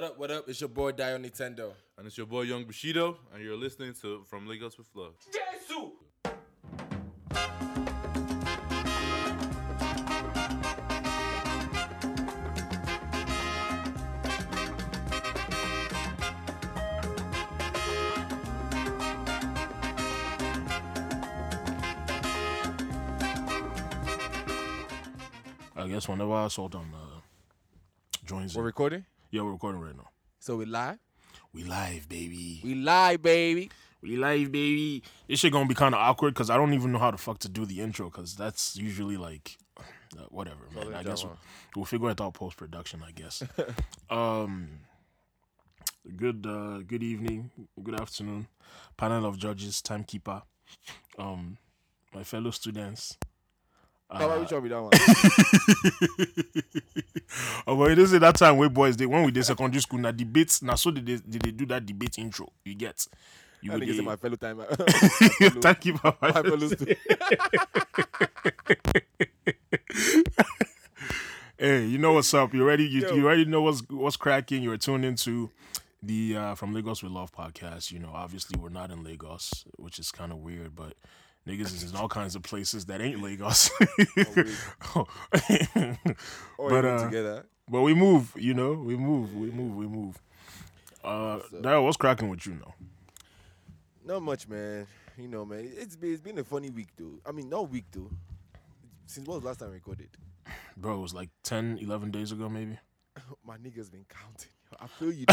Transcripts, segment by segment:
What up, what up? It's your boy Dio Nintendo. And it's your boy Young Bushido, and you're listening to From Lagos with Love. Jesus. I guess whenever Sultan uh, joins, We're in. recording? Yeah, we're recording right now. So we live? We live, baby. We live, baby. We live, baby. This shit gonna be kind of awkward because I don't even know how the fuck to do the intro because that's usually like, uh, whatever, man. Solid I guess we'll, we'll figure it out post production. I guess. um, good, uh, good evening, good afternoon, panel of judges, timekeeper, um, my fellow students. How about we try with that one? oh, but this is that time where boys they when we did secondary school na debates na so did they, did they do that debate intro you get you would think it's dey- my fellow timer. thank you for my fellow student. hey you know what's up you already you, Yo. you already know what's what's cracking you're tuned into the uh, from Lagos with Love podcast you know obviously we're not in Lagos which is kind of weird but niggas is in all kinds of places that ain't Lagos All But, but, uh, but we move you know we move we move we move uh Daryl, what's cracking with you now Not much, man. You know, man. It's been, it's been a funny week, though. I mean, not week, though. Since what was the last time we recorded? bro it was like 10 11 days ago maybe My niggas been counting. I feel you.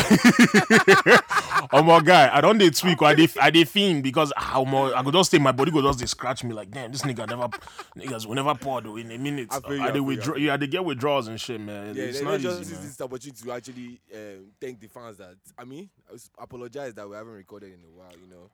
oh my guy, I don't dey tweak or I dey I dey fiend because how more I could just stay my body go just scratch me like damn this nigga never niggas will never pour though in a minute. I feel you, I I withdraw you. yeah, they get withdrawals and shit, man. yeah, it's not just easy, man. this opportunity to actually um, thank the fans that I mean, I apologize that we haven't recorded in a while, you know,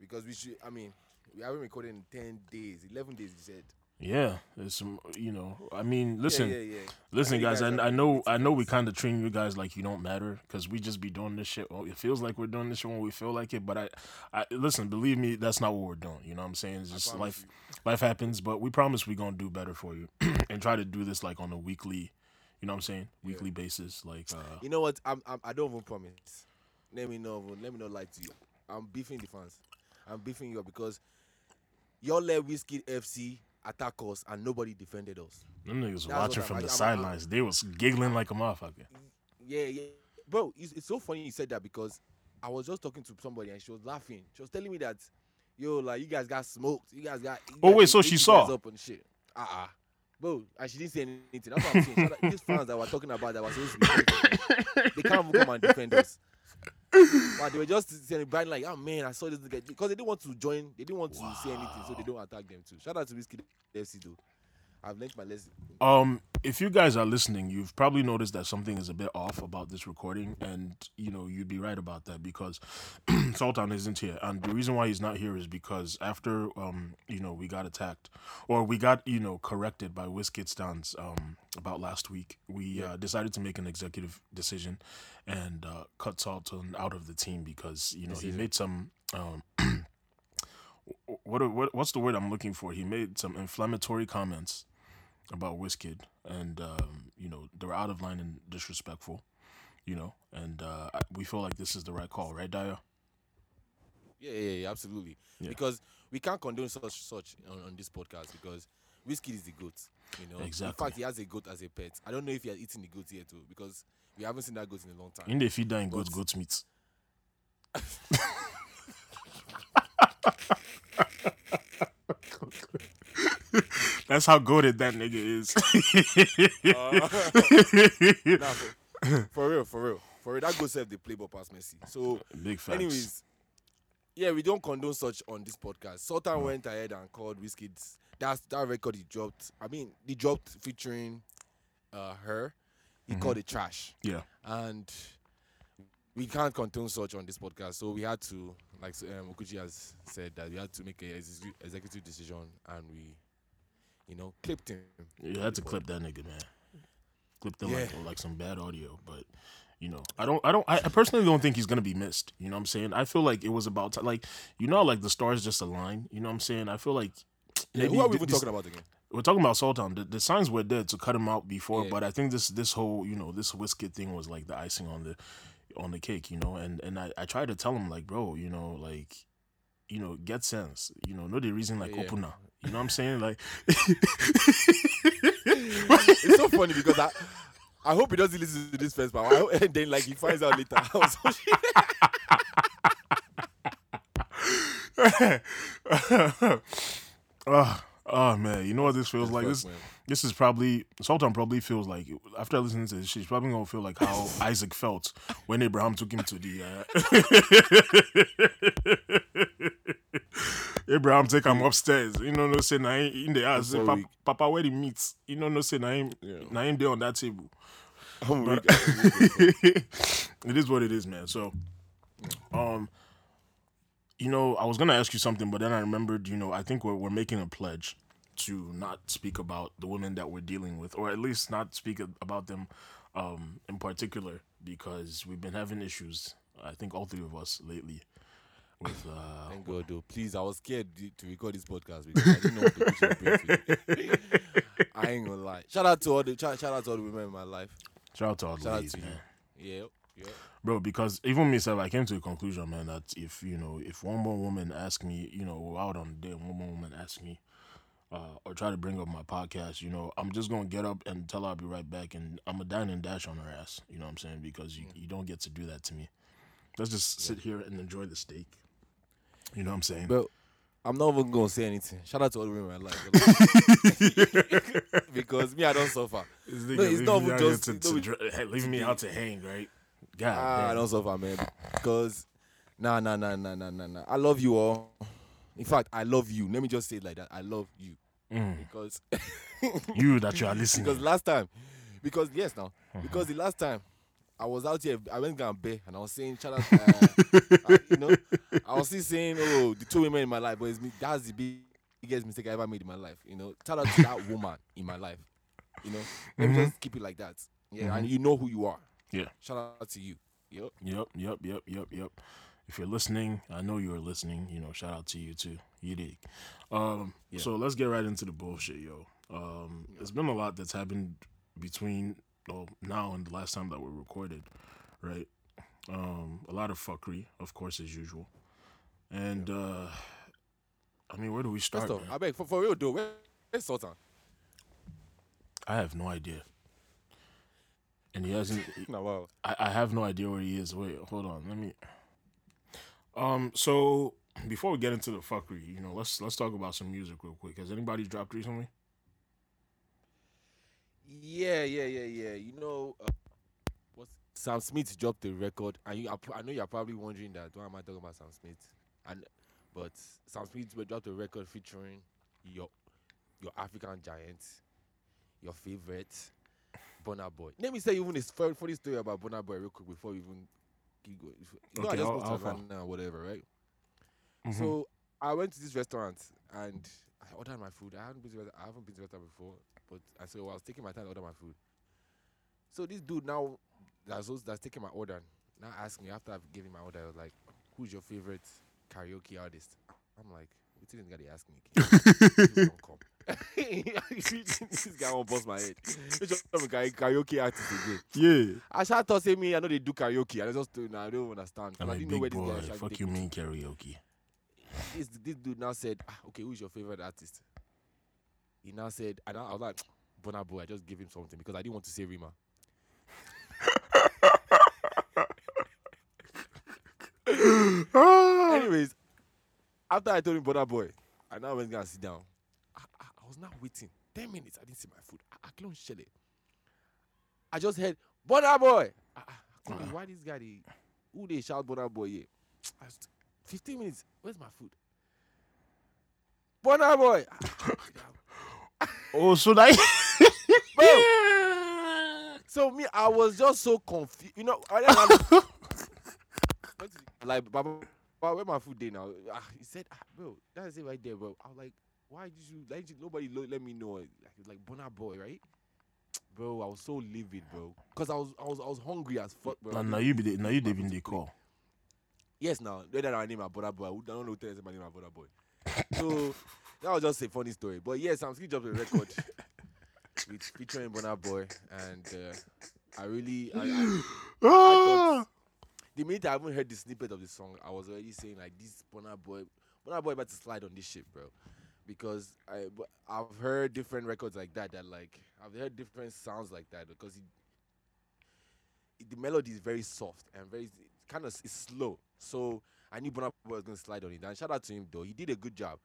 because we should. I mean, we haven't recorded in ten days, eleven days. You said. Yeah, there's some you know. I mean, listen, yeah, yeah, yeah. listen, I know guys. guys I, I know I know we kind of treat you guys like you don't matter because we just be doing this shit. Well, it feels like we're doing this shit when we feel like it, but I, I listen. Believe me, that's not what we're doing. You know what I'm saying? It's just life. Life happens, but we promise we're gonna do better for you and try to do this like on a weekly, you know what I'm saying, weekly basis. Like, uh, You know what? I'm, I'm I don't even promise. Let me know. Let me not lie to you. I'm beefing the fans. I'm beefing you up because y'all let Wizkid FC attack us and nobody defended us. them niggas was That's watching from I'm- the sidelines. They was giggling like a motherfucker. Yeah, yeah. Bro, it's, it's so funny you said that because I was just talking to somebody and she was laughing. She was telling me that, yo, like you guys got smoked. You guys got. you Oh, guys wait, so she saw? up and shit. Uh uh Bro, and she didn't say anything. That's what I'm saying. These fans that were talking about that were supposed to be they can't even come and defend us. But they were just saying, Brian, like, oh man, I saw this guy because they didn't want to join. They didn't want to say anything, so they don't attack them too. Shout out to Wizkid FC though. I've learned my lesson. Um, if you guys are listening, you've probably noticed that something is a bit off about this recording, and you know you'd be right about that because Sultan isn't here, and the reason why he's not here is because after um you know we got attacked or we got you know corrected by Whiskitstans um about last week, we uh, decided to make an executive decision and uh, cut Sultan out of the team because you know he made some um. What, what what's the word I'm looking for? He made some inflammatory comments about Wizkid, and um, you know they were out of line and disrespectful, you know, and uh, we feel like this is the right call, right, Daya? Yeah, yeah, yeah absolutely. Yeah. Because we can't condone such such on, on this podcast because Wizkid is the goat. You know, Exactly. In fact, he has a goat as a pet. I don't know if he has eaten the goat yet too because we haven't seen that goat in a long time. In the feed in goat goat meat. That's how goated that nigga is. Nah, for, for real, for real, for real. That goes self they play ball past Messi. So, Big facts. anyways, yeah, we don't condone such on this podcast. Sultan went ahead and called Wizkid's. That's that record he dropped. I mean, he dropped featuring uh, her. He Mm-hmm. called it trash. yeah, and we can't condone such on this podcast. So we had to, like um, Okuchi has said, that we had to make a execu- executive decision, and we, you know, clipped him. you had to clip that nigga, man. Clip like, Yeah. like some bad audio, but you know, I don't, I don't, I personally don't think he's gonna be missed. You know what I'm saying? I feel like it was about ti- like, you know, like the stars just align. You know what I'm saying? I feel like Yeah, who are we even this- talking about again? we're talking about Sultan. The, the signs were there to cut him out before, Yeah. but I think this this whole you know this Wizkid thing was like the icing on the, on the cake, you know. And and I I try to tell him like, bro, you know, like, you know, get sense, you know, know the reason like Yeah. opener. You know what I'm saying? Like, it's so funny because I, I hope he doesn't listen to this first part. I hope, and then like he finds out later. I was so shit. oh, ah. Oh man, you know what this feels like? This this is probably Sultan probably feels like after listening to this, she's probably gonna feel like how Isaac felt when Abraham took him to the. Uh... Abraham take him upstairs. You know, no say na in the house. Say, Papa. Papa, where the meat? You know, no say na him, Yeah. na him there on that table. I'm it is what it is, man. So, um, you know, I was gonna ask you something, but then I remembered, you know, I think we're we're making a pledge to not speak about the women that we're dealing with, or at least not speak about them, um, in particular, because we've been having issues. I think all three of us lately with uh, Thank God, though. Please, I was scared to- record this podcast because I didn't know what the picture would bring for you. I ain't gonna lie. Shout out to all the shout, shout out to all the women in my life. shout out to all Shout out ladies, to you. man. Yeah, yeah. Bro because even myself i came to a conclusion man that if you know if one more woman ask me you know out on the date one more woman ask me uh, or try to bring up my podcast you know i'm just gonna get up and tell her i'll be right back and i'm a dine and dash on her ass you know what i'm saying because you, you don't get to do that to me let's just sit here and enjoy the steak you know what i'm saying But I'm not even gonna say anything. Shout out to all the women in my life. because me, I don't suffer. This No, it's not even just- to, to dr- leave me out to hang right god Ah, I damn. don't suffer, man. Because nah, nah, nah, nah, nah, nah, nah. I love you all. In fact, I love you. Let me just say it like that. I love you Mm. because you that you are listening because last time, because yes, now because the last time I was out here, I went Bay and I was saying, out, uh, uh, you know, I was still saying, oh, the two women in my life, but it's me. That's the big- biggest mistake I ever made in my life. You know, shout out to that woman in my life. You know, let me Mhm. just keep it like that. Yeah, and you know who you are. Yeah. Shout out to you. Yep. Yep, yep, yep, yep, yep. If you're listening, I know you're listening. You know, shout out to you too. You dig. Um, Yeah. So let's get right into the bullshit, yo. Um, There's been a lot that's happened between well, now and the last time that we recorded, right? Um, a lot of fuckery, of course, as usual. And uh, I mean, where do we start? I beg for, for real dude. Where, where's Sultan? I have no idea. And he hasn't. No, wow. I, I have no idea where he is. Wait, hold on. Let me. Um. So before we get into the fuckery, you know, let's let's talk about some music real quick. Has anybody dropped recently? Yeah, yeah, yeah, yeah. You know, uh, what's Sam Smith dropped a record, and you, I, I know you're probably wondering that why am I talking about Sam Smith? And but Sam Smith dropped a record featuring your your African giant, your favorite, Burna Boy. Let me say even this fun- funny story about Burna Boy real quick before we even keep going. You know, Okay, I just how- moved how to far? Havana, whatever, right? Mhm. So I went to this restaurant and I ordered my food. I haven't been to resta- I haven't been to restaurant before, but I so I was taking my time to order my food. So this dude now that's also, that's taking my order now asking me after I've given my order, I was like, "Who's your favorite karaoke artist?" I'm like, "What this guy they asking me?" He don't come. this guy won't bust my head. Which one of karaoke karaoke artist again? yeah. I shout thought say me, I know they do karaoke. I just don't, I don't understand. I'm I didn't know where big this boy. guy Fuck take you mean karaoke? this this dude now said, ah, okay, who's your favorite artist? He now said, and I, I was like, Burna Boy. I just gave him something because I didn't want to say Rema. Anyways, after I told him Burna Boy, I now went to sit down. I, I, I was now waiting ten minutes. I didn't see my food. I, I it. I just heard Burna Boy. I, I, I Why this guy? They, who they shout Burna Boy? Yeah. I was- Fifteen minutes. Where's my food? Burna Boy. Oh, so that. So me, I was just so confused. You know, I didn't have- Went to like, Baba, Baba, where my food day now? Ah, he said, ah, bro, that's it right there, bro. I was like, why did you? Like, nobody lo- let me know. Like, it was like Burna Boy, right? Bro, I was so livid, bro, cause I was, I was, I was hungry as fuck, bro. I now you be the, now you my even food the to play. call. Yes, now whether I name my brother boy, I don't know tell my name my brother boy. So that was just a funny story. But yes, I'm still dropped a record with featuring Burna Boy, and uh, I really, I, I, Ah! the minute I haven't heard the snippet of the song, I was already saying like this Burna boy, Burna boy about to slide on this shit, bro. Because I I've heard different records like that. That like I've heard different sounds like that because he, the melody is very soft and very kind of it's slow. So I knew boy was gonna slide on it. And shout out to him though. He did a good job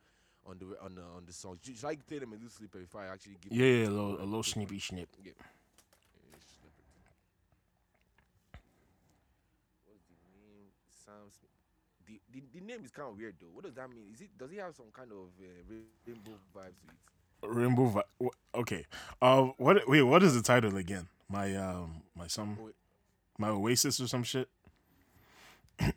on the on the on the song. Should should I tell him a little slipper before I actually give? Yeah, yeah, a little, a little snippy snip. Yeah, slip it. What's the name? Sam Smith. The, the, name is kind of weird though. What does that mean? Is it does he have some kind of uh, rainbow vibes to it? Rainbow. Vi- wh- okay. Uh, what? Wait, what is the title again? My um, my some, wait. my Oasis or some shit.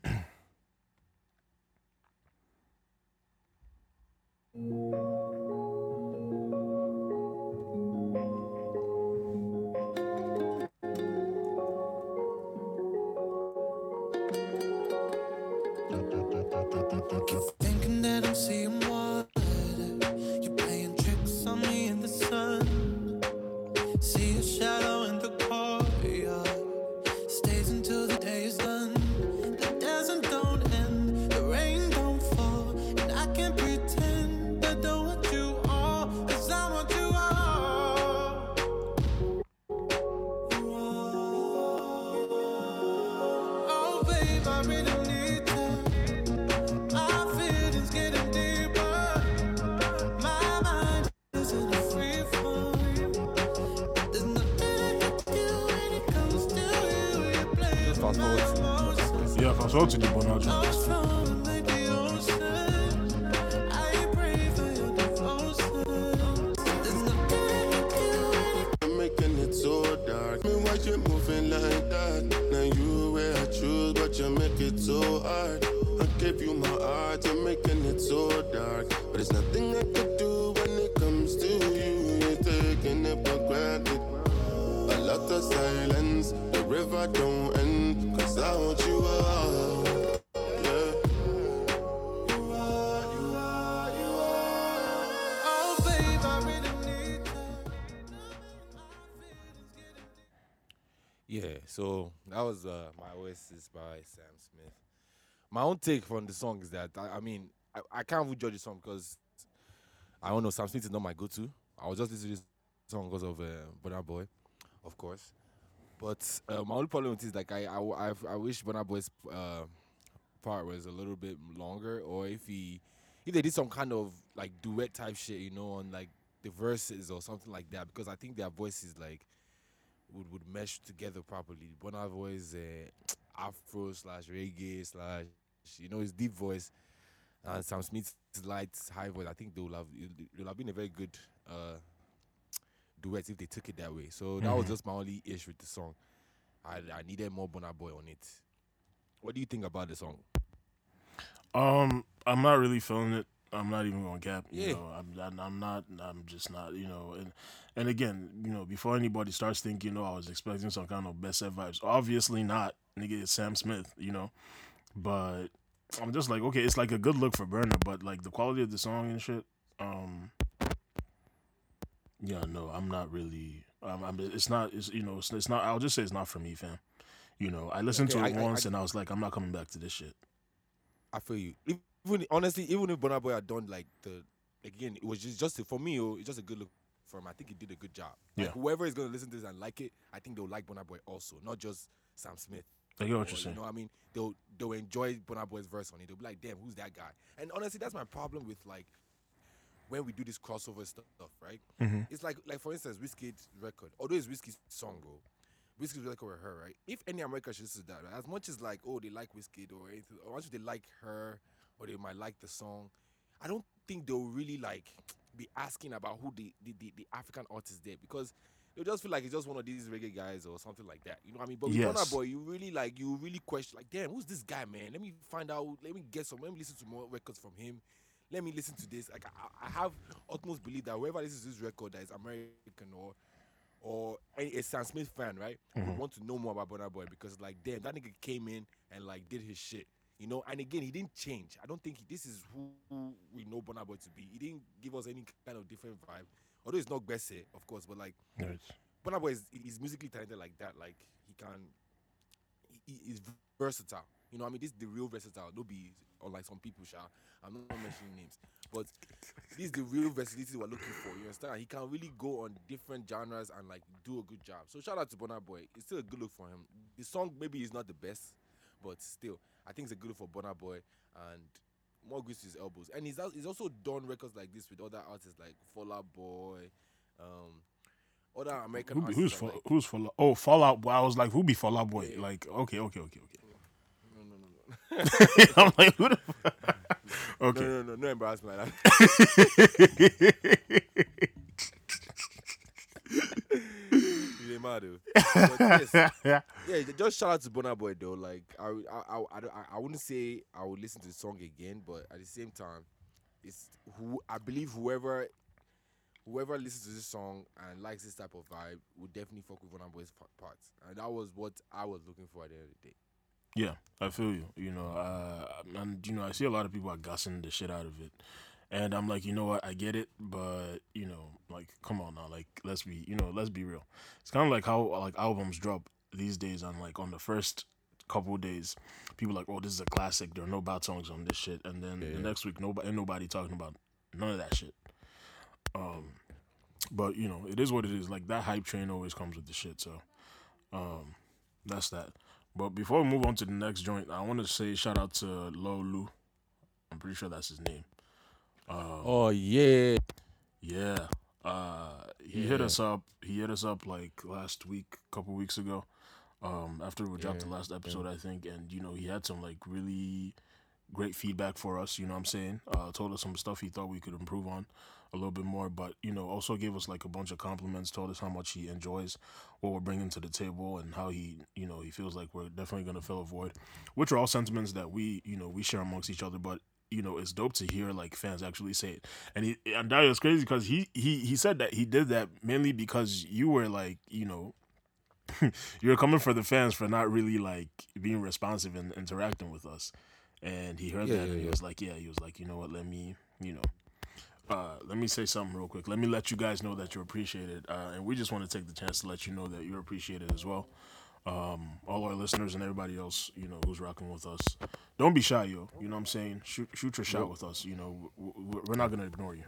can do when it You're making it so dark. Me why you moving like that? Now you where I choose, but you make it so hard. I gave you my heart, you're making it so dark. But there's nothing I could do when it comes to you. You're taking it for granted. A lot of silence, the river don't end. Cause I want you all. So that was uh, my Oasis by Sam Smith. My own take from the song is that I, I mean I, I can't even judge the song because I don't know Sam Smith is not my go-to. I was just listening to this song because of uh, Burna Boy, of course. But uh, my only problem with it is like I I, I, I wish Burna Boy's uh, part was a little bit longer, or if he if they did some kind of like duet type shit, you know, on like the verses or something like that, because I think their voices like would, would mesh together properly. Burna Boy's uh, Afro slash reggae slash you know his deep voice, and Sam Smith's light high voice. I think they would have it would have been a very good uh, duet if they took it that way. So that was just my only issue with the song. I I needed more Burna Boy on it. What do you think about the song? Um, I'm not really feeling it. I'm not even gonna cap. You Yeah. know, I'm, I'm not. I'm just not. You know, and and again, you know, before anybody starts thinking, oh, I was expecting some kind of best set vibes. Obviously not. Nigga, it's Sam Smith. You know, but I'm just like, okay, it's like a good look for Burna, but like the quality of the song and shit. Um, yeah, no, I'm not really. Um, I'm, it's not. It's you know, it's, it's not. I'll just say it's not for me, fam. You know, I listened Okay, to it I- I- once I- and I was like, I'm not coming back to this shit. I feel you. Even honestly, even if Burna Boy had done like the again, it was just just for me. oh, It's just a good look for him. I think he did a good job. Like, Yeah. Whoever is gonna listen to this and like it, I think they'll like Burna Boy also, not just Sam Smith. I get what or, you're You saying. know what I mean? They'll they'll enjoy Burna Boy's verse on it. They'll be like, damn, who's that guy? And honestly, that's my problem with like when we do this crossover stuff, right? Mhm. It's like like for instance, Wizkid's record. Although it's Wizkid's song, bro. Wizkid's record with her, right? If any American should listen to that, right? as much as like, oh, they like Wizkid or anything, or much as they like her or they might like the song, I don't think they'll really like be asking about who the the, the, the African artist there because they'll just feel like it's just one of these reggae guys or something like that. You know what I mean? But with Yes. Burna Boy, you really like you really question like, damn, who's this guy, man? Let me find out. Let me get some. Let me listen to more records from him. Let me listen to this. Like I, I have utmost belief that whoever listens to this record that is American or or a, a Sam Smith fan, right, mm-hmm. would want to know more about Burna Boy because like, damn, that nigga came in and like did his shit. You know, and again, he didn't change. I don't think he, this is who, who we know Burna Boy to be. He didn't give us any kind of different vibe. Although it's not Gbese, of course, but like Right. Burna Boy is he's musically talented like that. Like he can, he, he- he's versatile. You know, I mean, this is the real versatile. Don't be unlike some people, sha. I'm not mentioning names, but this is the real versatility we're looking for. You understand? He can really go on different genres and like do a good job. So shout out to Burna Boy. It's still a good look for him. The song maybe is not the best, but still, I think it's a good for Burna Boy and more grease to his elbows. And he's he's also done records like this with other artists like Fall Out Boy, um, other American Who be, artists. who's fall, like, who's Fallout? Oh, Fallout. Boy. I was like, who be Fallout Boy? Yeah. Like, okay, okay, okay, okay. no, no, no, no. I'm like, who the? Fuck? okay. No, no, no, no embarrassment like that. Ain't mad though. Yes, yeah. just shout out to Burna Boy though. Like I, I, I, I, I- wouldn't say I would listen to the song again, but at the same time, it's who I believe whoever, whoever listens to this song and likes this type of vibe would definitely fuck with Burna Boy's parts, and that was what I was looking for at the end of the day. Yeah, I feel you. You know, uh, and you know, I see a lot of people are gassing the shit out of it, and I'm like, you know what, I get it, but you know, like, come on now, like, let's be, you know, let's be real. It's kind of like how like albums drop these days, and like on the first couple of days, people like, oh, this is a classic. There are no bad songs on this shit, and then the next week, nobody, nobody talking about none of that shit. Um, but you know, it is what it is. Like that hype train always comes with the shit. So, um, that's that. But before we move on to the next joint, I want to say shout out to Laolu. I'm pretty sure that's his name. Uh, Oh yeah, yeah. Uh, he hit us up. He hit us up like last week, a couple weeks ago. Um, after we dropped the last episode, I think, and you know he had some like really great feedback for us. You know what I'm saying? Uh, told us some stuff he thought we could improve on a little bit more, but you know also gave us like a bunch of compliments. Told us how much he enjoys what we're bringing to the table and how he you know he feels like we're definitely gonna fill a void, which are all sentiments that we you know we share amongst each other, but. You know, it's dope to hear like fans actually say it, and he and that was crazy because he he he said that he did that mainly because you were like you know you were coming for the fans for not really like being responsive and interacting with us. And he heard Yeah, that yeah, and he yeah. was like, Yeah, he was like, you know what, let me, you know, uh, let me say something real quick. Let me let you guys know that you're appreciated. Uh, and we just want to take the chance to let you know that you're appreciated as well. Um, all our listeners and everybody else, you know, who's rocking with us. Don't be shy, yo. You know what I'm saying? Shoot, shoot your shot with us. You know, we're not going to ignore you.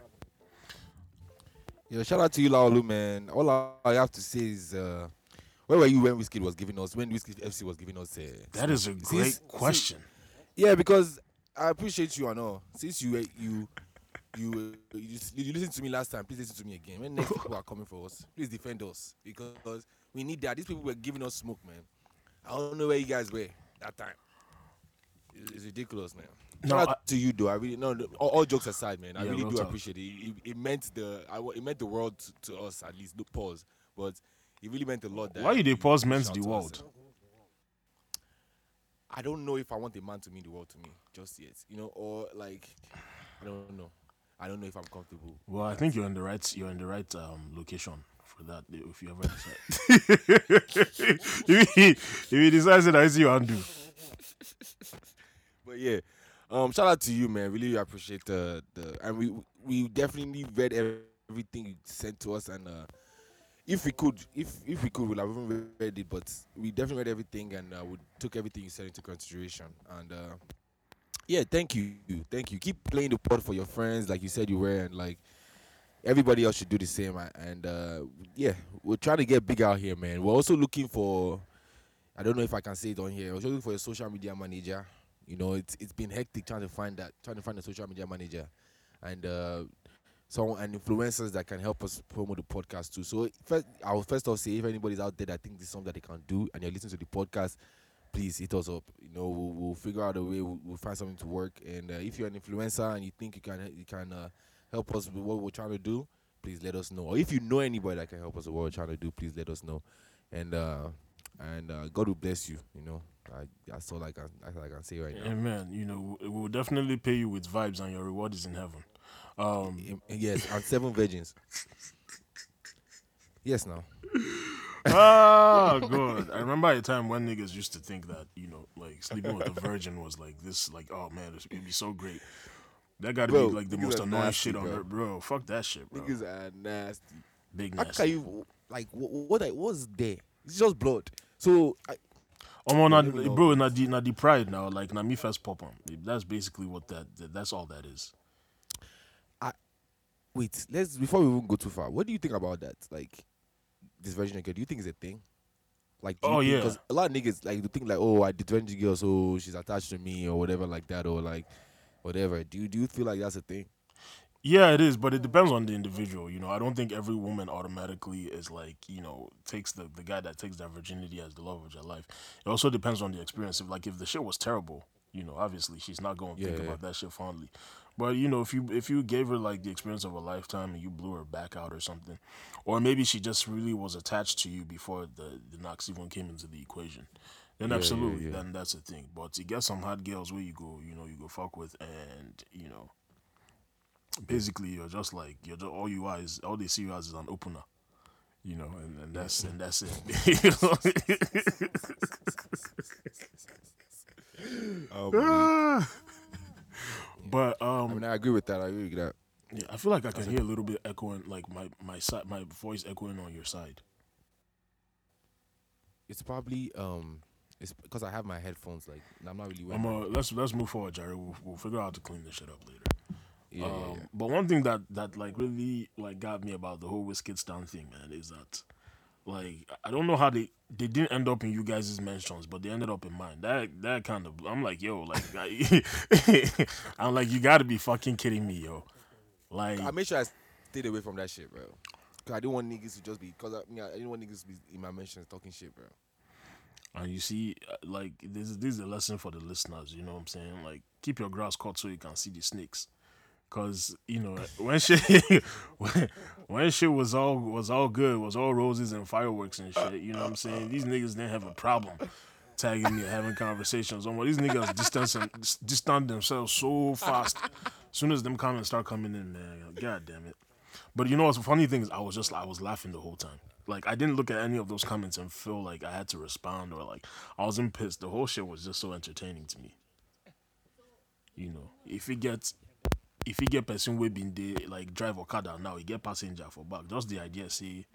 Yo, shout out to you, Laolu, man. All I have to say is, uh, where were you when Wizkid was giving us, when Wizkid FC was giving us? Uh, That is a great since- question. yeah, because I appreciate you and all. Since you, you, you, you, you listened to me last time, please listen to me again. When next people are coming for us, please defend us because we need that. These people were giving us smoke, man. I don't know where you guys were that time. It's, it's ridiculous, man. No, Shout out I- to you, though. I really no, no all, all jokes aside, man. I Yeah, really do talk. appreciate it. It, it meant the I, it meant the world to, to us at least. The pause, but it really meant a lot. That Why you dey pause meant the world? I don't know if I want a man to mean the world to me just yet, you know, or like I don't know. I don't know if I'm comfortable. Well, I think you're in the right you're in the right um, location that. If you ever decide, if he if he decides that I see you undo. But yeah, um, shout out to you, man. Really appreciate the the and we we definitely read everything you sent to us, and uh, if we could, if if we could, we'll have even read it. But we definitely read everything, and uh, we took everything you said into consideration. And uh, yeah, thank you, thank you. Keep playing the pod for your friends, like you said you were, and like everybody else should do the same. And uh, yeah, we're trying to get big out here, man. We're also looking for. I don't know if I can say it on here. We're looking for a social media manager. You know, it's it's been hectic trying to find that, trying to find a social media manager, and uh, and influencers that can help us promote the podcast too. So first, I will first off say if anybody's out there that think this is something that they can do, and you're listening to the podcast, please hit us up. You know, we'll, we'll figure out a way. We'll, we'll find something to work. And uh, if you're an influencer and you think you can you can uh, help us with what we're trying to do, please let us know. Or if you know anybody that can help us with what we're trying to do, please let us know. And uh, and uh, God will bless you. You know, I, that's all I can that's all I can say right now. Amen. You know, we will definitely pay you with vibes, and your reward is in heaven. Um, Yes, and seven virgins. Yes, now. ah, good. I remember a time when niggas used to think that you know, like sleeping with a virgin was like this, like oh man, this would be so great. That got to Bro, be like the most annoying nasty, shit on bro. earth, bro. Fuck that shit, bro. Niggas are nasty. Big How nasty. can you like what what, I- what's there? It's just blood. So I, Omo, Let me na, know. bro, na the na the pride now. Like na me first pop on. That's basically what that. That's all that is. I Wait, let's before we even go too far. What do you think about that? Like this virgin girl, do you think it's a thing? Like, Oh, think- yeah. Because a lot of niggas like to think like, oh, I did virgin girl, so she's attached to me or whatever like that, or like whatever. Do you do you feel like that's a thing? Yeah, it is, but it depends on the individual. You know, I don't think every woman automatically is like, you know, takes the, the guy that takes their virginity as the love of their life. It also depends on the experience. If like if the shit was terrible, you know, obviously she's not going to think Yeah, yeah. about that shit fondly. But you know, if you if you gave her like the experience of a lifetime and you blew her back out or something, or maybe she just really was attached to you before the the knocks even came into the equation, then Yeah, yeah, absolutely, yeah. then that's the thing. But you get some hot girls where you go, you know, you go fuck with, and you know, basically you're just like you're just all you are is all they see you as is an opener you know and, and that's and that's it Um, but I um mean, I agree with that. I agree with that. yeah, i feel like i can hear a little bit echoing like my my side my voice echoing on your side It's probably um, it's because I have my headphones. Like, I'm not really. I'm wearing uh, let's let's move forward Jerry we'll, we'll figure out how to clean this shit up later yeah, um, yeah, yeah. But one thing that that like really like got me about the whole Wizkid Stan thing, man, is that like I don't know how they they didn't end up in you guys' mentions, but they ended up in mine. That that kind of I'm like, yo, like I, I'm like, you got to be fucking kidding me, yo. Like, I made sure I stayed away from that shit, bro. Cause I didn't want niggas to just be. Cause I, I didn't want niggas to be in my mentions talking shit, bro. And you see, uh, like this is this is a lesson for the listeners. You know what I'm saying? Like, keep your grass cut so you can see the snakes. Cause you know when shit when, when shit was all was all good, was all roses and fireworks and shit. You know what I'm saying? These niggas didn't have a problem tagging me, having conversations. On these niggas distance distance themselves so fast. As soon as them comments start coming in, man, god damn it. But you know what's the funny thing is I was just I was laughing the whole time. Like I didn't look at any of those comments and feel like I had to respond or like I wasn't pissed. The whole shit was just so entertaining to me. You know, if he gets if he get person wey been dey like drive okada now, he get passenger for back. Just the idea, see.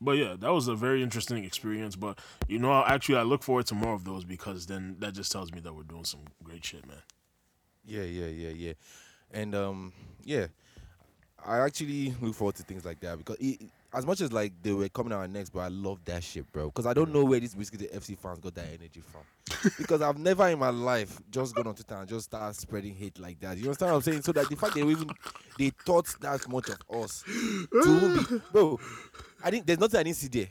But yeah, that was a very interesting experience. But you know, actually, I look forward to more of those because then that just tells me that we're doing some great shit, man. Yeah, yeah, yeah, yeah. And um, yeah, I actually look forward to things like that because as much as like they were coming out next, but I love that shit, bro. Because I don't know where these Wizkid the FC fans got that energy from. because I've never in my life just gone on Twitter and just start spreading hate like that. You understand what I'm saying? So that the fact they even they thought that much of us, to be, bro. I didn't. There's nothing I didn't see there.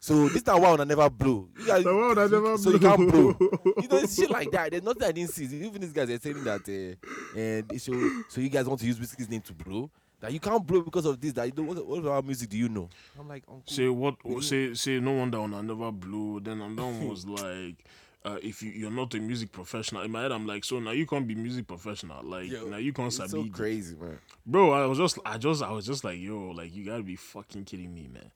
So this time why I never blow. You guys, The one I never so you can't blow. You know, it's shit like that. There's nothing I didn't see. Even these guys are saying that, uh, and so so you guys want to use Wizkid's name to blow. That you can't blow because of this. That you don't. What, what about music do you know? I'm like, Uncle, Say what? Really? Say say no wonder when I never blew. Then another one was like, uh, if you you're not a music professional. In my head, I'm like, so now you can't be music professional. Like Yo, now you can't it's so crazy, man. Bro, I was just, I just, I was just like, yo, like you gotta be fucking kidding me, man.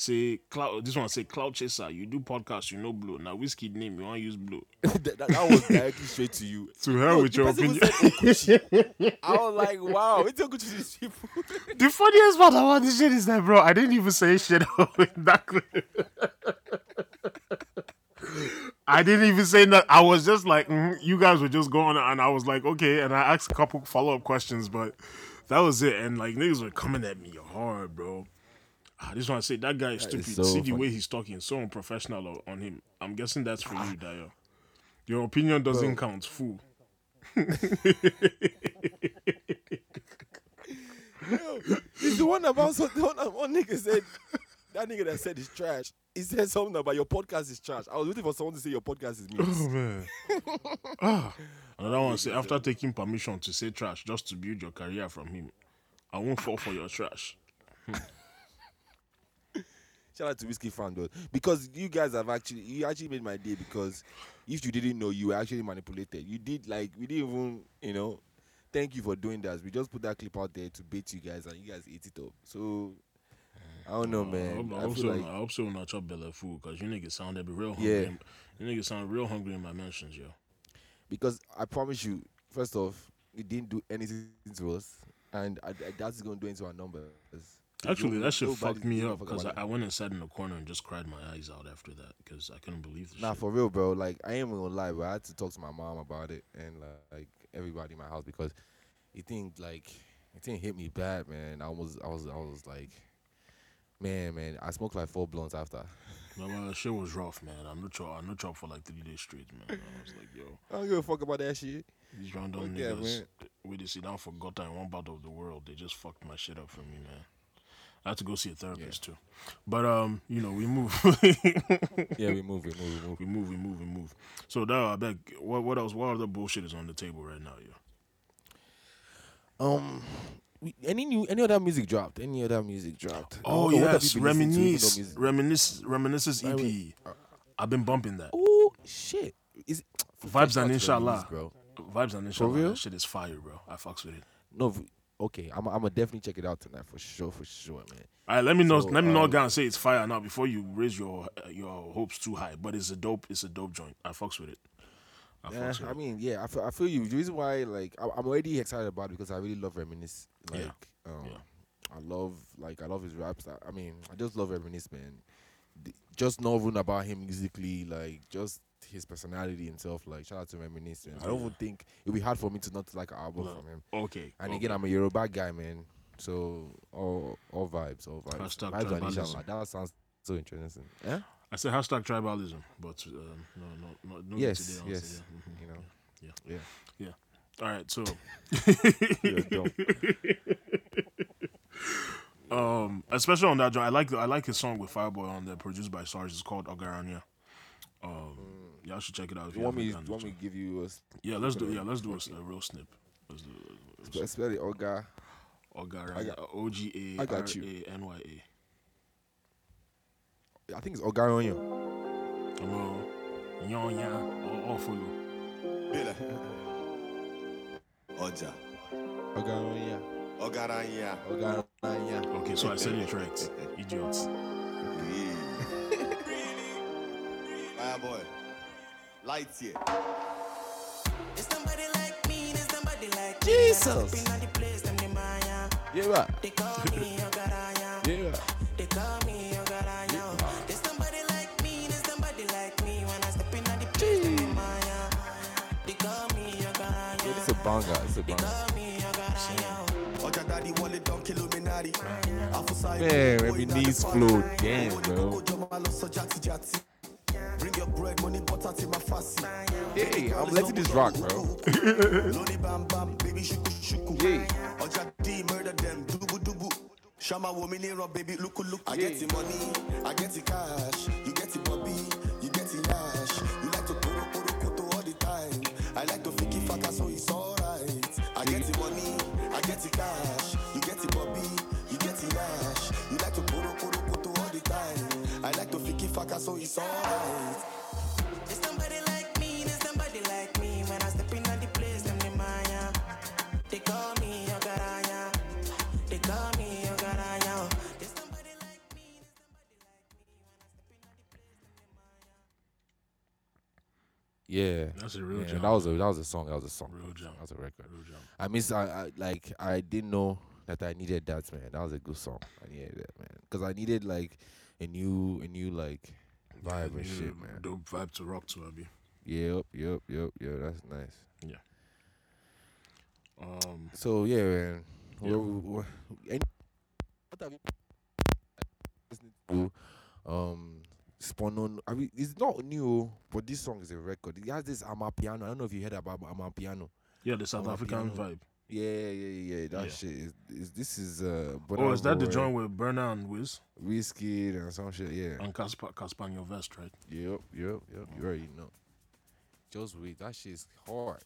Say cloud. This one say cloud chaser. You do podcast, you know blue. Now Wizkid name, you want to use blue. that, that, that was directly straight to you. To hell Yo, with your opinion. I was like, wow, it's Okuchi to these people. the funniest part about this shit is that, bro, I didn't even say shit in that. I didn't even say that. I was just like, mhm, you guys were just going, and I was like, okay. And I asked a couple follow up questions, but that was it. And like niggas were coming at me hard, bro. I just want to say that guy is That is stupid. so See the funny. way he's talking, so unprofessional on him. I'm guessing that's for you, Dio. Your opinion doesn't count, fool. It's the one about some, the one, one nigga said that nigga that said it's trash. He said something about your podcast is trash. I was waiting for someone to say your podcast is mixed. Oh man. ah. Another one say after taking permission to say trash just to build your career from him, I won't fall for your trash. Shout out to Wizkid Fan though, because you guys have actually you actually made my day because if you didn't know, you were actually manipulated. You did like we didn't even you know. Thank you for doing that. We just put that clip out there to bait you guys, and you guys ate it up. So I don't know, I man. hope, I I hope so. like I hope so. Not chop belly food because you niggas sounded real hungry. Yeah. in- You niggas sound real hungry in my mentions, yo. because I promise you, first off, it didn't do anything to us, and I, I doubt it's gonna do anything to our numbers. Actually, No- that shit fucked me up because I, I went and sat in the corner and just cried my eyes out after that because I couldn't believe the Nah, shit. for real, bro. Like I ain't even gonna lie, but I had to talk to my mom about it and like everybody in my house because it think like it didn't hit me bad, man. I was I was I was like, man, man. I smoked like four blunts after. No, man, that shit was rough, man. I'm not chop, I'm not chop for like three days straight, man. I was like, yo, I don't give a fuck about that shit. these random Fuck yeah, niggas, man. we they sit down for gutter in one part of the world, they just fucked my shit up for me, man. I had to go see a therapist too, but um, you know, we move, Yeah, we move, we move, we move. we move, we move, we move. So now I beg, what what else? What other bullshit is on the table right now, yo? Um, we, any new any other music dropped? Any other music dropped? Oh have yes, to, reminisce, reminisce, reminisces EP. Wait, I've been bumping that. Oh shit! Is Vibes and inshallah, bro. Vibes and inshallah. That shit is fire, bro. I fucks with it. No, okay. I'm I'm gonna definitely check it out tonight for sure, for sure, man. All right, let me know. So, let me not um, go and say it's fire now before you raise your uh, your hopes too high. But it's a dope. It's a dope joint. I fucks with it. I Yeah, with I mean, yeah, I feel, I feel you. The reason why, like, I, I'm already excited about it because I really love Reminisce. Like, Yeah. um, Yeah. I love, like, I love his raps. I, I mean, I just love Reminisce, man. The- just not even about him musically, like, just his personality himself. Like, shout out to Reminisce. man. I don't even think it'd be hard for me to not like an album No. from him. Okay. And okay. again, I'm a Yoruba guy, man. So all all vibes, all vibes. Hashtag vibes tribalism. That sounds so interesting. Yeah. I said hashtag tribalism, but um, no, no, no, no. need Yes, today, I'll yes. yeah. Mhm. You know. Yeah. Yeah. yeah. All right, so um, especially on that joint, I like the, I like his song with Fireboy on there, produced by Sarge. It's called Ogaranya. Um, y'all should check it out. If You you want me? You want me to give you a s- Yeah, let's do. Yeah, let's do a, s- a real snip. Let's do a- a spe- spell it, Oga? Ogaranya. got- O G A I R got you. A N Y A. I think it's Ogaronyo. Hello. Nyonya. All, all follow. Bílẹ̀. Ọjà. Ogaronya. Ọ̀gáráyà. Ogaronya. Okay, so I said it right. Idiots. Fireboy. Light here. There's somebody like me, there's somebody like. Jesus. Stepping on the place, them the Maya. Yeah, right. They call me Ogaraya. Yeah. They call me Ogaraya. There's somebody like me, there's somebody like me. When I step in on the place, them the Maya. They call me Yeah, it's a banger. It's a They banger. call me Ogaraya. Ọjà dádì wọlé dán Illuminati. Àfúsá Man, ìbò Reminisce ìdájọ́ flow. fine. Damn, Owó ní bro. Bring your bread, money, butter till my fussy. Hey, I'm letting this rock, bro. Loni bam bam, baby shuku shuku. Yeah. Ọjà D murder them, dubu dubu. Shama wo mi baby luku luku. I get the money, I get the cash. You get the bobby, you get the yash. You like to poro poro koto all the time. I like to fiki faka, so it's alright. I get the money, I get the cash. To so it's alright. There's somebody like me, there's somebody like me. When I step in on the place, them the Maya. They call me Ogaraya. They call me Ogaraya. There's somebody like me, there's somebody like me. When I step in on the place, them the Maya. Yeah. That's a real Yeah, jam. that was a that was a song. That was a song. Real jam. That was a record. Real jam. I miss. I, I like. I didn't know that I needed that, man. That was a good song. I needed that, man. Because I needed like a new, a new like vibe and shit, man. Dope vibe to rock to, Abby. Yep, yep, yep, yep. That's nice. Yeah. Um, So yeah, man. Yeah. What, what, any, what have you listening to? Um, Sponono. I mean, it's not new, but this song is a record. It has this Amapiano. I don't know if you heard about Amapiano. yeah, the South Oh, African vibe. Yeah, yeah, yeah, yeah. That Yeah. shit is, is. This is uh. Oh, is that the joint with Burna and Wiz Wizkid and some shit. Yeah. and Casper Cassper Nyovest, right? Yep, yep, yep. You already know. Just wait. That shit is hard.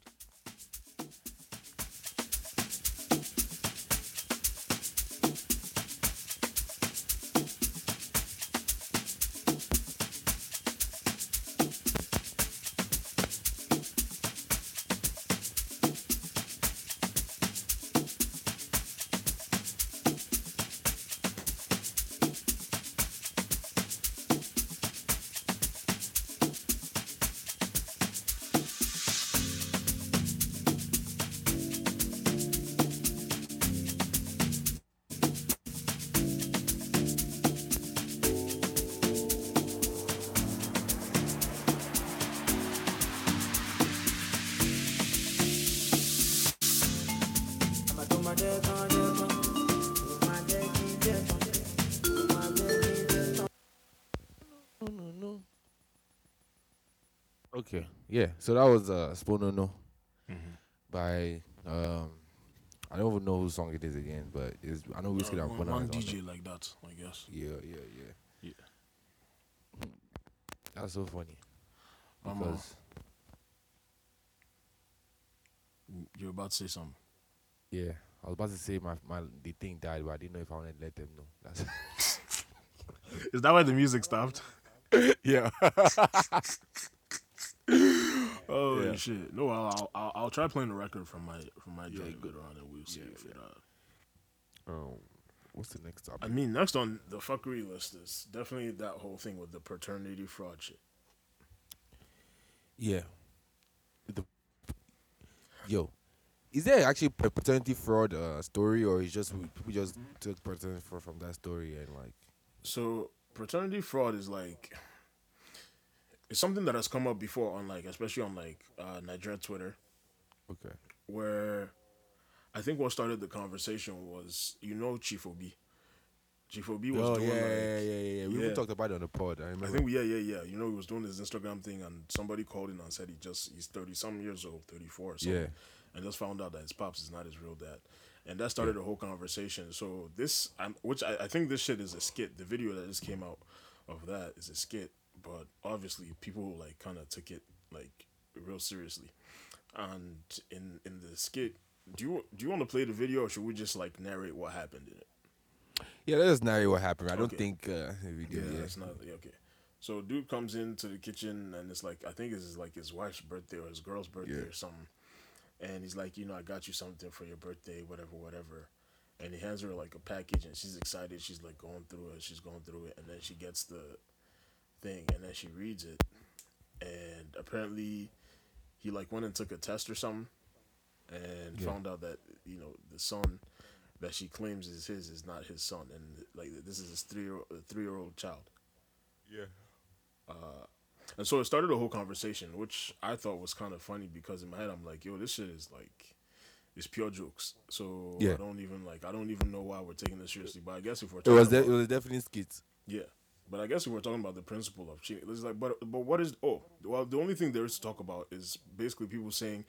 So that was uh Sponono Mhm. by um I don't even know whose song it is again, but it's I know Uh, one, Burna one is on DJ it. like that, I guess. Yeah, yeah, yeah. Yeah. That's so funny. Because You're about to say something. yeah, I was about to say my my the thing died, but I didn't know if I wanted to let them know. That's Is that why the music stopped? yeah. Oh Yeah. shit! No, I'll, I'll I'll I'll try playing the record from my from my Yeah, joint good. on, and we'll see Yeah, if it. Uh, um, what's the next topic? I mean, next on the fuckery list is definitely that whole thing with the paternity fraud shit. Yeah. The, yo, is there actually a paternity fraud uh, story, or is just we- people just took paternity fraud from that story and like? So paternity fraud is like it's something that has come up before on like especially on like uh, Nigerian Twitter Okay. where I think what started the conversation was you know Chief Obi. Chief Obi was Oh doing yeah, like yeah, yeah, yeah, We yeah. even talked about it on the pod. I I think yeah, yeah, yeah. You know, he was doing his Instagram thing, and somebody called in and said he just he's thirty some years old, thirty four Yeah. and just found out that his pops is not his real dad, and that started a whole conversation. So this, I'm, which I, I think this shit is a skit. The video that just came out of that is a skit, but obviously people like kind of took it like real seriously, and in in the skit. Do you do you want to play the video or should we just like narrate what happened in it? yeah, let us narrate what happened. I don't think uh, we do. Yeah, Yeah, that's not yeah, okay. So dude comes into the kitchen and it's like I think it's like his wife's birthday or his girl's birthday Yeah. or something. And he's like, you know, I got you something for your birthday, whatever, whatever. And he hands her like a package and she's excited. She's like going through it. She's going through it, and then she gets the thing and then she reads it. And apparently, he like went and took a test or something, and Yeah. found out that you know the son that she claims is his is not his son, and like this is his three year three year old child. yeah. Uh, And so it started a whole conversation, which I thought was kind of funny because in my head I'm like, yo, this shit is like, it's pure jokes. So Yeah. I don't even like, I don't even know why we're taking this seriously. But I guess if we're It talking was de- about, it was definitely skits. yeah, but I guess we were talking about the principle of cheating, it's like, but but what is? Oh, well, the only thing there is to talk about is basically people saying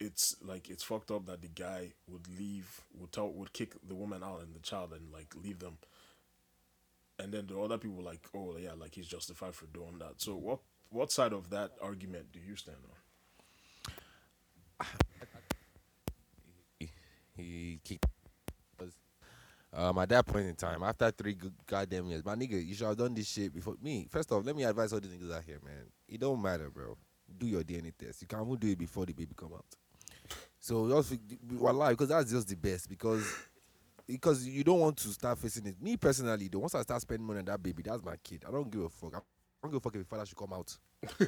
it's like it's fucked up that the guy would leave, would tell, would kick the woman out and the child and like leave them. And then the other people like, oh yeah, like he's justified for doing that. So what what side of that argument do you stand on? He, he kicked. Um, at that point in time, after three good goddamn years, my nigga, you should have done this shit before me. First off, let me advise all these niggas out here, man. It don't matter, bro. Do your DNA test. You can even do it before the baby come out. So just lie because that's just the best because because you don't want to start facing it. Me personally, though, once I start spending money on that baby, that's my kid. I don't give a fuck. I don't give a fuck if the father should come out.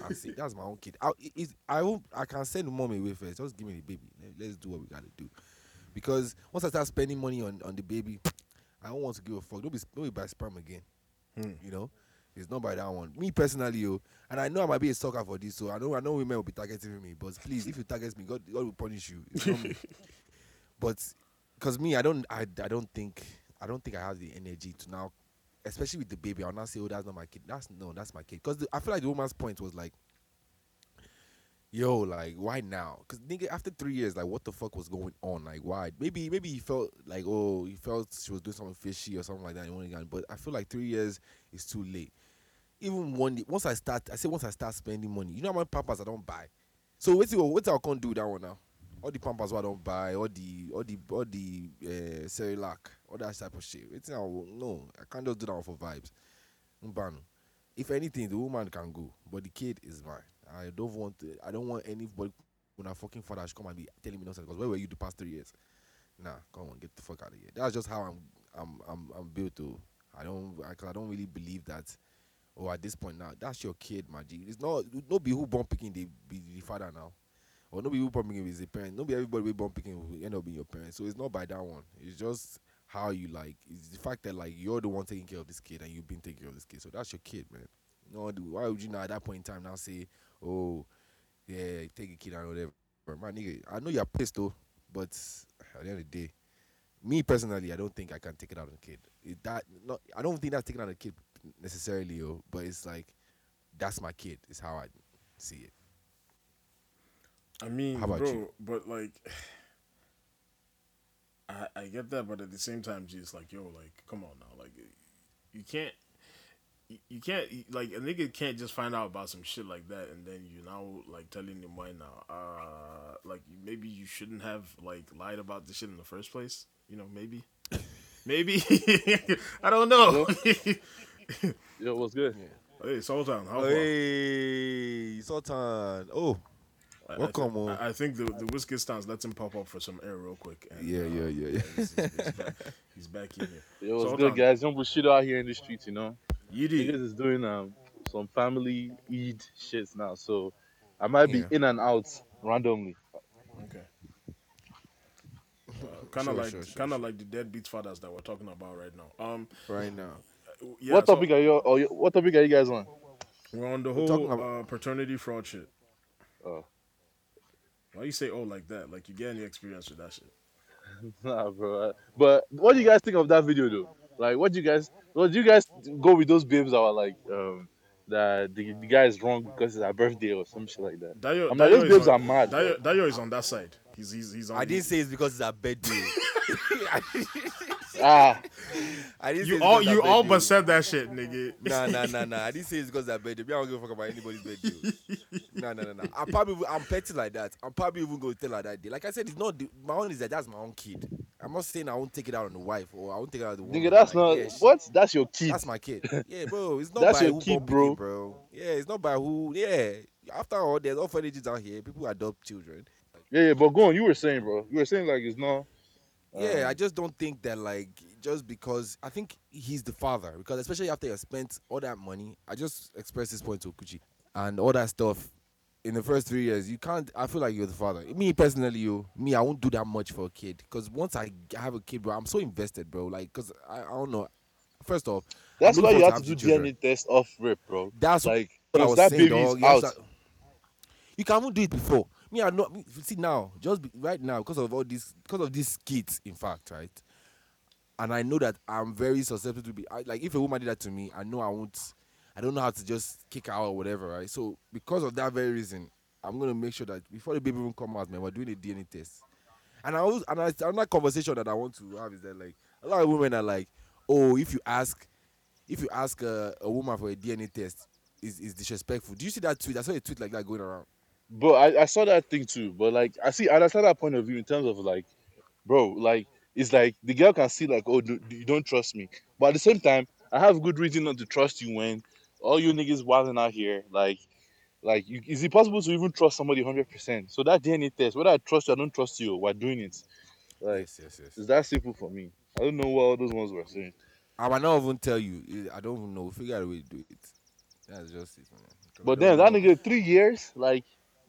I see, that's my own kid. I, I hope I can send the mom away first. Just give me the baby. Let's do what we gotta do. Because once I start spending money on, on the baby, I don't want to give a fuck. Don't be don't be buy sperm again. Hmm. You know, it's not by that one. Me personally, yo, and I know I might be a sucker for this, so I know I know women will be targeting me. But please, if you target me, God, God will punish you. It's not me. But because me, I don't, I, I don't think, I don't think I have the energy to now, especially with the baby. I'll not say, oh, that's not my kid. That's no, that's my kid. Because I feel like the woman's point was like, yo, like why now? Because nigga, after three years, like what the fuck was going on? Like why? Maybe, maybe he felt like, oh, he felt she was doing something fishy or something like that. and But I feel like three years is too late. Even one, once I start, I say once I start spending money, you know how many pampers I don't buy. So wait till I can't do that one now. All the pampers I don't buy, all the all the all the uh, Cerelac, all that type of shit. Wait till I no, I can't just do that one for vibes. If anything, the woman can go, but the kid is mine. I don't want to, I don't want anybody when I fucking father should come and be telling me nonsense. Because where were you the past three years? Nah, come on, get the fuck out of here. That's just how I'm I'm I'm I'm built to. I don't I, cause I don't really believe that. Oh, at this point now, that's your kid, my. It's not no be who born picking they be the father now. Or no be who born picking is the parent. No be everybody we born picking will end up being your parent. So it's not by that one. It's just how you like. It's the fact that like you're the one taking care of this kid and you've been taking care of this kid. So that's your kid, man. No, dude, why would you now at that point in time now say, oh, yeah, take a kid and whatever. My nigga, I know you're pissed though, but at the end of the day, me personally, I don't think I can take it out on a kid. It, that not, I don't think that's taking out on a kid necessarily, yo, but it's like that's my kid. Is how I see it. I mean, How about bro, you? but like, I I get that, but at the same time, just like, yo, like, come on now, like, you can't. You- You can't like a nigga can't just find out about some shit like that and then you now like telling him why now. Uh, like maybe you shouldn't have like lied about this shit in the first place. You know, maybe, maybe I don't know. Yo, what's good? hey, Sultan, how far? Hey, Sultan. Oh, I- I welcome, thi- oh. I, I think the the whiskey stands. Let him pop up for some air real quick. And, yeah, uh, yeah, yeah, yeah. He's, he's back, he's back in here. Yo, what's Sultan, good, guys? Young Bushido out here in the streets, you know. You did. Niggas is doing um some family Eid shits now, so I might be Yeah. in and out randomly. Okay. kind of Sure, like sure, sure, kind of like the deadbeat fathers that we're talking about right now. Um, right now. yeah, what so topic are you? Or what topic are you guys on? we're on the whole about- uh, paternity fraud shit. Oh. Why you say oh like that? Like you get any experience with that shit? Nah, bro. But what do you guys think of that video, though? Like, what do you guys? What do you guys go with those babes that were like, um, that the, the guy is wrong because it's her birthday or some shit like that? Dayo, I'm like, Dayo those is babes on- are mad. Dayo, Dayo is on that side. He's he's he's on. I didn't say it's because it's a birthday. Ah, I didn't say you it's all because you it's her all birthday. but said that shit, nigga. Nah, nah, nah, nah. I didn't say it's because of birthday. Me, I don't give a fuck about anybody's birthday. nah, nah, nah, nah. I'm probably, I'm petty like that. I'm probably even going to tell her that day. Like I said, it's not the, my own is that that's my own kid. I'm not saying I won't take it out on the wife or I won't take it out on the woman. nigga, that's Like, not yeah, what. That's your kid. That's my kid. Yeah, bro. It's not That's by your who kid, bro. pikin, bro. Yeah, it's not by who. Yeah. After all, there's orphanages out here. People adopt children. Yeah, yeah. But go on. You were saying, bro. You were saying like it's not. Yeah, um, I just don't think that like just because I think he's the father because especially after you spent all that money, I just expressed this point to Okuchi and all that stuff. In the first three years, you can't. I feel like you're the father. Me personally, you, me, I won't do that much for a kid because once I have a kid, bro, I'm so invested, bro. Like, cause I, I don't know. First off, That's why you have to do children. DNA test off rip, bro. That's Like, what I was that saying, dog. You to- You can even do it before. Me, I know. me- See now, just be, right now, because of all this, because of these kids, in fact, right. And I know that I'm very susceptible to be I, like if a woman did that to me, I know I won't. I don't know how to just kick out or whatever, right? So because of that very reason, I'm gonna make sure that before the baby even come out, man, we're doing a DNA test. And I was, and I, another conversation that I want to have is that like a lot of women are like, oh, if you ask, if you ask a, a woman for a DNA test, is is disrespectful. Do you see that tweet? I saw a tweet like that going around. But I, I saw that thing too. But like, I see, I understand that point of view in terms of like, bro, like, it's like the girl can see like, oh, do, you don't trust me. But at the same time, I have good reason not to trust you when all you niggas wilding out here, like, like, you, is it possible to even trust somebody hundred percent? So that DNA test, whether I trust you, I don't trust you, we're doing it. Like, yes, yes, yes. it's that simple for me. I don't know what all those ones were saying. I might not even tell you. I don't even know. Figure out a way to do it. That's just it, man. But then that nigga three years, like,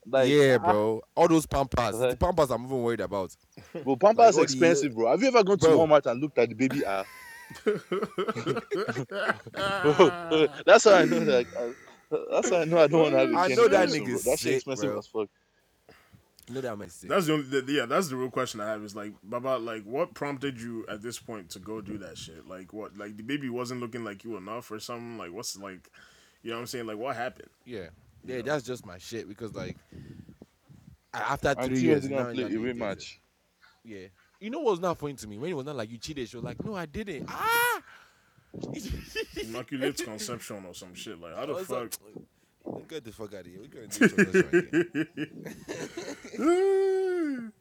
like yeah, ah, bro. All those pampers. The pampers I'm even worried about. Bro, Pampers Like, what is expensive, bro. Have you ever gone to Bro. Walmart and looked at the baby ass? that's how I know that. that's how I know I don't want to have a I kid know that very soon, nigga's That shit sick, expensive bro. as fuck. You know that I'm sick. That's the only the, yeah. That's the real question I have is like Baba, like what prompted you at this point to go do that shit? Like what? Like the baby wasn't looking like you enough or something? Like what's like, you know what I'm saying? Like what happened? Yeah, yeah. That's just my shit because like after three Until years, you now didn't play away match. Yeah. You know what's not funny to me? When it was not like you cheated, she was like, "No, I didn't." Ah. Immaculate conception or some shit. Like how the fuck? like, Get the fuck out of here. We're gonna do something right here.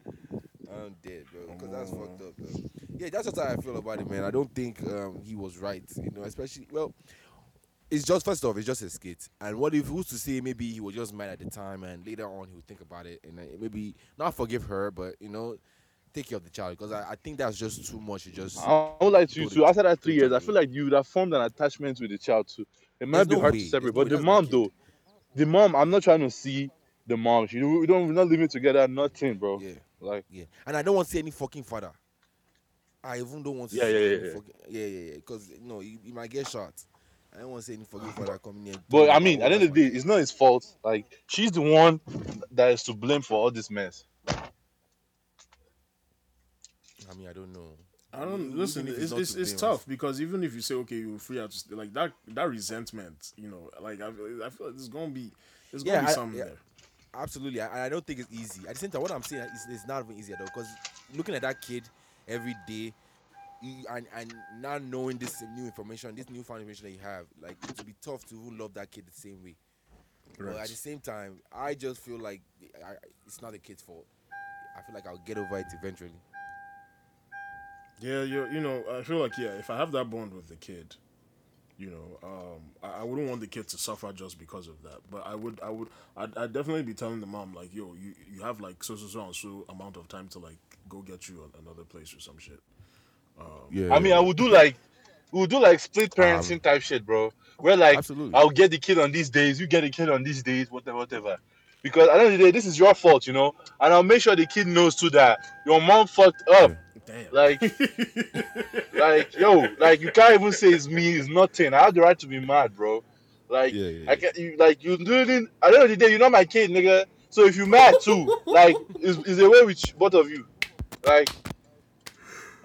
I'm dead, bro. Because that's fucked up, though. Yeah, that's just how I feel about it, man. I don't think um, he was right. You know, especially well, it's just first off, it's just a skit. And what if who's to say maybe he was just mad at the time, and later on he would think about it and maybe not forgive her, but you know, take care of the child. Because I, I think that's just too much. to just I would like to you too. After that three years, I feel like you would have formed an attachment with the child too. It might There's be no hard way. to separate, There's but way. the mom though, the mom, I'm not trying to see the mom. She, we don't, we're not living together, nothing, bro. yeah. Like, Yeah, and I don't want to see any fucking father. I even don't want to Yeah, see yeah, yeah. fucking yeah, yeah, yeah. Because you know, you, you might get shot. I don't want to see any fucking father coming here. but I mean, at the end of the day, it's not his fault. Like, she's the one that is to blame for all this mess. I mean, I don't know. I don't Even listen. if It's it's, to it's tough because even if you say okay, you free out, to stay, like that that resentment, you know, like I, feel- I feel like there's gonna be There's gonna be I- something yeah. there. Absolutely, I, I don't think it's easy. At the same time, what I'm saying is it's not even easy though, because looking at that kid every day, you, and and not knowing this new information, this new information that you have, like it will be tough to even love that kid the same way. But at the same time, I just feel like I, it's not the kid's fault. I feel like I'll get over it eventually. Yeah, you you know, I feel like yeah, if I have that bond with the kid, you know, um, I, I wouldn't want the kid to suffer just because of that. But I would, I would, I'd, I'd definitely be telling the mom like, yo, you you have like so so so and so amount of time to like go get you another place or some shit. Yeah. I mean, I would do like, we would do like split um, parenting type shit, bro. Where like, Absolutely. I'll get the kid on these days, you get the kid on these days, whatever, whatever. Because at the end of the day, this is your fault, you know. And I'll make sure the kid knows too that your mom fucked up. Damn. Like, like, yo, like you can't even say it's me, it's nothing. I have the right to be mad, bro. Like, Yeah, yeah, I can you like you doing at the end of the day, you're not my kid, nigga. So if you mad too, like, it's, it's away with both of you. Like,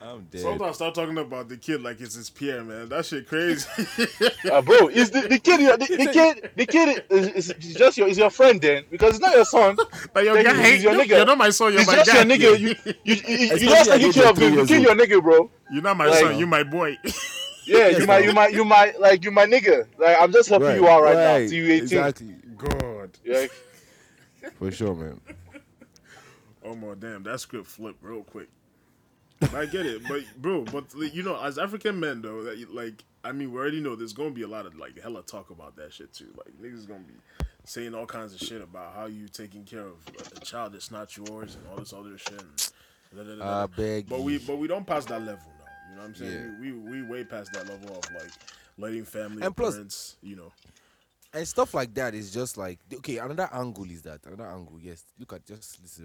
I'm dead. Sometimes start talking about the kid like it's his peer, man. That shit crazy. uh, bro, is the, the kid the, the kid the kid is, is just your is your friend then because it's not your son. But your Then guy, he's your you. ney're You're not my son. You're It's my just guy. your nigga. You you, you, you, you just at taking care of of him. You kill your nigga, bro. You're not my Like- son. You're my boy. Yeah, you my you my you my like you my nigga. Like I'm just helping you out right, now. Till you 18. Exactly. God. Yeah. For sure, man. Oh my damn, that script flipped real quick. I get it, but bro, but you know, as African men though, that like I mean, we already know there's gonna be a lot of like hella talk about that shit too. Like niggas gonna be saying all kinds of shit about how you taking care of a child that's not yours and all this other shit. And da, da, da, I beg But we but we don't pass that level now. You know what I'm saying? Yeah. We, we we way past that level of like letting family And plus- parents, you know. and stuff like that is just like okay. Another angle is that another angle. Yes, look at just this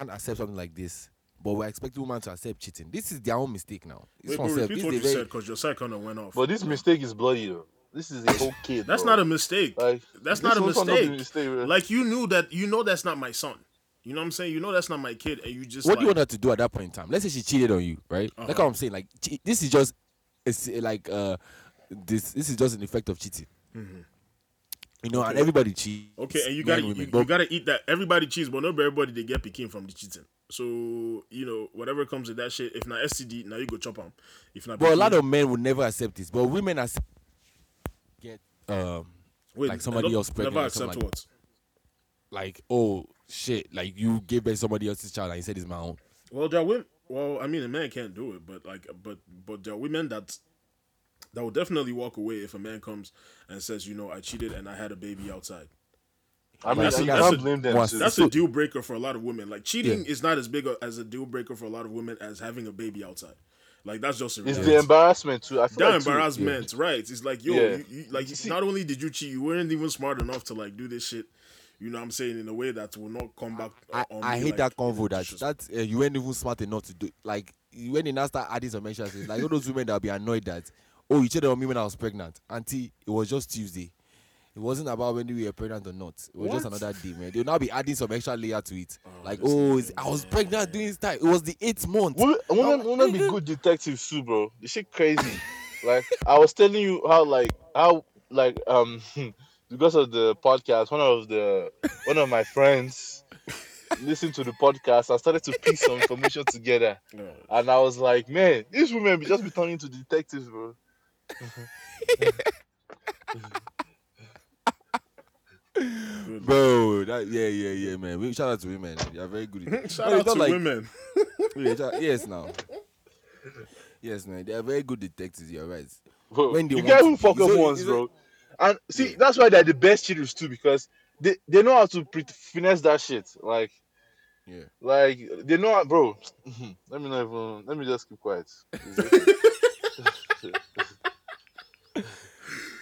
is and accept something like this, but we're expecting women to accept cheating. This is their own mistake now. This Wait, but repeat this what is you a said because your side kind of went off. But this mistake is bloody though. This is a whole kid. That's bro. not a mistake. Like, that's not a mistake. mistake. Like you knew that you know that's not my son. You know what I'm saying? You know that's not my kid, and you just what like, do you want her to do at that point in time? Let's say she cheated on you, right? Like Uh-huh. what I'm saying, like this is just it's like uh this this is just an effect of cheating. You know, and everybody cheats. Okay, and you gotta you, you gotta eat that. Everybody cheats, but not everybody they get picking from the cheating. So you know whatever comes with that shit. If not STD, now you go chop them. If not, But a lot of men would never accept this. But women accept get um Wait, like somebody else pregnant Never accept what? like oh shit, like you gave birth somebody else's child and you said it's my own. Well, there are women. Well, I mean, a man can't do it, but like, but but there are women that that will definitely walk away if a man comes and says, you know, I cheated and I had a baby outside. I mean, That's a- that's can't a- blame them. once- That's a deal breaker for a lot of women. Like cheating is not as big a, as a deal breaker for a lot of women as having a baby outside. Like that's just a It's the embarrassment too. I feel that like too, embarrassment, right? It's like yo, Yeah. you, you, like You see- not only did you cheat, you weren't even smart enough to like do this shit. You know what I'm saying in a way that will not come back. I, on I me, hate like, that convo that that uh, you weren't even smart enough to do like you- when they now start adding some extra like all those women that will be annoyed that oh you cheated on me when I was pregnant auntie it was just Tuesday it wasn't about when we were pregnant or not it was just another day man they'll now be adding some extra layer to it like oh nigga, I was pregnant during this time it was the eighth month Women, women, women be good detectives too, bro. This shit crazy. like I was telling you how, like how, like um, because of the podcast, one of the one of my friends listened to the podcast. I started to piece some information together, Yeah. and I was like, man, these women be just be turning to detectives, bro. Mm-hmm. Mm-hmm. bro that yeah yeah yeah man we shout out to women they are very good. Shout No, out to like- women. Yeah, shout- yes now yes man they are very good detectives you're right Bro, When they you want get to who be. fuck up It's once, it's a- bro. And see, that's why they're the best cheaters too, because they, they know how to pre- finesse that shit. Like, yeah like they know, how, bro. let me not even. Let me just keep quiet.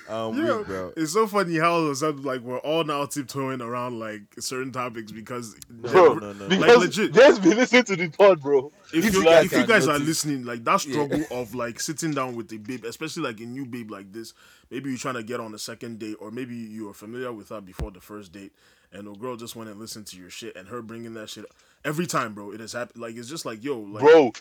Um Yeah, weak, bro it's so funny how it like we're all now tiptoeing around like certain topics because bro, no, no, no. because legit. just be listening to the pod, bro. if If you, you guys if you can guys are listening, like that struggle of like sitting down with a babe, especially like a new babe like this, maybe you're trying to get on a second date, or maybe you were familiar with her before the first date, and a girl just went and listened to your shit, and her bringing that shit every time, bro. It has happened. Like it's just like yo, like Bro,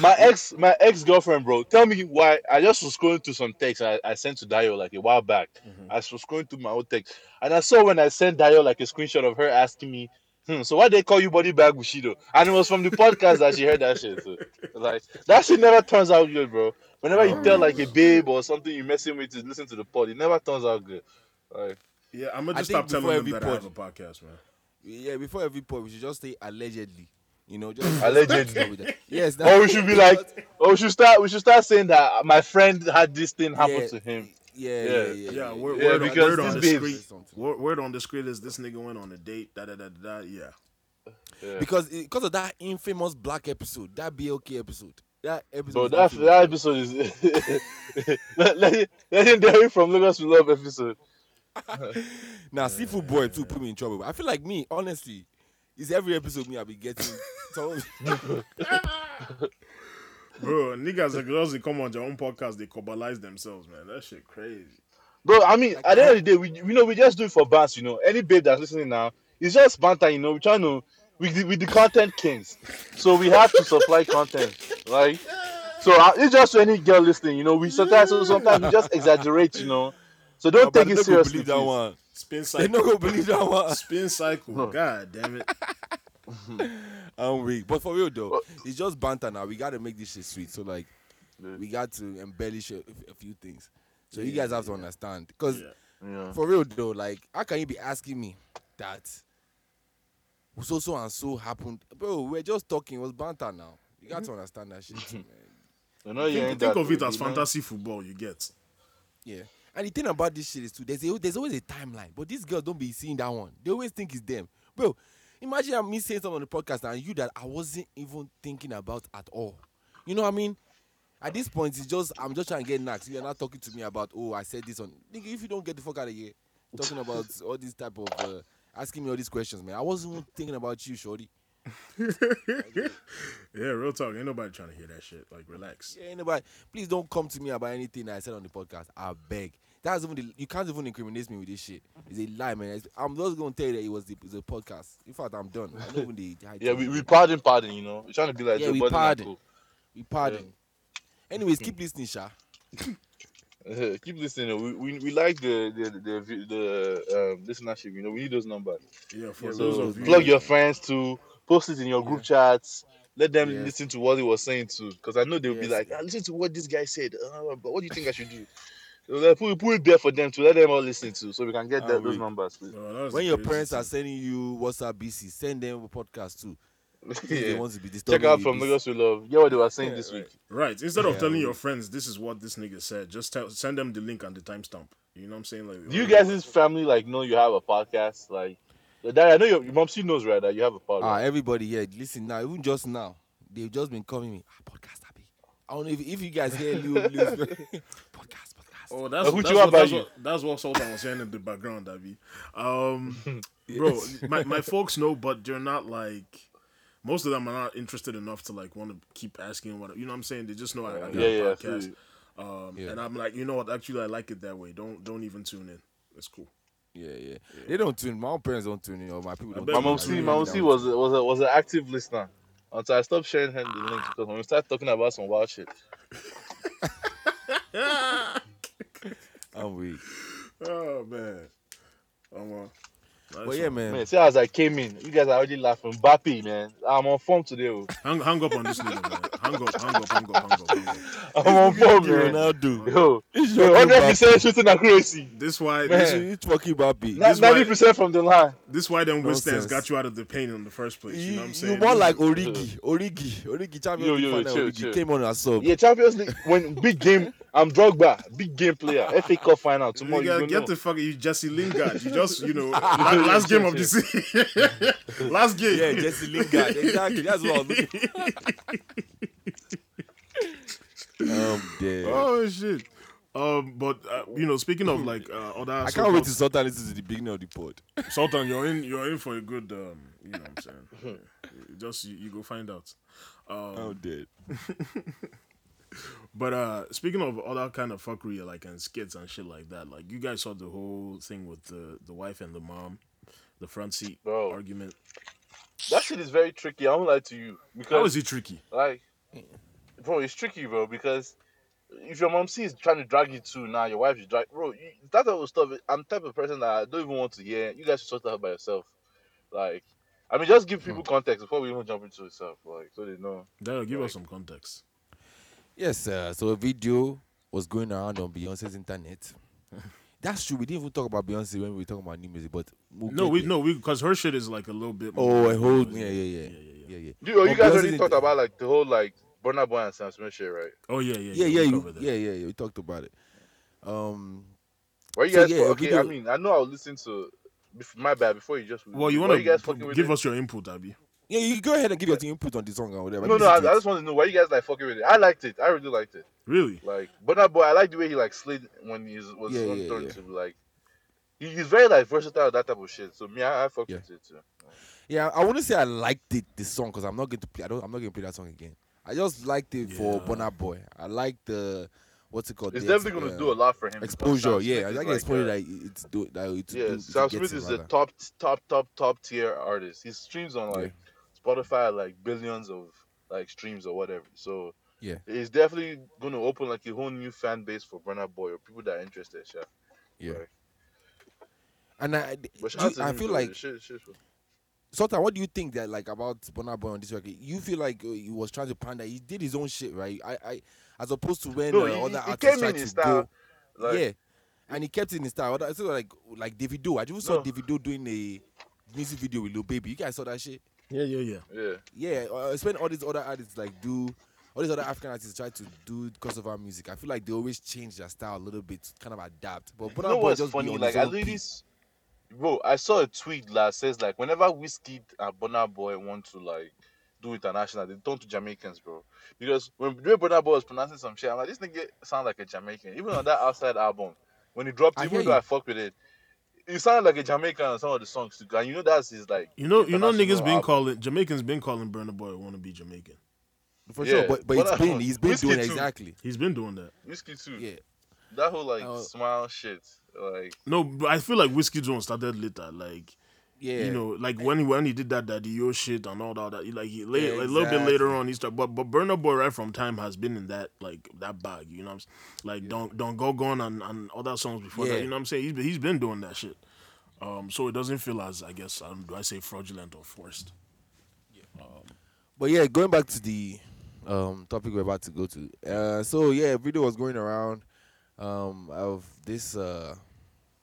my ex, my ex girlfriend, bro. Tell me why. I just was scrolling through some text I, I sent to Dio like a while back. Mm-hmm. I was scrolling through my old text, and I saw when I sent Dio like a screenshot of her asking me, "Hmm, so why they call you body bag Bushido?" And it was from the podcast that she heard that shit. So, like that shit never turns out good, bro. Whenever you tell like a babe or something you're messing with to listen to the pod, it never turns out good. Like, Yeah, I'm gonna just stop telling before them every that I have a podcast, man. Yeah, before every pod, we should just say allegedly. You know, just Allegedly. stop with that. Yes. or we should be like, or we should start, we should start saying that my friend had this thing happen Yeah. to him. Yeah, Yeah. yeah, yeah. Yeah, word, word, on, because word on the this street. Word, word on the street is this nigga went on a date. Da da da da. da yeah. Yeah. because eh, because of that infamous black episode, that BLK episode, that episode. Bro, that that episode is Le- le- legendary from Lagos to Love episode. Now, seafood boy too put me in trouble. I feel like me, honestly, is every episode me I be getting. some- Bro, niggas and girls they come on their own podcast, they cobalize themselves, man. That shit crazy. Bro, I mean, at the end of the day, we you know we just do it for bands, you know. Any babe that's listening now, it's just banter, you know. We're trying to we the, we the content kings, so we have to supply content, right? So uh, it's just to any girl listening, you know. We sometimes so sometimes we just exaggerate, you know. So don't But take it seriously. That please. one. Spin cycle. They cycle. no go believe that one. Spin cycle. God damn it. I'm weak. But for real though, it's just banter now. We gotta make this shit sweet. So like, we got to embellish a, a few things. So you guys have to understand, because Yeah. Yeah. for real though, like, how can you be asking me that? So so and so happened, bro. We're just talking. It was banter now. You got to mm-hmm. understand that shit, too, man. You know, you Think, ain't think that of it good, as you know? fantasy football. You get. Yeah. And the thing about this shit is too, there's a, there's always a timeline. But these girls don't be seeing that one. They always think it's them. Bro, imagine me saying something on the podcast and you that I wasn't even thinking about at all. You know what I mean? At this point, it's just I'm just trying to get knacks. You're not talking to me about oh I said this on nigga. If you don't get the fuck out of here, talking about all this type of uh, asking me all these questions, man. I wasn't even thinking about you, shorty. Yeah, real talk. Ain't nobody trying to hear that shit. Like, relax. Yeah, anybody, please don't come to me about anything I said on the podcast. I beg. That's even the, you can't even incriminate me with this shit. It's a lie, man. It's- I'm just gonna tell you that it was the, it was a podcast. In fact, I'm done. I don't even the Yeah, we, we pardon, pardon, you know. We're trying to be like Yeah, Joe we Budden and pardon. co. we pardon. Anyways, keep listening, Sha. Uh, keep listening. We, we, we like the the the, the, the um, listenership. You know, we need those numbers. Yeah, for Yeah, those So of you. plug your friends to post it in your group chats. Let them Yes. listen to what he was saying too, because I know they'll be like, ah, "Listen to what this guy said." Uh, but what do you think I should do? So like, put, put it there for them to let them all listen to, so we can get Ah, that, those numbers. Please. Bro, When your crazy parents are sending you WhatsApp BC, send them a podcast too. If they yeah. want to be disturbing Check out from this- Lagos to Love. Get what they were saying Yeah, this right. week. Right. Instead of telling we- your friends this is what this nigga said, just tell send them the link and the timestamp. You know what I'm saying? Like Do you guys' family like know you have a podcast? Like, Dad, I know your, your mom she knows right that you have a podcast. Ah, everybody here, listen now. Even just now, they've just been calling me ah, podcast. Abi. I don't know if, if you guys hear Lou, Lou's podcast, podcast. Oh, that's, Uh, that's, you what, about that's, you? what, that's what Sultan was saying in the background, Abby. Um, bro, my, my folks know, but they're not like most of them are not interested enough to like want to keep asking what you know. what I'm saying they just know I, I got yeah, yeah, a I feel podcast, um, Yeah. and I'm like, you know what? Actually, I like it that way. Don't don't even tune in. It's cool. Yeah, yeah, They don't tune. My own parents don't tune in, or my people don't. My tune mom in. That's see, my mom They see was a, was a, was an active listener until I stopped sharing her the link because when we start talking about some wild shit. tune. I'm weak. Oh man, um, uh, nice But yeah, man. Man, see as I came in, you guys are already laughing. Bappy, man, I'm on form today. oh. hang, hang up on this nigga, man. Hang up, hang up, hang up, hang up, hang up. I'm on form, man. Ronaldo. Yo, It's yo, your hundred percent shooting accuracy. This why Man. this, It's fucking Bappy. This Ninety percent from the line. this why them Windstands got you out of the pain in the first place. You, know what I'm saying? You more like Origi, Origi, Origi. Champions Yo, League yo, final. chill, Origi chill. came on as sub. Yeah, Champions League when big game. I'm Drogba, big game player. FA Cup final tomorrow. Nigga, you get know. the fuck you Jesse Lingard. You just you know la- last game of the season. last game. Yeah, Jesse Lingard. Exactly. That's what I was looking I'm dead. Oh shit. Um, but uh, you know, speaking of like uh, other, I can't wait to start and listen to the beginning of the pod. Sultan, you're in. You're in for a good. Um, you know, what I'm saying. Just you, you go find out. Um, I'm dead. But uh speaking of other kind of fuckery like and skits and shit like that, like you guys saw the whole thing with the the wife and the mom, the front seat Bro. argument. That shit is very tricky. I won't lie to you How because is it tricky? like bro, it's tricky, bro, because if your mom sees trying to drag you to now, your wife is drag, bro. You, that type of stuff. I'm the type of person that I don't even want to hear. You guys should sort that out by yourself. Like, I mean, just give people context before we even jump into itself, like, so they know. That'll give us some context. Yes, uh, so a video was going around on Beyonce's internet. That's true. We didn't even talk about Beyonce when we were talking about new music, but we'll No, we there. no, we because her shit is like a little bit. Oh, more- a whole yeah, yeah, yeah, yeah, yeah. You, oh, you guys Beyonce's already talked about like the whole like Burna Boy and Sam Smith shit, right? Oh yeah, yeah, yeah, we yeah, you, yeah, yeah, yeah. We talked about it. Um, Were you So, guys? yeah, okay, video- I mean, I know I was listening to. My bad. Before you just. Well, you want to give us your input, Abby? Yeah, you go ahead and give your input on the song or whatever. No, no. I, I just want to know why you guys like fucking with it. I liked it. I really liked it. Really? Like Burna Boy, I like the way he like slid when he was Yeah, on yeah, turn yeah. to like. He, he's very like versatile that type of shit. So me, I, I fucked Yeah. with it too. Yeah, I wouldn't say I liked it the song because I'm not going to play. I don't. I'm not going to play that song again. I just liked it for Yeah. Burna Boy. I like the what's it called? It's the definitely gonna uh, do a lot for him. Exposure, yeah. Smith I is like like, exposure uh, that it's do that it's Yeah, do, Sam it Smith him, is the top, top, top, top tier artist. His streams on like Spotify like billions of like streams or whatever. So Yeah. it's definitely gonna open like a whole new fan base for Burna Boy or people that are interested. Yeah. Like, And I, but do shout out you- I feel like Shit- shit- Sultan, what do you think that like about Burna Boy on this record? You feel like uh, he was trying to pander. He did his own shit, right? I, I as opposed to when No, uh, he- other he artists came tried in to his style, go, like- yeah, and he kept it in his style. Other- So like like Davido, I just saw No. Davido doing a music video with Lil Baby. You guys saw that shit? Yeah, yeah, yeah. Yeah. Yeah, uh, it's when all these other artists like do, all these other African artists try to do crossover music. I feel like they always change their style a little bit, kind of adapt. But You Burna know what's just funny? Like I own really, beat. s- bro, I saw a tweet that says like whenever Wizkid and Burna Boy want to like do international, they turn to Jamaicans, bro. Because when when Burna Boy was pronouncing some shit, I'm like, this nigga sound like a Jamaican. Even on that outside album, when he dropped, I it, even hear though you. I fuck with it, it sounded like a Jamaican on some of the songs too. And you know that's his like. You know, you know, niggas international been calling Jamaicans been calling Burna Boy want to be Jamaican. for yeah, sure. But but it's Burna- been he's been Wizkid doing it too. exactly. He's been doing that. Wizkid too. Yeah. That whole like Uh, smile shit, like No, but I feel like Wizkid Jones started later. Like Yeah. you know, like when he when he did that that Yo shit and all that, that like he late, Yeah, like, a little bit later on he started. But but Burna Boy right from time has been in that like that bag. You know, what I'm saying? like don't don't go gone and and other songs before that. You know what I'm saying? He's been, he's been doing that shit. Um, so it doesn't feel as I guess um, do I say fraudulent or forced? But yeah, going back to the um topic we're about to go to. Uh so yeah, video was going around um of this uh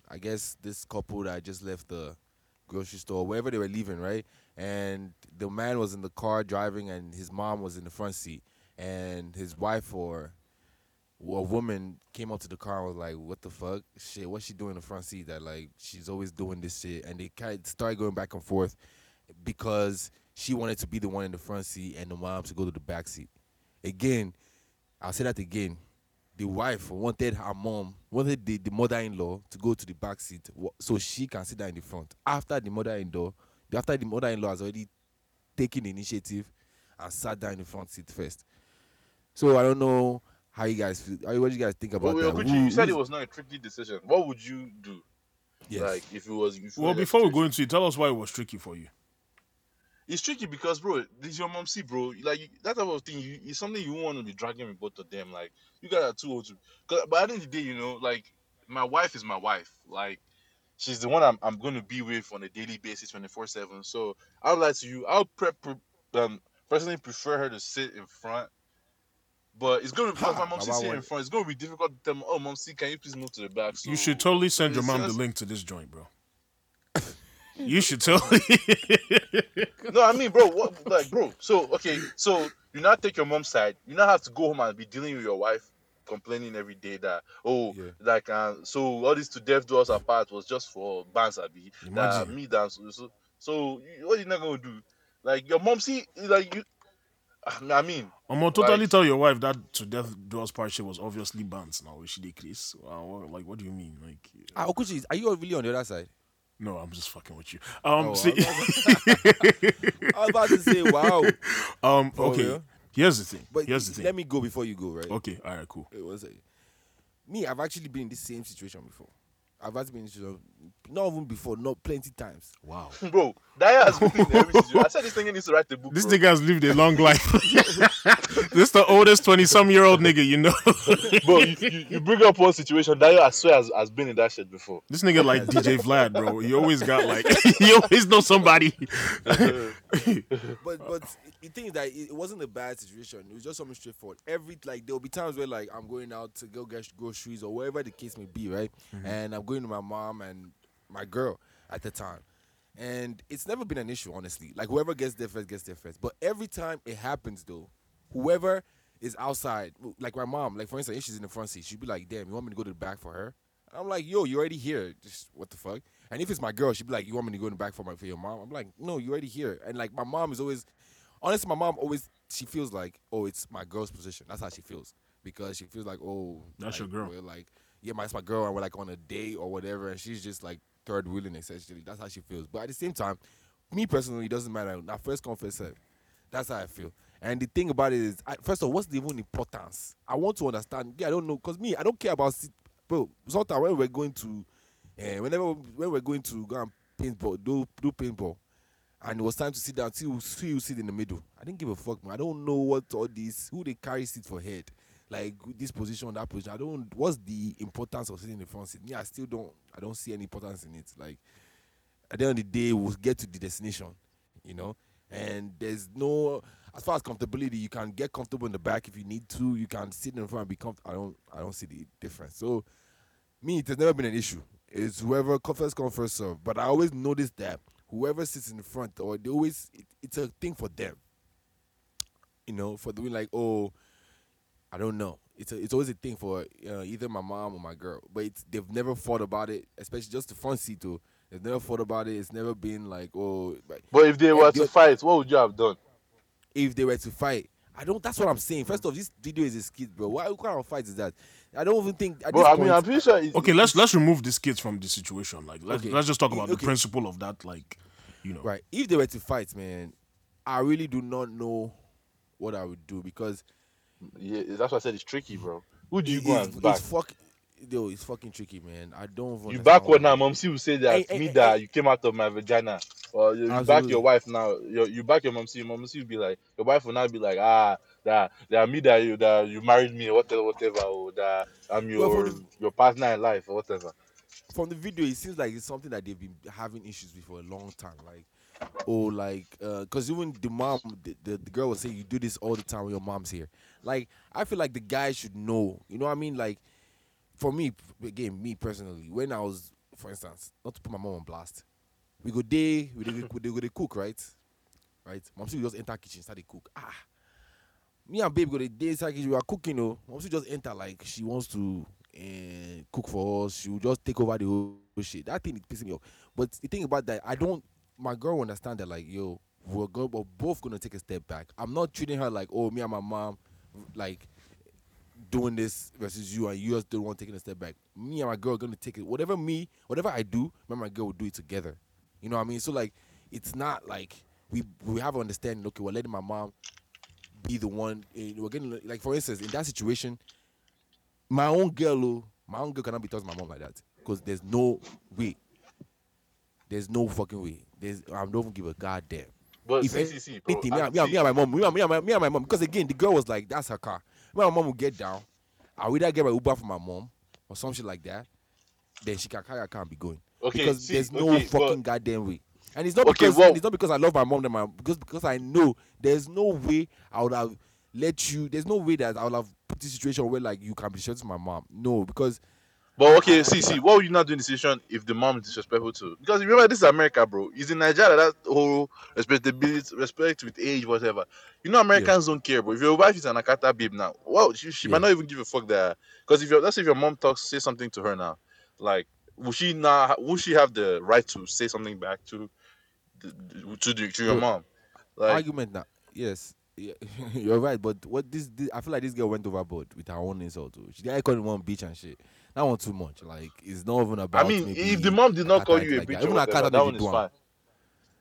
I guess this couple that just left the grocery store, wherever they were leaving, right? And the man was in the car driving and his mom was in the front seat and his wife or a woman came up to the car and was like, "What the fuck? Shit, what's she doing in the front seat? That like she's always doing this shit." And they kind of started going back and forth because she wanted to be the one in the front seat and the mom to go to the back seat. Again, I'll say that again. The wife wanted her mom, wanted the, the mother-in-law to go to the back seat so she can sit down in the front. After the mother-in-law, after the mother-in-law has already taken the initiative and sat down in the front seat first. So I don't know how you guys feel. What do you guys think about Well, that? Okuchi, Who- you said it was not a tricky decision. What would you do? Yes. Like if it was. If you Well, were in that before we go into it, tell us why it was tricky for you. It's tricky because, bro, this is your mom. See, bro, like that type of thing. You, it's something you want to be dragging with both of them. Like you guys are too old to. Cause, but at the end of the day, you know, like my wife is my wife. Like she's the one I'm, I'm going to be with on a daily basis, twenty four seven. So I'll lie to you. I'll prep. Um, personally prefer her to sit in front. But it's gonna because my mom Baba sits in front. It's gonna be difficult to tell oh, mom, see, can you please move to the back? So, you should totally send your mom the link to this joint, bro. You should totally. No, I mean, bro, what, like, bro. So, okay, so you not take your mom's side. You not have to go home and be dealing with your wife, complaining every day that, oh, Yeah. like, uh, so all this to death do us apart was just for bands, Abi. That Imagine. me dance. So, so you- what you not gonna do? Like your mom, see, like you. I mean, I'm gonna totally Like- tell your wife that to death do us part shit was obviously banned. Now is she decrease? Uh, like, what do you mean? Like, Ah, Okuchi, are you really on the other side? No, I'm just fucking with you. Um, Oh, see, I was about to say, wow. um, okay. Here's the thing. But Here's the thing. let me go before you go, right? Okay, all right, cool. Wait, one second. Me, I've actually been in this same situation before. I've actually been in not even before, not plenty times. Wow. bro, Daya has been in every situation. I said this nigga needs to write the book. This bro. nigga has lived a long life. this is the oldest twenty some year old nigga, you know. Bro, you, you, you bring up one situation. Daya, I swear, has, has been in that shit before. This nigga like DJ Vlad, bro. He always got like he always know somebody. But but the thing is that it, it wasn't a bad situation. It was just something straightforward. Every like there will be times where like I'm going out to go get groceries or wherever the case may be, right? Mm-hmm. And I'm going to my mom and my girl at the time. And it's never been an issue, honestly. Like whoever gets there first gets there first. But every time it happens though, whoever is outside, like my mom, like for instance, if she's in the front seat, she'd be like, "Damn, you want me to go to the back for her?" I'm like, "Yo, you already here. Just what the fuck?" And if it's my girl, she'd be like, "You want me to go in the back for my for your mom?" I'm like, "No, you already here." And like my mom is always, honestly, my mom always she feels like, "Oh, it's my girl's position." That's how she feels because she feels like, "Oh, That's your girl. we're like, yeah, my, it's my girl, and we're like on a date or whatever, and she's just like third wheeling essentially. That's how she feels. But at the same time, me personally, it doesn't matter. Now, first come, first serve. That's how I feel. And the thing about it is, I, first of all, what's the even importance? I want to understand. Yeah, I don't know, cause me, I don't care about. Bro, sometimes when we're going to, uh, whenever when we're going to go and paintball, do do paintball, and it was time to sit down, see who, see who sit in the middle. I didn't give a fuck, man. I don't know what all this, who they carry seat for head, like this position, that position. I don't. What's the importance of sitting in the front seat? Me, I still don't. I don't see any importance in it. Like at the end of the day, we'll get to the destination, you know. And there's no, as far as comfortability, you can get comfortable in the back if you need to. You can sit in front and be comfortable. I don't, I don't see the difference. So, me, it has never been an issue. It's whoever first come first serve. But I always notice that whoever sits in front, or they always, it, it's a thing for them. You know, for doing like, oh, I don't know. It's a, it's always a thing for uh, either my mom or my girl, but it's, they've never thought about it, especially just the front seat too. They've never thought about it. It's never been like, oh, like, But if they were the- to fight, what would you have done? if they were to fight. I don't. That's what I'm saying. First off, this video is a skit, bro. What kind of fight is that? I don't even think. At Bro, this I mean, I'm pretty sure. It's, Okay, let's let's remove the skits from the situation. Like let's Okay. let's just talk about the principle of that. Like, you know, right? If they were to fight, man, I really do not know what I would do because Yeah, that's why I said it's tricky, bro. Who do you go and back? it's fuck. Yo, it's fucking tricky, man. I don't. You understand back what- what now? Mom, see, will say that Hey, hey, me hey, that you came out of my vagina. Or you, you back Absolutely. your wife now. You, you back your mom. See, mom, see, will be like your wife will now be like, ah, that that me that you that you married me or whatever, whatever, or that I'm Well, for your the- your partner in life or whatever. from the video, it seems like it's something that they've been having issues with for a long time. Like, oh, like, because even the mom, the, the, the girl was saying, you do this all the time when your mom's here. Like, I feel like the guy should know. You know what I mean? Like, for me, again, me personally, when I was, for instance, not to put my mom on blast, we go day, we go dey cook, right? Right? Mom still just enter kitchen, start to cook. Ah. Me and babe go the day inside kitchen, we are cooking, oh. Mom still just enter like she wants to uh, cook for us. She will just take over the whole shit. That thing is pissing me off. But the thing about that, I don't. My girl will understand that, like, yo, we're, go, we're both gonna take a step back. I'm not treating her like, oh, me and my mom, like, doing this versus you, and you just the one taking a step back. Me and my girl are gonna take it. Whatever me, whatever I do, me and my girl will do it together. You know what I mean? So like, it's not like we we have an understanding. Okay, we're letting my mom be the one. eh, We're getting like, for instance, in that situation, my own girl, oh, my own girl cannot be touching my mom like that because there's no way. There's no fucking way. There's I don't give a goddamn. But If see, bro, anything, me, and- me, and- me and my mom, me and, me, and my, me and my mom, because again, the girl was like, that's her car. Me and my mom will get down. I'll either get my Uber for my mom or some shit like that. Then she can carry her car and be going. Okay, because see, there's no okay, but- fucking goddamn way. And it's not Okay, because well- it's not because I love my mom that my because because I know there's no way I would have let you. There's no way that I would have put this situation where like you can be short to my mom. No, because But okay, see, see, what would you not do in the situation if the mom is disrespectful to? Because remember, this is America, bro. It's in Nigeria that whole respectability, respect with age, whatever. You know, Americans don't care, bro. If your wife is an Akata babe now, well, she, she Yeah. might not even give a fuck that. Because if your let's if your mom talks, say something to her now, like, will she not? Will she have the right to say something back to, the, to the, to your mom? Like, argument now. Yes, yeah, you're right. But what this, this, I feel like this girl went overboard with her own insult too. She call him one bitch and shit. That one too much. Like it's not even about. I mean, if the mom did not call you a like bitch, that. even whatever, that one is fine.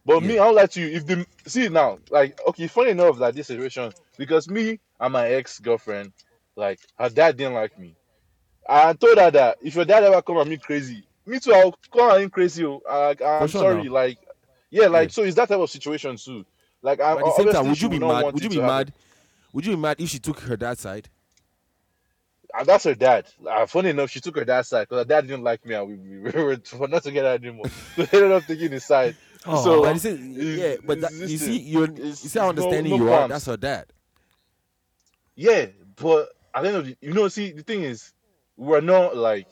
But me, I'll let you. If the see now, like okay, funny enough that this situation because me and my ex girlfriend, like her dad didn't like me. I told her that if your dad ever come at me crazy, me too, I'll call him crazy. oh. I, I'm sure sorry, now. like Yeah, like so it's that type of situation too. Like I, at the same time, would you be mad? Would you be to happen. mad? Would you be mad if she took her dad's side? And that's her dad. Uh, funny enough, she took her dad's side because her dad didn't like me, and we, we, we were we're not together anymore. So they ended up taking his side. Oh. so But yeah, but that, you see, you're, you see how it's no- understanding no you are. That's her dad. Yeah, but at the end of the, you know, see, the thing is, we're not like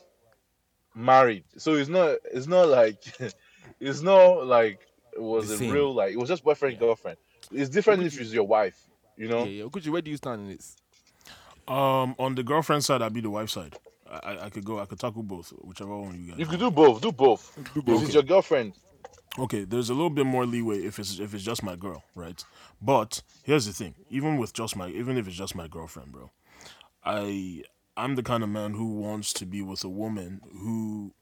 married, so it's not, it's not like, it's not like it was The a same. real like, it was just boyfriend girlfriend. It's different if it's your wife, you know. Yeah, yeah. Where do you stand in this? Um, on the girlfriend side, I'd be the wife side. I, I, I could go. I could tackle both, whichever one you guys. You could do both. Do both. If it's your girlfriend, Okay, there's a little bit more leeway if it's if it's just my girl, right? But here's the thing: even with just my, even if it's just my girlfriend, bro, I I'm the kind of man who wants to be with a woman who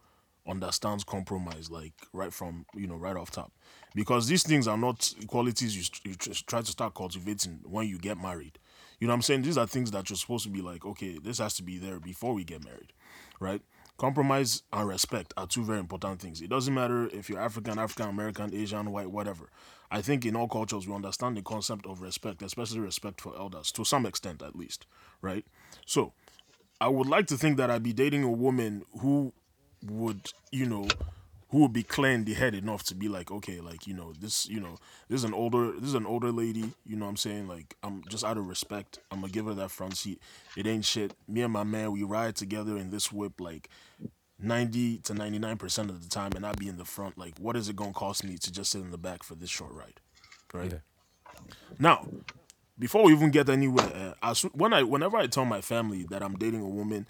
understands compromise, like right from you know right off top, because these things are not qualities you, you try to start cultivating when you get married. You know what I'm saying? These are things that you're supposed to be like, okay, this has to be there before we get married, right? Compromise and respect are two very important things. It doesn't matter if you're African, African American, Asian, white, whatever. I think in all cultures we understand the concept of respect, especially respect for elders, to some extent at least, right? So, I would like to think that I'd be dating a woman who would, you know, who would be clear in the head enough to be like, okay, like, you know, this, you know, this is an older, this is an older lady, you know what I'm saying? Like, I'm just out of respect, I'm gonna give her that front seat. It ain't shit. Me and my man, we ride together in this whip, like, 90 to 99% of the time, and I'd be in the front. Like, what is it gonna cost me to just sit in the back for this short ride? Right? Now, before we even get anywhere, uh, as, when I whenever I tell my family that I'm dating a woman,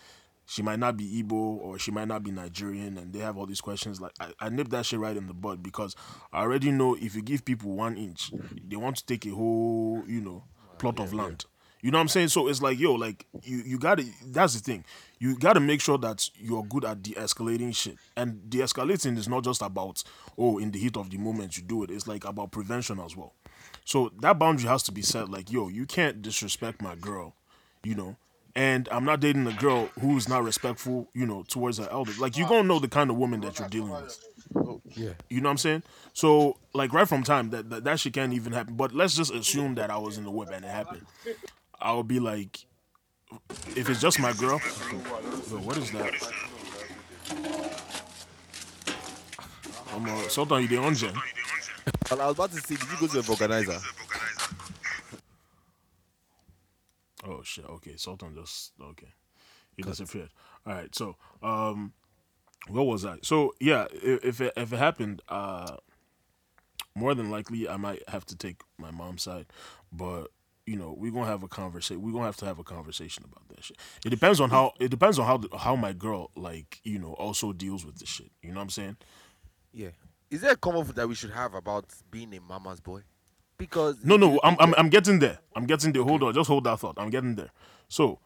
she might not be Igbo or she might not be Nigerian, and they have all these questions. Like I, I nip that shit right in the bud because I already know if you give people one inch, they want to take a whole you know plot of land. You know what I'm saying? So it's like yo, like you you gotta. That's the thing. You gotta make sure that you're good at de-escalating shit, and de-escalating is not just about oh in the heat of the moment you do it. It's like about prevention as well. So that boundary has to be set. Like, yo, you can't disrespect my girl, you know. And I'm not dating a girl who's not respectful, you know, towards her elders. Like, you're gonna know the kind of woman that you're dealing with. Yeah. You know what I'm saying? So, like, right from time, that that, that shit can't even happen. But let's just assume that I was in the whip and it happened. I would be like, if it's just my girl, Yo, what is that? I'm uh, Sultan, you the on Jen? Well, I was about to say, did you go to a vulcanizer? Oh shit. Okay, Sultan just okay. He disappeared. All right. So, um, what was I? So yeah, if if it, if it happened, uh, more than likely I might have to take my mom's side, but you know we're gonna have a conversation. We're gonna have to have a conversation about that shit. It depends on how it depends on how the, how my girl like you know also deals with the shit. You know what I'm saying? Yeah. Is there a common food that we should have about being a mama's boy? Because No, no, I'm, I'm, I'm getting there. I'm getting there. Hold on, just hold that thought. I'm getting there. So,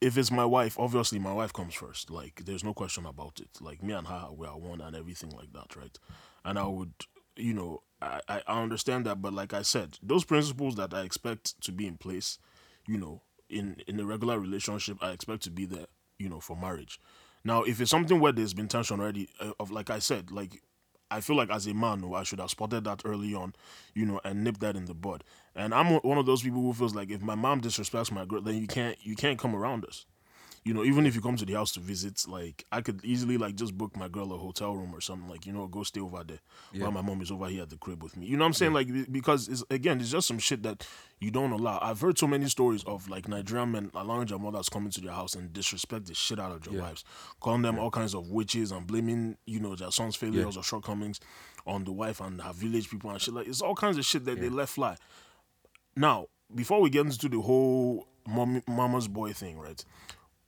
if it's my wife, obviously my wife comes first. Like, there's no question about it. Like, me and her, we are one and everything like that, right? And I would, you know, I, I understand that, but like I said, those principles that I expect to be in place, you know, in in a regular relationship, I expect to be there, you know, for marriage. Now, if it's something where there's been tension already, uh, of like I said, like I feel like as a man, oh, I should have spotted that early on, you know, and nipped that in the bud. And I'm one of those people who feels like if my mom disrespects my girl, then you can't you can't come around us. You know, even if you come to the house to visit, like I could easily like just book my girl a hotel room or something, like you know, go stay over there while my mom is over here at the crib with me. You know what I'm saying? Like because it's again, it's just some shit that you don't allow. I've heard so many stories of like Nigerian men allowing their mothers coming to their house and disrespect the shit out of their wives, calling them all kinds of witches and blaming you know their son's failures or shortcomings on the wife and her village people and shit. Like it's all kinds of shit that they let fly. Now, before we get into the whole mom, mama's boy thing, right?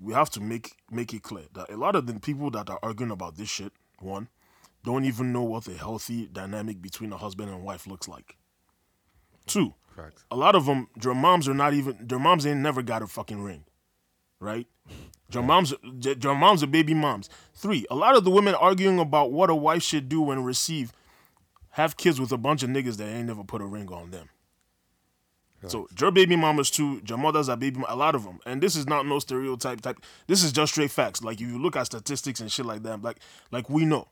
We have to make make it clear that a lot of the people that are arguing about this shit, one, don't even know what a healthy dynamic between a husband and wife looks like. Two, Facts. a lot of them, their moms are not even, their moms ain't never got a fucking ring, right? Their moms, their moms are baby moms. Three, a lot of the women arguing about what a wife should do when receive have kids with a bunch of niggas that ain't never put a ring on them. So your baby mamas too, your mothers are baby, a lot of them, and this is not no stereotype type. This is just straight facts. Like if you look at statistics and shit like that, like like we know,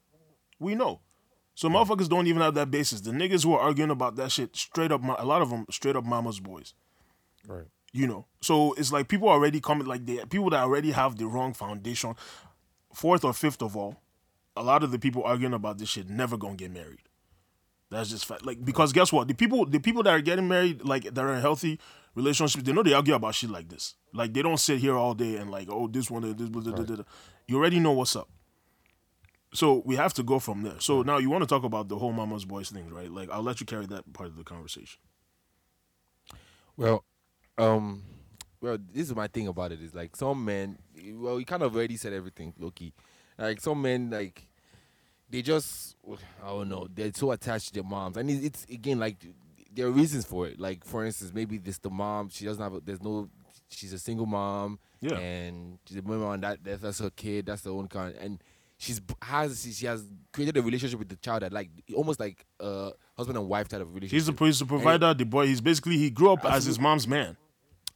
we know. So motherfuckers don't even have that basis. The niggas who are arguing about that shit, straight up, a lot of them straight up mama's boys. Right. You know, so it's like people already coming like they people that already have the wrong foundation. Fourth or fifth of all, a lot of the people arguing about this shit never gonna get married. That's just fact. Like because guess what? The people the people that are getting married, like that are in healthy relationships, they know they argue about shit like this. Like they don't sit here all day and like, oh, this one, this, blah, blah, blah, blah. you already know what's up. So we have to go from there. So now you want to talk about the whole mama's boys thing, right? Like I'll let you carry that part of the conversation. Well, um, well, this is my thing about it. Is like some men. Well, you kind of already said everything, Loki. Like some men, like they just, I don't know, they're so attached to their moms, and it's, it's again like there are reasons for it. Like for instance, maybe this the mom. She doesn't have. A, there's no. She's a single mom. Yeah. And she's a mom, and that that's, that's her kid. That's the own kind. And she's has she has created a relationship with the child that like almost like uh husband and wife type of relationship. He's the he's the provider, the boy. He's basically he grew up as his mom's man.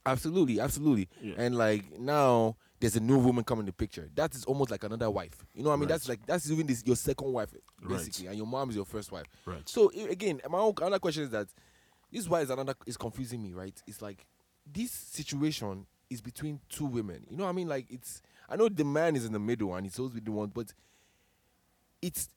Absolutely, absolutely. Yeah. And like now there's a new woman coming in the picture. That is almost like another wife. You know what I mean? That's like that's even this your second wife eh, basically, and your mom is your first wife. Right. So again, my own another question is that this is why is another is confusing me, right? It's like this situation is between two women. You know what I mean? Like it's I know the man is in the middle and he's supposed to be the one, but it's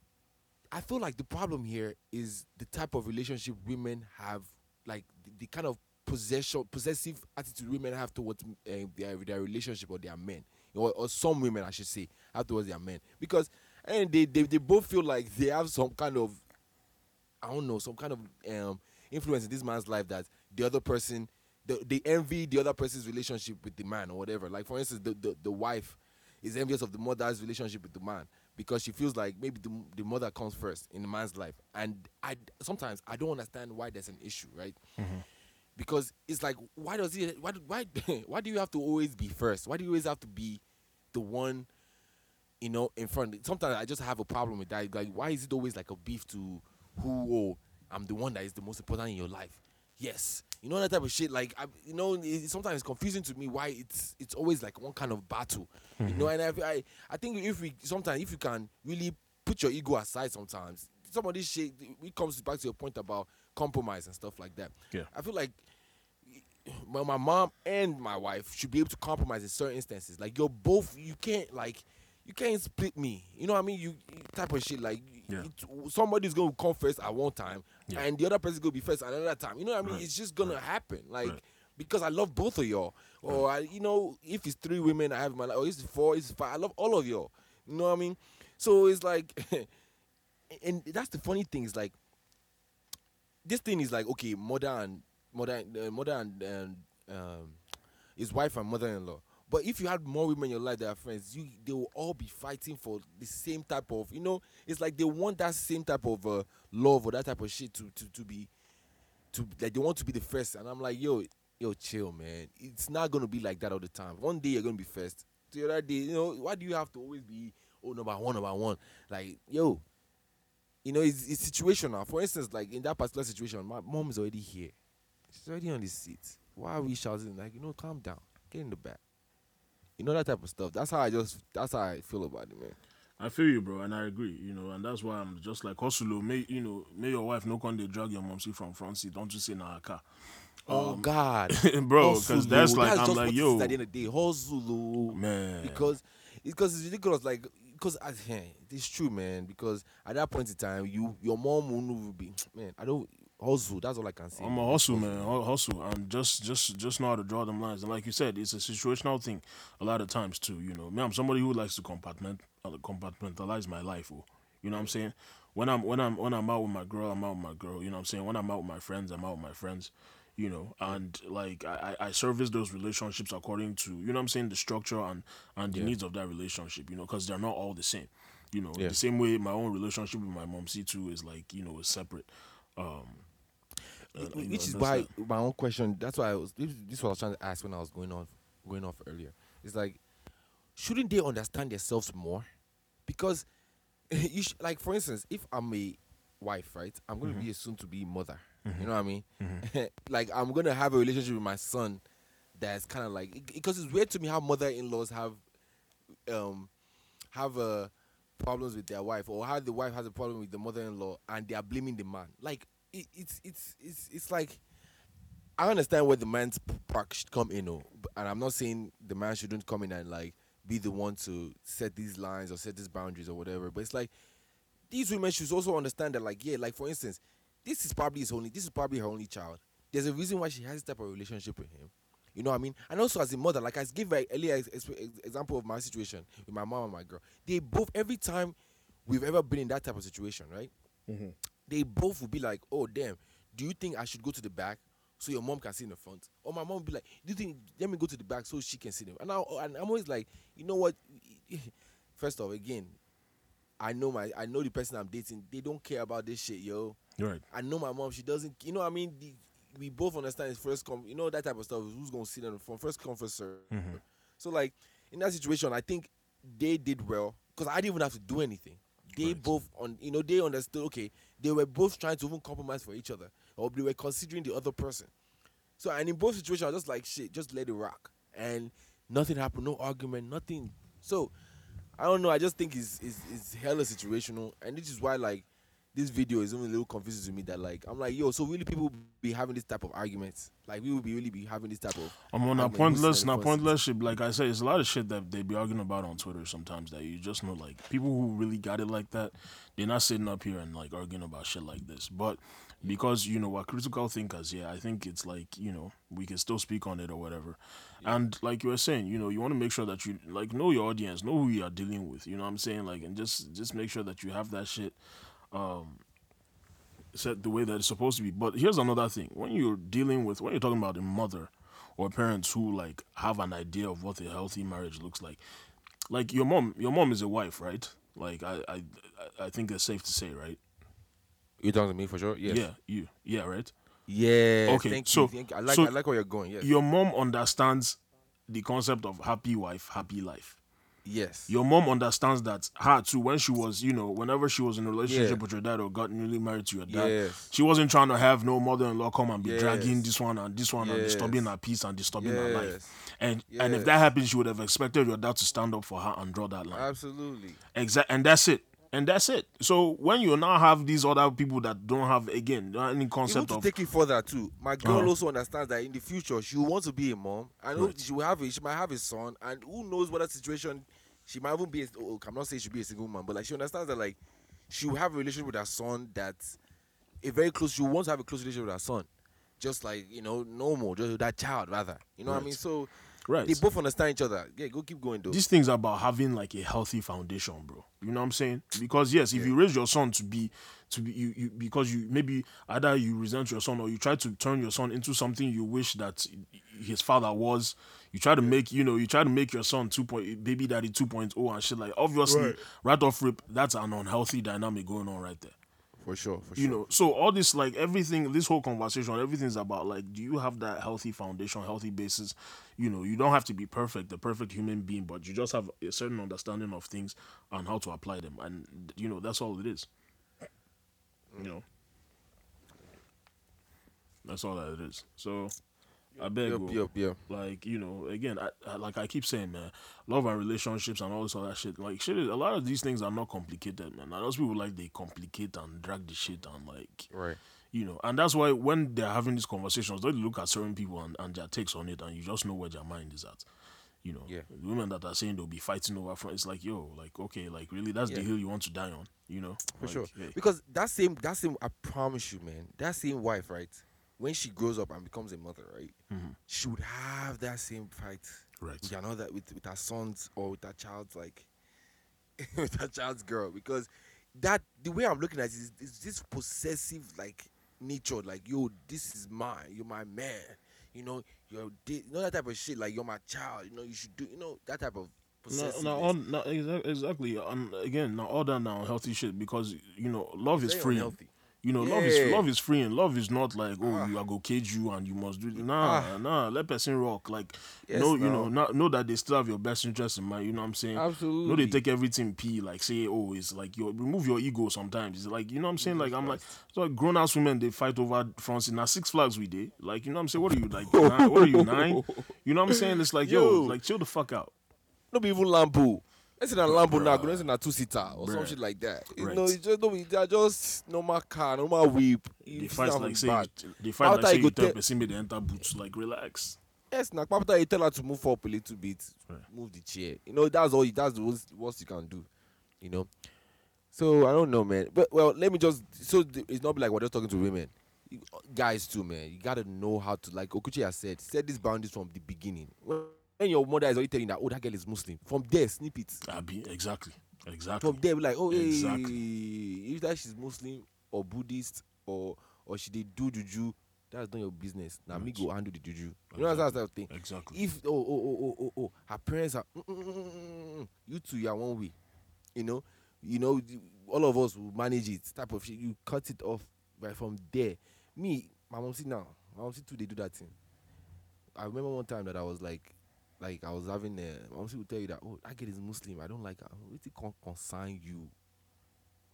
I feel like the problem here is the type of relationship women have, like the, the kind of possession, possessive attitude women have towards uh, their their relationship or their men, or, or some women I should say have towards their men, because and they, they they both feel like they have some kind of, I don't know, some kind of um, influence in this man's life that the other person, the, they envy the other person's relationship with the man or whatever. Like for instance, the the, the wife is envious of the mother's relationship with the man because she feels like maybe the, the mother comes first in the man's life. And i sometimes i don't understand why there's an issue right because it's like why does he why do- why why do you have to always be first? Why do you always have to be the one you know in front? Sometimes i just have a problem with that. Like why is it always like a beef to who oh i'm the one that is the most important in your life? Yes. You know that type of shit. Like I, you know it, sometimes it's confusing to me why it's it's always like one kind of battle you know? Mm-hmm. And I, I i think if we sometimes if you can really put your ego aside sometimes some of this shit it comes back to your point about compromise and stuff like that Yeah. i feel like well, my mom and my wife should be able to compromise in certain instances. Like you're both, you can't like, you can't split me. You know what I mean? You you type of shit like Yeah. it, somebody's gonna come first at one time, Yeah. and the other person's gonna be first at another time. You know what I mean? Right. It's just gonna happen. Like Right. because I love both of y'all, or I, you know, if it's three women I have in my life, or it's four, it's five. I love all of y'all. You know what I mean? So it's like, and that's the funny thing is like this thing is like okay, mother and mother, uh, mother and, um, his wife and mother-in-law. But if you had more women in your life that are friends, you they will all be fighting for the same type of you know. It's like they want that same type of uh, love or that type of shit to to to be to like they want to be the first. And I'm like, yo, yo, chill, man. It's not gonna be like that all the time. One day you're gonna be first. The other day, you know, why do you have to always be oh number one, number one? Like, yo, you know, it's, it's situational. For instance, like in that particular situation, my mom is already here. She's already on the seat. Why are we shouting? Like, you know, calm down. Get in the back. You know that type of stuff. That's how I just that's how I feel about it, man. I feel you, bro, and I agree. You know, and that's why I'm just like Hustle. Oh, may you know, may your wife no con they drag your mom see from front seat. Don't you say nah car, Oh um, God, bro? Because that's oh. like That's I'm just like yo, At the end of the day, hustle, oh. man. because because it's ridiculous. Like because I, yeah, it's true, man. Because at that point in time, you your mom will be man. I don't hustle. That's all I can say. I'm a hustle, man. Hu- Hustle, and just just just know how to draw them lines. And like you said, it's a situational thing. A lot of times too, you know. Me, I'm somebody who likes to compartment uh, compartmentalize my life. Oh, you know what I'm saying? When I'm when I'm when I'm out with my girl, I'm out with my girl. You know what I'm saying? When I'm out with my friends, I'm out with my friends. You know, and like I, I I service those relationships according to you know what I'm saying the structure and and the needs of that relationship. You know, because they're not all the same. You know, Yeah. the same way my own relationship with my mom C too is like you know is separate. Um, uh, you know, which is why that. my own question. That's why I was. This is what I was trying to ask when I was going off, going off earlier. It's like, shouldn't they understand themselves more? Because you sh- like, for instance, if I'm a wife, right, I'm going to be a soon-to-be mother. You know what I mean? like, I'm going to have a relationship with my son that's kind of like because it's weird to me how mother-in-laws have um have a problems with their wife or how the wife has a problem with the mother-in-law and they are blaming the man. Like it, it's it's it's it's like I understand where the man's part should come in, oh, and I'm not saying the man shouldn't come in and like be the one to set these lines or set these boundaries or whatever. But it's like these women should also understand that, like, yeah, like for instance, this is probably his only, this is probably her only child. There's a reason why she has this type of relationship with him. You know what I mean? And also as a mother, like I gave an earlier ex- ex- ex- example of my situation with my mom and my girl. They both every time we've ever been in that type of situation, right? Mm-hmm. They both will be like, "Oh damn, do you think I should go to the back so your mom can sit in the front?" Or my mom will be like, "Do you think let me go to the back so she can sit in?" And, I, and I'm always like, you know what? First off, again, I know my I know the person I'm dating. They don't care about this shit, yo. Right. I know my mom. She doesn't. You know, what I mean, the, we both understand it's first come. You know that type of stuff. Who's gonna sit on the front? First come, first serve. Mm-hmm. So like in that situation, I think they did well because I didn't even have to do anything. They Right. both on. You know, they understood. Okay, they were both trying to even compromise for each other, or they were considering the other person. So and in both situations, I was just like shit, just let it rock, and nothing happened, no argument, nothing. So I don't know. I just think it's it's, it's hella situational, and this is why like this video is only a little confusing to me. That like I'm like yo, so really people be having this type of arguments. Like we will be really be having this type of. I'm on a pointless, not pointless shit. Like I said, it's a lot of shit that they be arguing about on Twitter sometimes that you just know, like people who really got it like that, they're not sitting up here and like arguing about shit like this. But because you know we're critical thinkers, yeah, I think it's like you know we can still speak on it or whatever. And like you were saying, you know, you want to make sure that you like know your audience, know who you are dealing with. You know what I'm saying? Like, and just just make sure that you have that shit Um, set the way that it's supposed to be. But here's another thing: when you're dealing with, when you're talking about a mother or parents who like have an idea of what a healthy marriage looks like, like your mom, your mom is a wife, right? Like I, I, I think it's safe to say, right? You talking to me for sure? Yes. Yeah, you, yeah, right. Yeah. Okay, Thank so- you. Thank you. I like so I like where you're going. Yes. Your mom understands the concept of happy wife, happy life. Yes. Your mom understands that her too when she was, you know, whenever she was in a relationship Yeah. with your dad or got newly married to your dad, Yes. she wasn't trying to have no mother-in-law come and be dragging this one and this one and disturbing her peace and disturbing her life. Yes. And and if that Yes. happened, she would have expected your dad to stand up for her and draw that line. Absolutely. Exactly. and that's it. And that's it. So when you now have these other people that don't have again any concept to of take it further too, my girl Uh-huh. also understands that in the future she will want to be a mom, and Right. she will have a, she might have a son, and who knows what that situation she might even be. A, oh, I'm not saying she'll be a single woman, but like she understands that like she will have a relationship with her son that's a very close. She wants to have a close relationship with her son, just like you know normal, just with that child rather. You know what I mean? So right. they both understand each other. Yeah, go keep going though. these things are about having like a healthy foundation, bro. You know what I'm saying? Because yes, if you raise your son to be to be you, you because you maybe either you resent your son or you try to turn your son into something you wish that his father was. You try to make you know you try to make your son two point baby daddy 2.0 and shit like obviously right, off rip that's an unhealthy dynamic going on right there. for sure, for You know, so all this like everything, this whole conversation, everything's about like, do you have that healthy foundation, healthy basis? You know, you don't have to be perfect, the perfect human being, but you just have a certain understanding of things and how to apply them, and you know that's all it is. You know, that's all that it is. So, I beg, Yep, bro, yep, yep. like you know, again, I, I, like I keep saying, man, love and relationships and all this other shit. Like shit, is, a lot of these things are not complicated, man. And those people like they complicate and drag the shit and like Right. you know, and that's why when they're having these conversations, they look at certain people and, and their takes on it, and you just know where their mind is at. You know, Yeah. the women that are saying they'll be fighting over front, it's like, yo, like, okay, like, really, that's the hill you want to die on, you know? For Like, sure. hey. Because that same that same I promise you, man, that same wife, right? When she grows up and becomes a mother, right? She would have that same fight Mm-hmm. Right. with another with, with her sons or with her child's like with her child's girl. Because that the way I'm looking at it is, is this possessive like nature, like yo, this is mine, you're my man. You know, you're you know that type of shit, like you're my child, you know, you should do you know, that type of No, no, all, no, exactly. And again, now all that now healthy shit because you know love is free. unhealthy. You know, love is love is free, and love is not like oh you are go cage you and you must do nah Ah. nah let person rock like Yes, no you now. know not, know that they still have your best interest in mind. You know what I'm saying? Absolutely. No, they take everything p like say oh it's like you remove your ego sometimes. It's like you know what I'm saying? Like I'm like so like grown ass women they fight over France in our Six Flags we did. Like you know what I'm saying? What are you like? nine? What are you nine? You know what I'm saying? It's like yo, Yo. like chill the fuck out. No be even. Let's say a Lambo Bruh. let's say a two seater or some shit like that. You Right. know, it's just no, they're just normal car, normal whip. They fight like say, they fight like say you tell person me they enter boots. Like relax. Yes, now after you tell her to move up a little bit, Right. move the chair. You know, that's all. you- That's the worst, worst you can do. You know. So I don't know, man. But well, let me just. So it's not like we're just talking to women, You- guys too, man. You gotta know how to, like Okuchi has said, set these boundaries from the beginning. When when your mother is already telling that, oh, that girl is Muslim, from there, snip it. I be exactly, exactly. From there, be like, oh, hey, Exactly. if that she's Muslim or Buddhist or or she they do juju, that's not your business. Now me go handle the juju. You know that's that type of thing. Exactly. If oh oh oh oh oh oh her parents are mm, mm, mm, mm, mm, mm, you two you are one way, you know, you know all of us will manage it type of shit. You cut it off right from there. Me, my mom see now, my mom see too they do that thing. I remember one time that I was like, like I was having a mom will tell you that oh that girl is Muslim I don't like her. It con- concern you?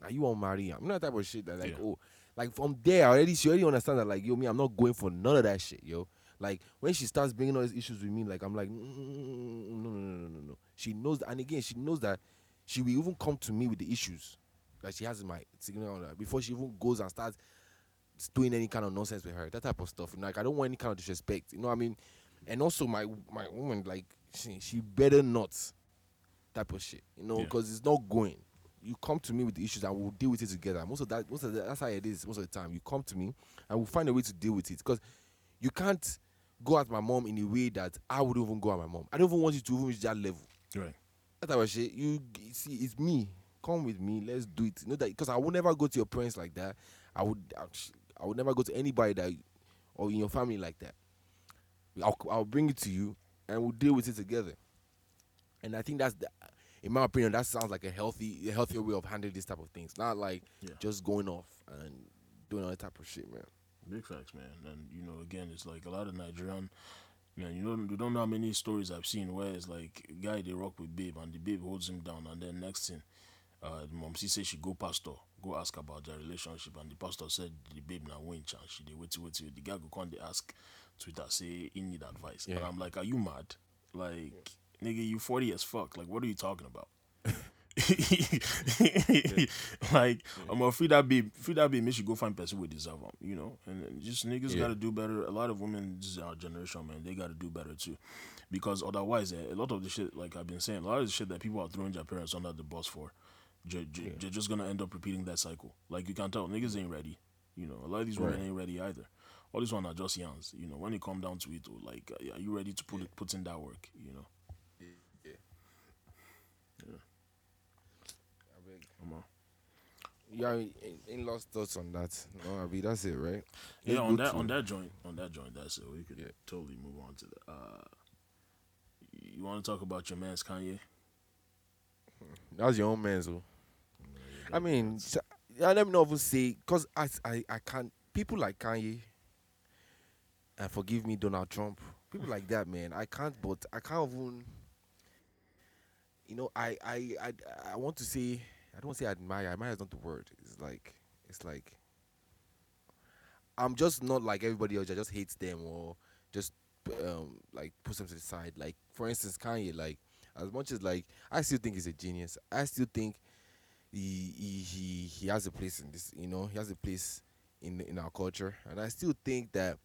Now you won't marry her. You know that type of shit that like Yeah. oh like from there already she already understand that like yo me I'm not going for none of that shit yo. Like when she starts bringing all these issues with me, like I'm like, "Mm, mm, no, no, no, no, no, no. She knows, that, and again, she knows that she will even come to me with the issues that she has in my signal other before she even goes and starts doing any kind of nonsense with her, that type of stuff. Like I don't want any kind of disrespect, you know what I mean? And also my my woman, like she, she better not type of shit, you know, Yeah. because it's not going. You come to me with the issues and we'll deal with it together. Most of that, most of the, that's how it is. Most of the time, you come to me and we'll find a way to deal with it because you can't go at my mom in a way that I would even go at my mom. I don't even want you to even reach that level. Right. That type of shit. You see, it's me. Come with me. Let's do it. You know that because I would never go to your parents like that. I would. I would never go to anybody that, or in your family like that. I'll, I'll bring it to you, and we'll deal with it together. And I think that's the, in my opinion, that sounds like a healthy, a healthier way of handling this type of things. Not like Yeah. just going off and doing all that type of shit, man. Big facts, man. And you know, again, it's like a lot of Nigerian. Man, you don't you don't know how many stories I've seen where it's like guy they rock with babe and the babe holds him down and then next thing, uh, the mom she say she go pastor go ask about their relationship and the pastor said the babe now winch and she dey wait wait the guy go come dey ask Twitter say he need advice and I'm like are you mad like nigga you forty as fuck like what are you talking about. like I'm gonna free that babe, free that babe. Make she go find person with deserve them, you know. And just niggas Yeah. gotta do better. A lot of women, this is our generation, man. They gotta do better too, because otherwise, eh, a lot of the shit, like I've been saying, a lot of the shit that people are throwing their parents under the bus for, ju- they're just gonna end up repeating that cycle. Like you can tell, niggas ain't ready. You know, a lot of these women ain't ready either. All these one are just yans. You know, when it come down to it, oh, like, uh, are you ready to put it, put in that work? You know, Yeah. Yeah. yeah. I beg. come on. Yeah, ain't lost thoughts on that. No, Abi, that's it, right? Yeah, on that on that joint, on that joint, that's it. We could Yeah. totally move on to the. Uh, you want to talk about your man's Kanye? Hmm. That's your own man, so. Oh. Mm, I mean, yeah, let me not even say because I, I I can't. People like Kanye, and forgive me, Donald Trump. People like that, man. I can't, but I can't even. You know, I I I, I want to say I don't say admire. Admire is not the word. It's like it's like. I'm just not like everybody else. that just hates them or just um like puts them to the side. Like for instance, Kanye. Like as much as like I still think he's a genius. I still think he he he, he has a place in this. You know, he has a place in in our culture, and I still think that.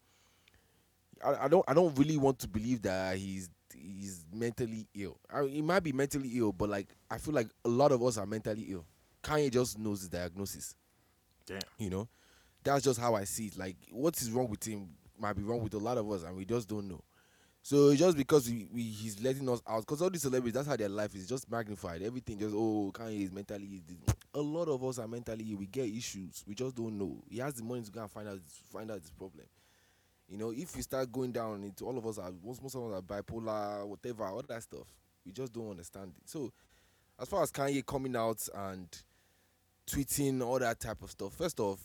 I, I don't I don't really want to believe that he's he's mentally ill. I, he might be mentally ill, but like I feel like a lot of us are mentally ill. Kanye just knows the diagnosis. Damn. You know, that's just how I see it. Like, what is wrong with him might be wrong with a lot of us, and we just don't know. So just because we, we he's letting us out, because all these celebrities, that's how their life is just magnified. Everything just oh Kanye is mentally. ill. A lot of us are mentally. ill. We get issues. We just don't know. He has the money to go and find out find out this problem. You know, if we start going down into all of us are most most of us are bipolar, whatever, all that stuff. We just don't understand it. So, as far as Kanye coming out and tweeting all that type of stuff, first off,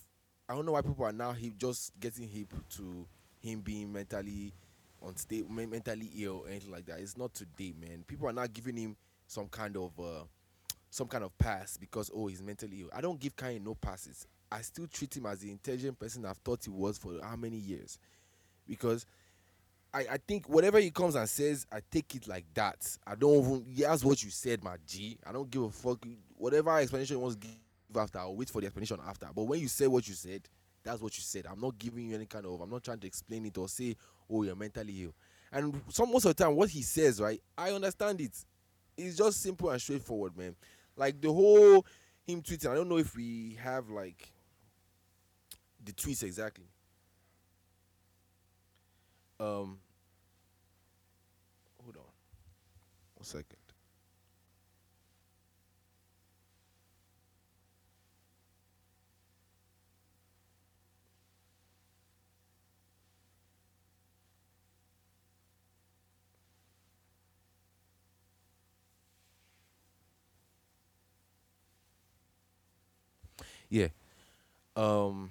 I don't know why people are now just getting hip to him being mentally unstable, men- mentally ill, or anything like that. It's not today, man. People are not giving him some kind of uh, some kind of pass because oh he's mentally ill. I don't give Kanye no passes. I still treat him as the intelligent person I've thought he was for how many years, because I, I think whatever he comes and says, I take it like that. I don't even. Yeah, that's what you said, my G. I don't give a fuck. Whatever explanation you want to give after, I'll wait for the explanation after. But when you say what you said, that's what you said. I'm not giving you any kind of. I'm not trying to explain it or say, oh, you're mentally ill. And some most of the time, what he says, right, I understand it. It's just simple and straightforward, man. Like the whole him tweeting. I don't know if we have like the tweets exactly. Um, hold on, one second. Yeah. Um.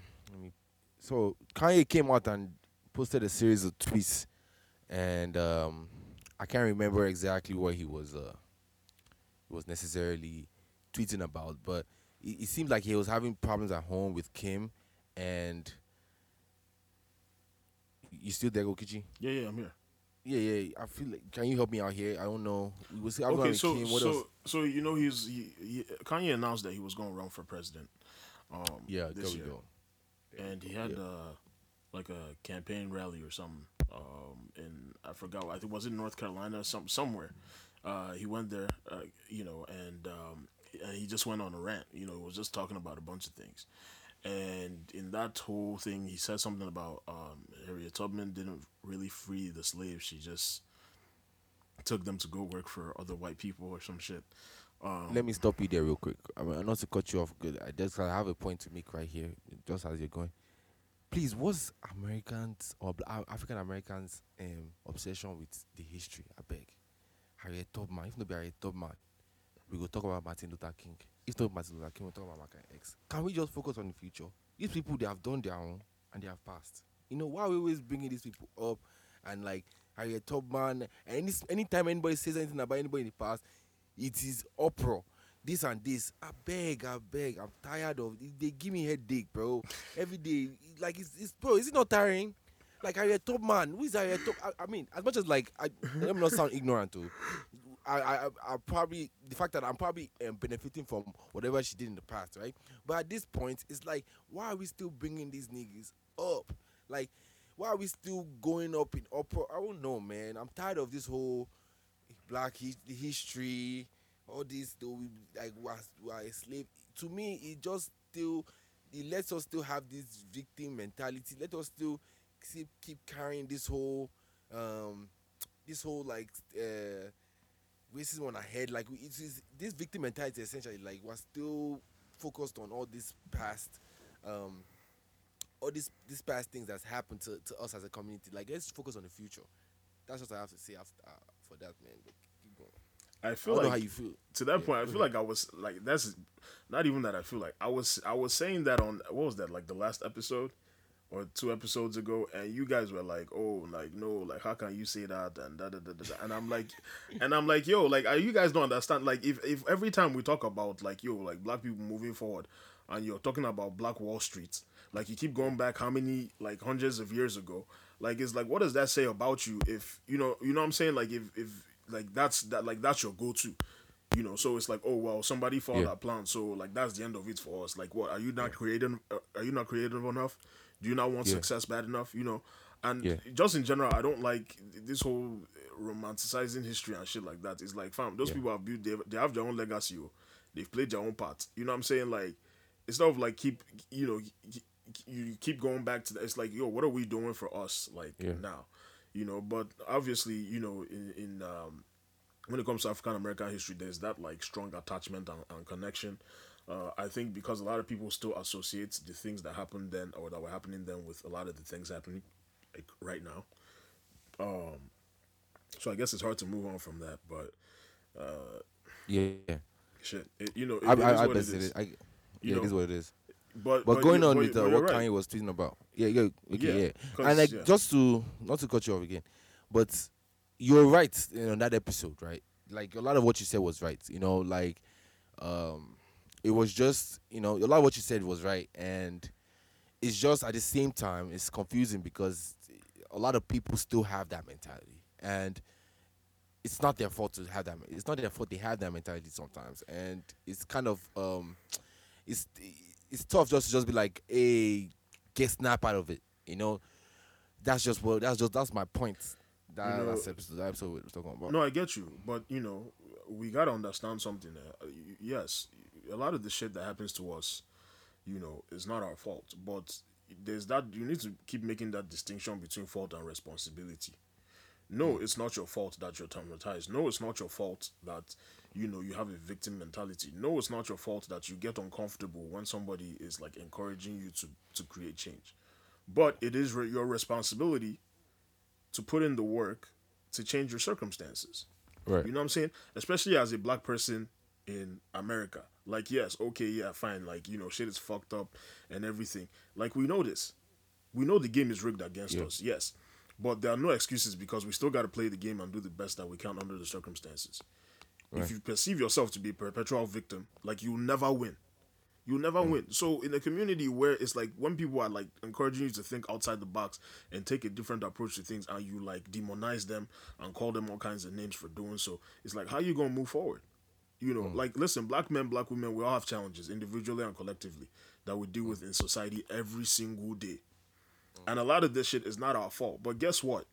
So Kanye came out and posted a series of tweets, and um, I can't remember exactly what he was uh was necessarily tweeting about, but it, it seemed like he was having problems at home with Kim, and you still there, Gokichi? Yeah, yeah, I'm here. Yeah, yeah. I feel like. Can you help me out here? I don't know. Was, okay, so Kim. What so else? so you know he's he, he, Kanye announced that he was going to run for president. Um, Yeah, there we year. go. and he had Yeah. uh, like a campaign rally or something. Um, in I forgot. I think was in North Carolina, some somewhere. Uh, he went there, uh, you know, and um, and he just went on a rant. You know, he was just talking about a bunch of things. And in that whole thing, he said something about um, Harriet Tubman didn't really free the slaves. She just took them to go work for other white people or some shit. Um, Let me stop you there real quick. I mean, not to cut you off. Good. I just I have a point to make right here, just as you're going. Please, what's Americans or African Americans' um, obsession with the history? I beg. Harriet Tubman. If not be Harriet Tubman, we go talk about Martin Luther King. If not Martin Luther King, we talk about Malcolm X. Can we just focus on the future? These people they have done their own and they have passed. You know why are we always bringing these people up and like Harriet Tubman? And any anytime anybody says anything about anybody in the past, it is uproar. This and this. I beg, I beg. I'm tired of. They give me headache, bro. Every day, like it's, it's bro. Is it not tiring? Like are you a top man? Who is Harriet Tub? I, I mean, as much as like, I, let me not sound ignorant too. I, I, I I probably the fact that I'm probably um, benefiting from whatever she did in the past, right? But at this point, it's like, why are we still bringing these niggas up? Like, why are we still going up in upper? I don't know, man. I'm tired of this whole black his, history, all this. Though we like was were a slave. To me, it just still it lets us still have this victim mentality. Let us still keep keep carrying this whole um this whole like uh racism on our head. Like it is this victim mentality essentially like was still focused on all this past um all these these past things that's happened to, to us as a community. Like let's focus on the future. That's what I have to say after uh, for that man. I I feel know like how you feel. to that Yeah, point, I feel like I was like that's not even that I feel like I was I was saying that on what was that like the last episode or two episodes ago, and you guys were like, oh, like no, like how can you say that and da da da da, da. and I'm like, and I'm like, yo, like are you guys don't understand? Like if if every time we talk about like yo, like black people moving forward, and you're talking about Black Wall Street, like you keep going back how many like hundreds of years ago, like it's like what does that say about you if you know you know what I'm saying like if if like that's that like that's your go to you know? So it's like oh well somebody followed Yeah. that plan so like that's the end of it for us. Like what are you not creating uh, are you not creative enough? Do you not want Yeah. success bad enough you know? And Yeah. just in general i don't like this whole romanticizing history and shit like that. It's like fam those people have built they, they have their own legacy oh. they've played their own part. You know what i'm saying? Like instead of like keep you know you keep going back to that it's like yo what are we doing for us like now you know but obviously you know in in um when it comes to African American history, there's that like strong attachment and, and connection. Uh, I think because a lot of people still associate the things that happened then or that were happening then with a lot of the things happening like right now. Um, so I guess it's hard to move on from that, but uh, Yeah. shit, it, you know, it, I, it is I, I it is. I, yeah, know, it is what it is. But But going you- on but- with uh, what right. Kanye was tweeting about, yeah, yeah, okay, Yeah, yeah, and like yeah. just to not to cut you off again, but you're right you know, in that episode, right? Like a lot of what you said was right. You know, like um, it was just you know a lot of what you said was right, and it's just at the same time it's confusing because a lot of people still have that mentality, and it's not their fault to have that. It's not their fault they have that mentality sometimes, and it's kind of um, it's it's tough just to just be like, hey, get snap out of it. You know, that's just what that's just that's my point. That, You know- that's episode, that episode we were talking about. No, I get you, but you know, we gotta understand something. Uh, Yes, a lot of the shit that happens to us, you know, is not our fault. But there's that you need to keep making that distinction between fault and responsibility. No, it's not your fault that you're traumatized. No, it's not your fault that you know you have a victim mentality. No, it's not your fault that you get uncomfortable when somebody is like encouraging you to to create change. But it is re- your responsibility to put in the work to change your circumstances. Right. You know what I'm saying? Especially as a black person in America. Like, yes, okay, yeah, fine. Like, you know, shit is fucked up and everything. Like, we know this. We know the game is rigged against us, yes. But there are no excuses because we still got to play the game and do the best that we can under the circumstances. If you perceive yourself to be a perpetual victim, like, you'll never win. You'll never mm. win. So in a community where it's like when people are like encouraging you to think outside the box and take a different approach to things, and you like demonize them and call them all kinds of names for doing so, it's like how you gonna move forward? You know, mm. like listen, black men, black women, we all have challenges individually and collectively that we deal mm. with in society every single day, and a lot of this shit is not our fault. But guess what?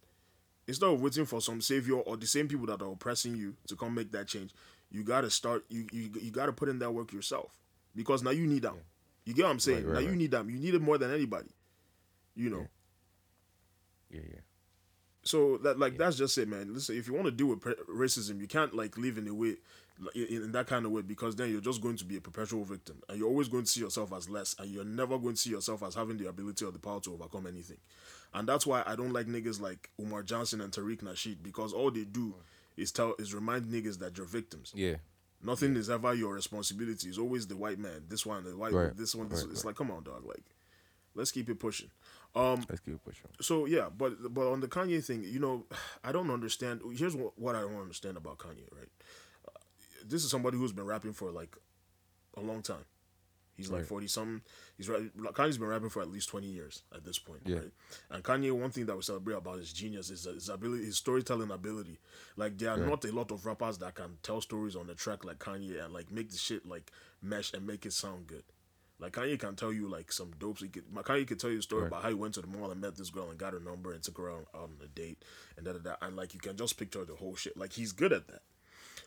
Instead of waiting for some savior or the same people that are oppressing you to come make that change, you gotta start. You you, you gotta put in that work yourself because now you need them. You get what I'm saying? Right, right, now you right. need them. You need it more than anybody. You know. Yeah, yeah. So that like that's just it, man. Listen, if you want to deal with pre- racism, you can't like live in a way, in, in that kind of way, because then you're just going to be a perpetual victim, and you're always going to see yourself as less, and you're never going to see yourself as having the ability or the power to overcome anything. And that's why I don't like niggas like Umar Johnson and Tariq Nasheed because all they do is tell is remind niggas that you're victims. Yeah. Nothing is ever your responsibility. It's always the white man. This one, the white, Right, this one. This, right, it's like, come on, dog. Like, let's keep it pushing. Um, Let's keep it pushing. so yeah, but but on the Kanye thing, you know, I don't understand. Here's what, what I don't understand about Kanye, right? This is somebody who's been rapping for like a long time. He's like forty something. He's right. Kanye's been rapping for at least twenty years at this point, Yeah. right? And Kanye, one thing that we celebrate about his genius is his ability, his storytelling ability. Like there are not a lot of rappers that can tell stories on the track like Kanye and like make the shit like mesh and make it sound good. Like Kanye can tell you like some dopes. He could Kanye could tell you a story about how he went to the mall and met this girl and got her number and took her out, out on a date and da da da. And like you can just picture the whole shit. Like he's good at that.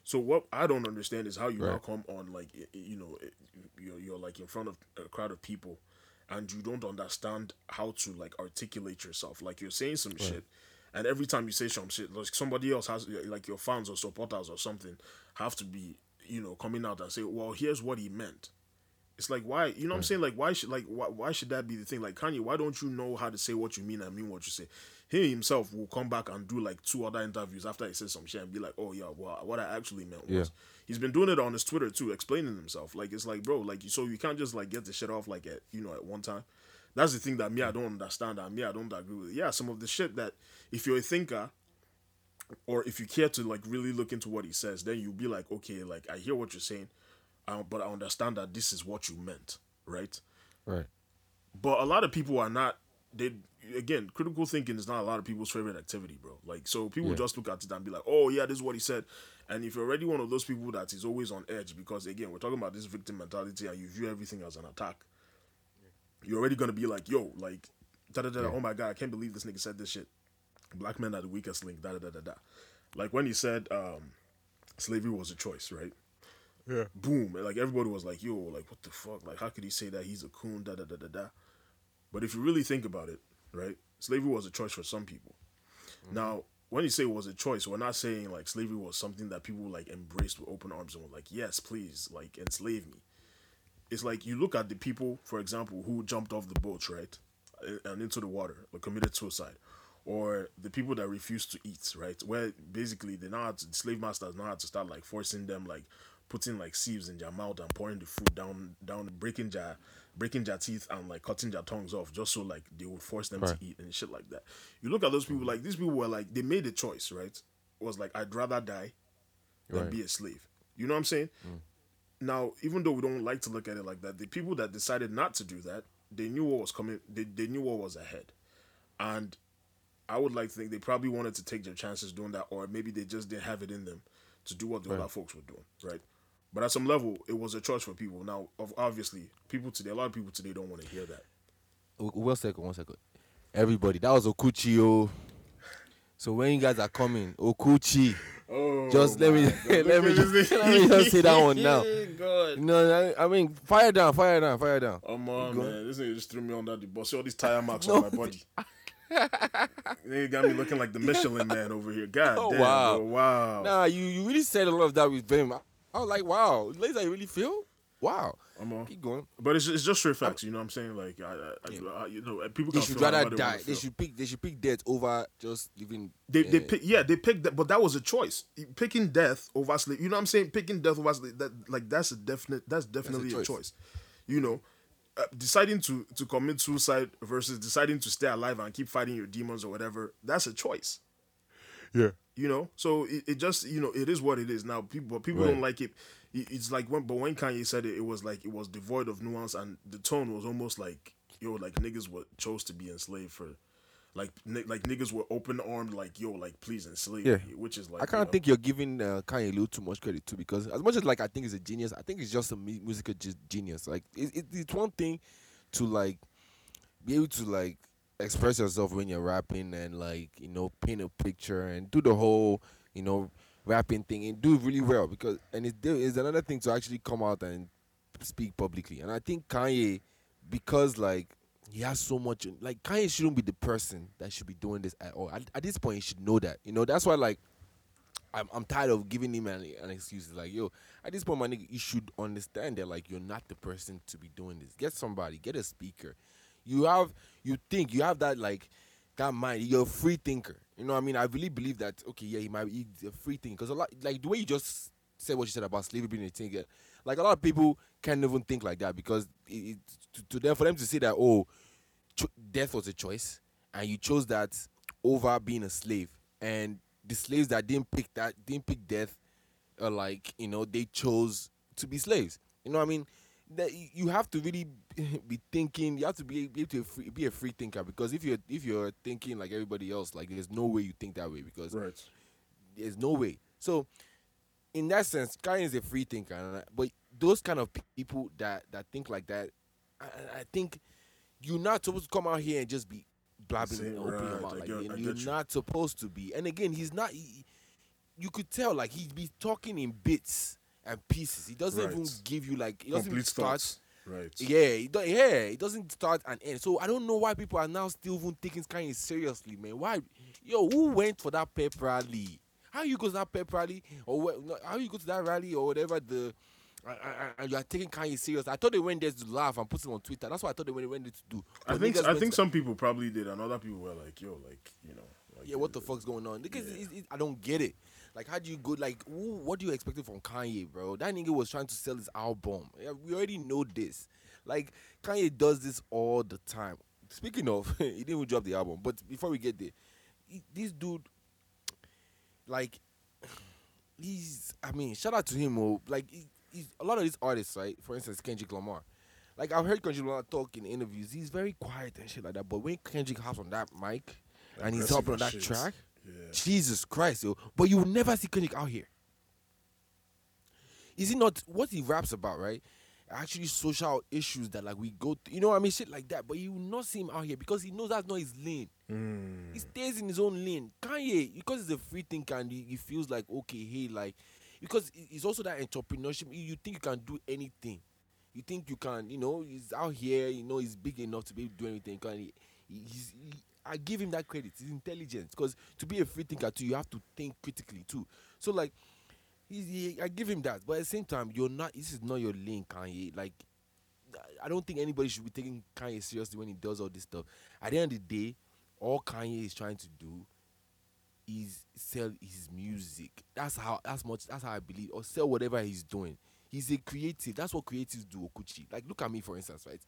So what I don't understand is how you Right. come on like you know you're you're like in front of a crowd of people, and you don't understand how to like articulate yourself. Like you're saying some shit, and every time you say some shit, like somebody else has like your fans or supporters or something have to be you know coming out and say, well, here's what he meant. It's like why you know what I'm saying like why should like why, why should that be the thing like Kanye why don't you know how to say what you mean and mean what you say he himself will come back and do like two other interviews after he says some shit and be like oh yeah well what I actually meant was Yeah. he's been doing it on his Twitter too explaining himself like it's like bro like so you can't just like get the shit off like at you know at one time that's the thing that me I don't understand and me I don't agree with yeah some of the shit that if you're a thinker or if you care to like really look into what he says, then you'll be like, okay, like I hear what you're saying, uh, but I understand that this is what you meant, right? Right. But a lot of people are not. They again, critical thinking is not a lot of people's favorite activity, bro. Like, so people Yeah. just look at it and be like, oh yeah, this is what he said. And if you're already one of those people that is always on edge, because again, we're talking about this victim mentality, and you view everything as an attack, you're already gonna be like, yo, like, da da da. Oh my god, I can't believe this nigga said this shit. Black men are the weakest link. Da da da da da. Like when he said um, slavery was a choice, right? Yeah. Boom! and, Like everybody was like, "Yo, like what the fuck? Like how could he say that? He's a coon." Da da da da da. But if you really think about it, right? Slavery was a choice for some people. Mm-hmm. Now, when you say it was a choice, we're not saying like slavery was something that people like embraced with open arms and were like, "Yes, please, like enslave me." It's like you look at the people, for example, who jumped off the boats, right, and into the water, or committed suicide, or the people that refused to eat, right, where basically they now had to, the slave masters now had to start like forcing them, like putting like sieves in their mouth and pouring the food down, down, breaking their, breaking their teeth and like cutting their tongues off, just so like they would force them Right. to eat and shit like that. You look at those people, mm. like these people were like they made a choice, right? It was like I'd rather die than Right. be a slave. You know what I'm saying? Mm. Now, even though we don't like to look at it like that, the people that decided not to do that, they knew what was coming. They, they knew what was ahead, and I would like to think they probably wanted to take their chances doing that, or maybe they just didn't have it in them to do what the other folks were doing, right? But at some level, it was a choice for people. Now, obviously, people today, a lot of people today don't want to hear that. One second, one second. Everybody, that was Okuchi, oh. So when you guys are coming, Okuchi, Oh, just let me let me just, let me just say that one now. God. No, I, mean, fire down, fire down, fire down. Oh man, Go. man, this nigga just threw me under the bus. See all these tire marks on my body. Nigga got me looking like the Michelin man over here. God Oh, damn, wow. bro, wow. Nah, you, you really said a lot of that with them. I was like, wow, ladies, I really feel. Wow, I'm on. keep going. But it's, it's just straight facts, you know what I'm saying? Like, I, I, I, you know, people They should rather they die. They should pick. They should pick death over just living. They, they pick, yeah, they picked that, but that was a choice. Picking death over sleep, you know what I'm saying? Picking death over sleep, that like that's a definite, that's definitely a choice. choice. You know, uh, deciding to to commit suicide versus deciding to stay alive and keep fighting your demons or whatever, that's a choice. Yeah. You know, so it, it just you know it is what it is now. People, but people Right. don't like it. It- It's like when, but when Kanye said it, it was like it was devoid of nuance, and the tone was almost like yo, like niggas were chose to be enslaved for, like ni- like niggas were open armed, like yo, like please enslave Yeah. me, which is like I you kind of know, think you're giving uh, Kanye a little too much credit too, because as much as like I think he's a genius, I think he's just a mu- musical ge- genius. Like it, it, it's one thing to like be able to like express yourself when you're rapping and like you know paint a picture and do the whole you know rapping thing and do really well because and it is another thing to actually come out and speak publicly and I think Kanye because like he has so much like Kanye shouldn't be the person that should be doing this at all at, at this point he should know that you know that's why like I'm, I'm tired of giving him an, an excuse. Like, yo, at this point, my nigga, you should understand that, like, you're not the person to be doing this. Get somebody, get a speaker. You have, you think, you have that, like, that mind. You're a free thinker. You know what I mean? I really believe that, okay, yeah, he might be a free thinker. Because a lot, like, the way you just said what you said about slavery being a thing, like, a lot of people can't even think like that because it, it, to, to them, for them to say that, oh, cho- death was a choice and you chose that over being a slave and the slaves that didn't pick that didn't pick death are like you know they chose to be slaves you know what i mean that you have to really be thinking you have to be, be able to free, be a free thinker because if you're if you're thinking like everybody else like there's no way you think that way because right. there's no way. So, in that sense, Kanye is a free thinker, but those kind of people that that think like that, I, I- think you're not supposed to come out here and just be blabbing and opening right, mouth like get-. You're you. not supposed to be. And again, he's not. He, you could tell like he'd be talking in bits and pieces. He doesn't even give you like he doesn't even Complete start. thoughts. Right. Yeah, it do, yeah, it doesn't start and end. So I don't know why people are now still even taking Kanye seriously, man. Why, yo, who went for that pep rally? How you go to that pep rally, or wh- how you go to that rally or whatever the, and- you are taking Kanye serious? I thought they went there to laugh and put it on Twitter. That's what I thought they went, went there to do. I think I think some people probably did, and other people were like, "Yo, like you know, like, yeah, what uh, the fuck's going on? Because it's, it's, I don't get it. Like, how do you go? Like, who, what do you expect from Kanye, bro? That nigga was trying to sell his album. Yeah, we already know this. Like, Kanye does this all the time. Speaking of, he didn't even drop the album. But before we get there, he- this dude, like, he's. I mean, shout out to him. Oh, like, he, he's a lot of these artists, right? For instance, Kendrick Lamar. Like I've heard Kendrick Lamar talk in interviews. He's very quiet and shit like that. But when Kendrick hops on that mic and he's hopping on that shit. track, Yeah. Jesus Christ, yo. But you will never see Kendrick out here. Is it not what he raps about, right? Actually, social issues that like we go, th- you know what I mean, shit like that. But you will not see him out here because he knows that's not his lane. Hmm. He stays in his own lane. Kanye, because he's a free thinker and he, he feels like okay, hey, like because he- he's also that entrepreneurship. You think you can do anything. You think you can, you know, he's out here, you know, he's big enough to be able to do anything. Can he, he- he's, he, I give him that credit. He's intelligent because to be a free thinker too, you have to think critically too. So like, he, I give him that. But at the same time, you're not. This is not your lane, Kanye. Like, I don't think anybody should be taking Kanye seriously when he does all this stuff. At the end of the day, all Kanye is trying to do is sell his music. That's how that's much that's how I believe. Or sell whatever he's doing. He's a creative. That's what creatives do, Okuchi. Like look at me for instance, right?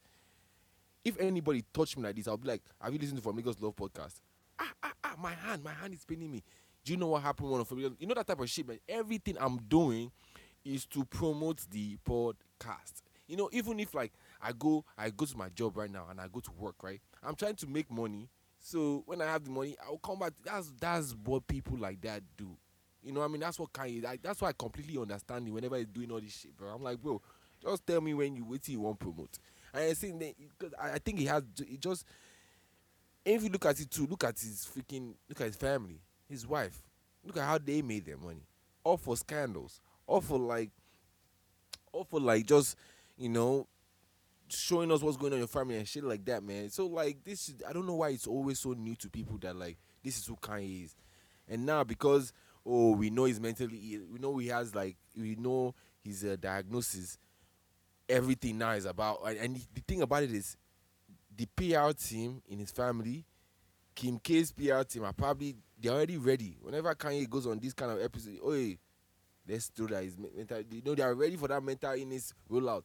If anybody touched me like this, I'll be like, Have you listened to From Lagos Love podcast? Ah ah ah my hand, my hand is paining me. Do you know what happened From Lagos? You know that type of shit, man. Everything I'm doing is to promote the podcast. You know, even if like I go, I go to my job right now and I go to work, right? I'm trying to make money So when I have the money, I'll come back. That's that's what people like that do. You know, I mean, that's what Kanye. That's why I completely understand him whenever he's doing all this shit, bro. I'm like, bro, just tell me when you wait till you want promote. And I think because I, think he has. It just. If you look at it too, look at his freaking look at his family, his wife. Look at how they made their money. All for scandals. All for like. All for like just, you know, showing us what's going on in your family and shit like that, man. So like this, is, I don't know why it's always so new to people that like this is who Kanye is, and now because oh we know he's mentally ill, we know he has like we know his uh, diagnosis, everything now is about and, and the thing about it is, the PR team in his family, Kim K's PR team are probably they're already ready. Whenever Kanye goes on this kind of episode, oh hey, let's do that. His mental, you know they are ready for that mental illness rollout.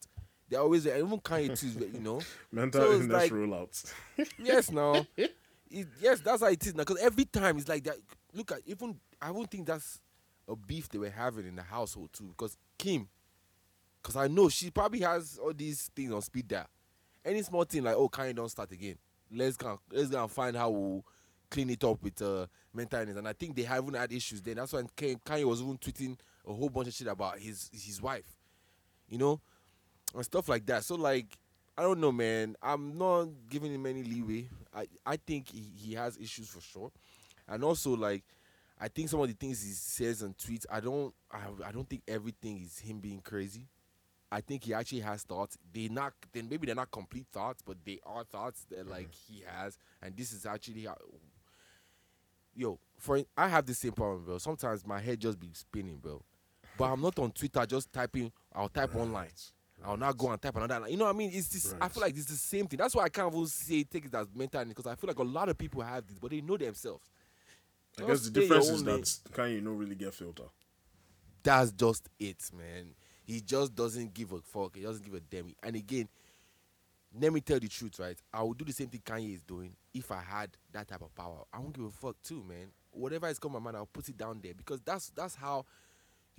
They're always and even Kanye too, you know. Mental So illness like- rollouts. yes, now. It, yes, that's how it is now. Because every time it's like that. Look at even I won't think that's a beef they were having in the household too. Because Kim, because I know she probably has all these things on speed dial. Any small thing like oh Kanye don't start again. Let's go. Let's go and find how we'll clean it up with uh, mental illness. And I think they haven't had issues then. That's why Kanye, Kanye was even tweeting a whole bunch of shit about his his wife. You know, and stuff like that. So like, I don't know, man. I'm not giving him any leeway. I I think he, he has issues for sure, and also like, I think some of the things he says and tweets, I don't I, I don't think everything is him being crazy. I think he actually has thoughts. They not then maybe they're not complete thoughts, but they are thoughts that mm-hmm. like he has, and this is actually how. Yo, for I have the same problem, bro. Sometimes my head just be spinning, bro. But I'm not on Twitter just typing. I'll type online. I'll not go and type another. line. You know what I mean? It's this. I feel like it's the same thing. That's why I can't even say take it as mental because I feel like a lot of people have this, but they know themselves. I guess the difference is that can Kanye don't really get filter. That's just it, man. He just doesn't give a fuck. He doesn't give a damn. And again, let me tell the truth, right? I would do the same thing Kanye is doing if I had that type of power. I won't give a fuck too, man. Whatever is coming my mind, I'll put it down there because that's that's how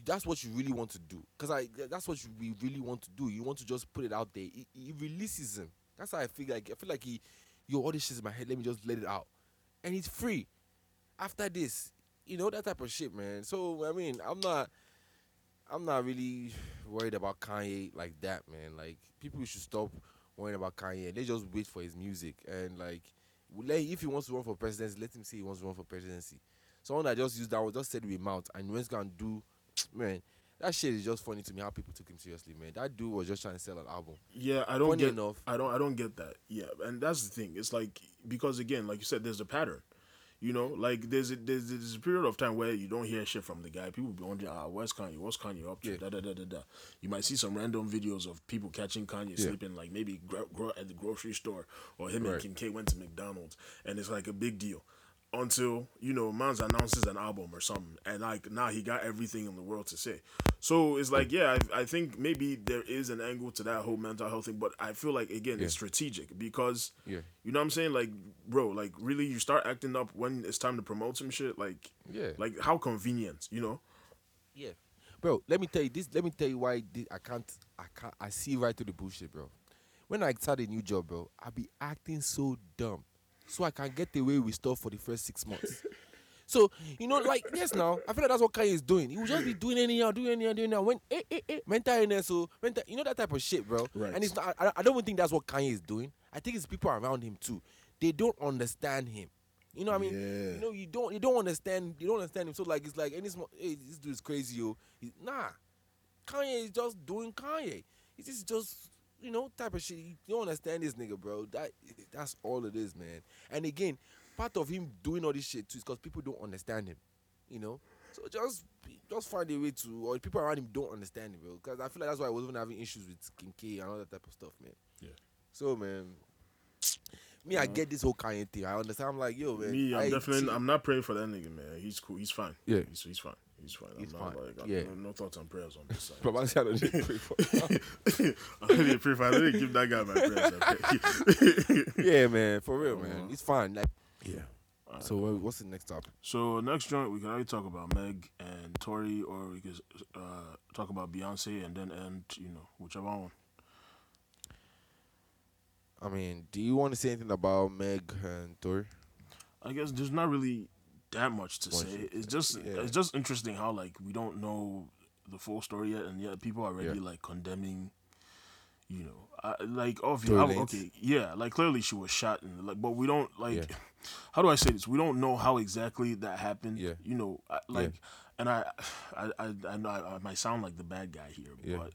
that's what you really want to do. Cause I that's what you, we really want to do. You want to just put it out there. It, it releases him. That's how I feel like. I feel like he, yo, all this shit in my head. Let me just let it out, and it's free. After this, you know that type of shit, man. So I mean, I'm not. I'm not really worried about Kanye like that, man. Like people should stop worrying about Kanye. They just wait for his music and like, let if he wants to run for presidency, let him say he wants to run for presidency. Someone that just used that was just said with mouth and went gonna do, man. That shit is just funny to me how people took him seriously, man. That dude was just trying to sell an album. Yeah, I don't Funny get. enough. I don't. I don't get that. Yeah, and that's the thing. It's like because again, like you said, there's a pattern. You know, like there's a, there's, there's a period of time where you don't hear shit from the guy. People be wondering, ah, where's Kanye? What's Kanye up to? Yeah. Da, da, da, da, da. You might see some random videos of people catching Kanye Yeah. sleeping, like maybe gro- gro- at the grocery store, or him Right. and Kim K went to McDonald's, and it's like a big deal. Until you know, Mans announces an album or something, and like now he got everything in the world to say. So it's like, yeah, I, I think maybe there is an angle to that whole mental health thing, but I feel like again, it's strategic because Yeah. you know what I'm saying? Like, bro, like really, you start acting up when it's time to promote some shit. Like, Yeah. like how convenient, you know? Yeah, bro. Let me tell you this. Let me tell you why this, I can't. I can't. I see right through the bullshit, bro. When I start a new job, bro, I be acting so dumb, so I can get away with stuff for the first six months. so you know, like yes, now I feel like that's what Kanye is doing. He will just be doing anyhow, doing anyhow, doing anyhow. When eh, eh, eh, mental illness, so mental, you know that type of shit, bro. Right. And it's not. I, I don't even think that's what Kanye is doing. I think it's people around him too. They don't understand him. You know what I mean? Yeah. You know, you don't you don't understand you don't understand him. So like it's like any small hey, this dude is crazy, yo. He- nah. Kanye is just doing Kanye. He's just you know, type of shit. You don't understand this nigga, bro. That that's all it is, man. And again, part of him doing all this shit too is because people don't understand him. You know? So just just find a way to or people around him don't understand him, bro. Because I feel like that's why I was even having issues with Kim K and all that type of stuff, man. Yeah. So man, me, I get this whole Kanye thing. I understand. I'm like, yo, man. Me, I'm I definitely, see- I'm not praying for that nigga, man. He's cool. He's fine. Yeah. he's, he's fine. He's fine. He's I'm not fine. like, I- Yeah. no, no thoughts on prayers on this side. but I don't need pray for. I really pray for. I really give that guy my prayers. yeah, man, for real, man. It's fine. Like, yeah. So uh, what's the next topic? So next joint, we can already talk about Meg and Tory, or we could uh, talk about Beyonce and then end, you know, whichever one. I mean, do you want to say anything about Meg and Tory? I guess there's not really that much to say. It's just yeah. it's just interesting how like we don't know the full story yet, and yet people are already Yeah. like condemning. You know, I, like obviously, Tory I- Lanez. okay, yeah, like clearly she was shot, and like, but we don't like. Yeah. How do I say this? We don't know how exactly that happened. Yeah. You know, I, like, and I, I, I, I know I, I might sound like the bad guy here, but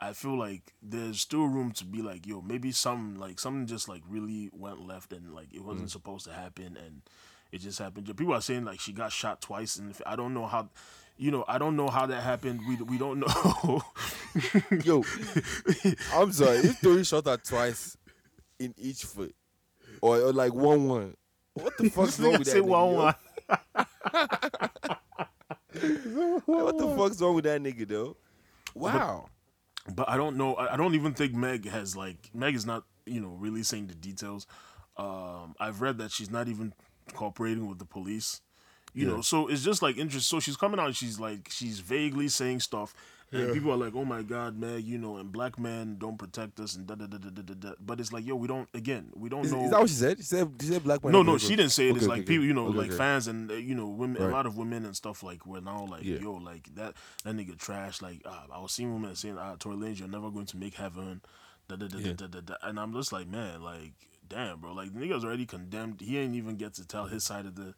I feel like there's still room to be like, yo, maybe some like something just like really went left and like it Mm. wasn't supposed to happen and it just happened. People are saying like she got shot twice and I don't know how, you know, I don't know how that happened. We we don't know. Yo, I'm sorry. If Tory shot her twice in each foot, or, or like one one, what the fuck's wrong with that? Say nigga, one yo? one. What the fuck's wrong with that nigga though? Wow. but I don't know. I I don't even think Meg has like Meg is not you know releasing the details. Um, I've read that she's not even cooperating with the police. You know, so it's just like interest. So she's coming out. and She's like she's vaguely saying stuff, and people are like, "Oh my God, man!" you know, and black men don't protect us, and da da da da da da. But it's like, yo, we don't. Again, we don't Is, know. is that what she said? She said, she said black man. no, no, she didn't say it. Okay, it's okay, like people, you know, Okay, like fans and uh, you know, women. A Right. lot of women and stuff like were now like, Yeah. yo, like that that nigga trash. Like uh, I was seeing women saying, "Ah, Tory Lanez, you're never going to make heaven." Da, da, da, da, Yeah. da, da, da. And I'm just like, man, like, damn, bro, like the nigga's already condemned. He ain't even get to tell his side of the,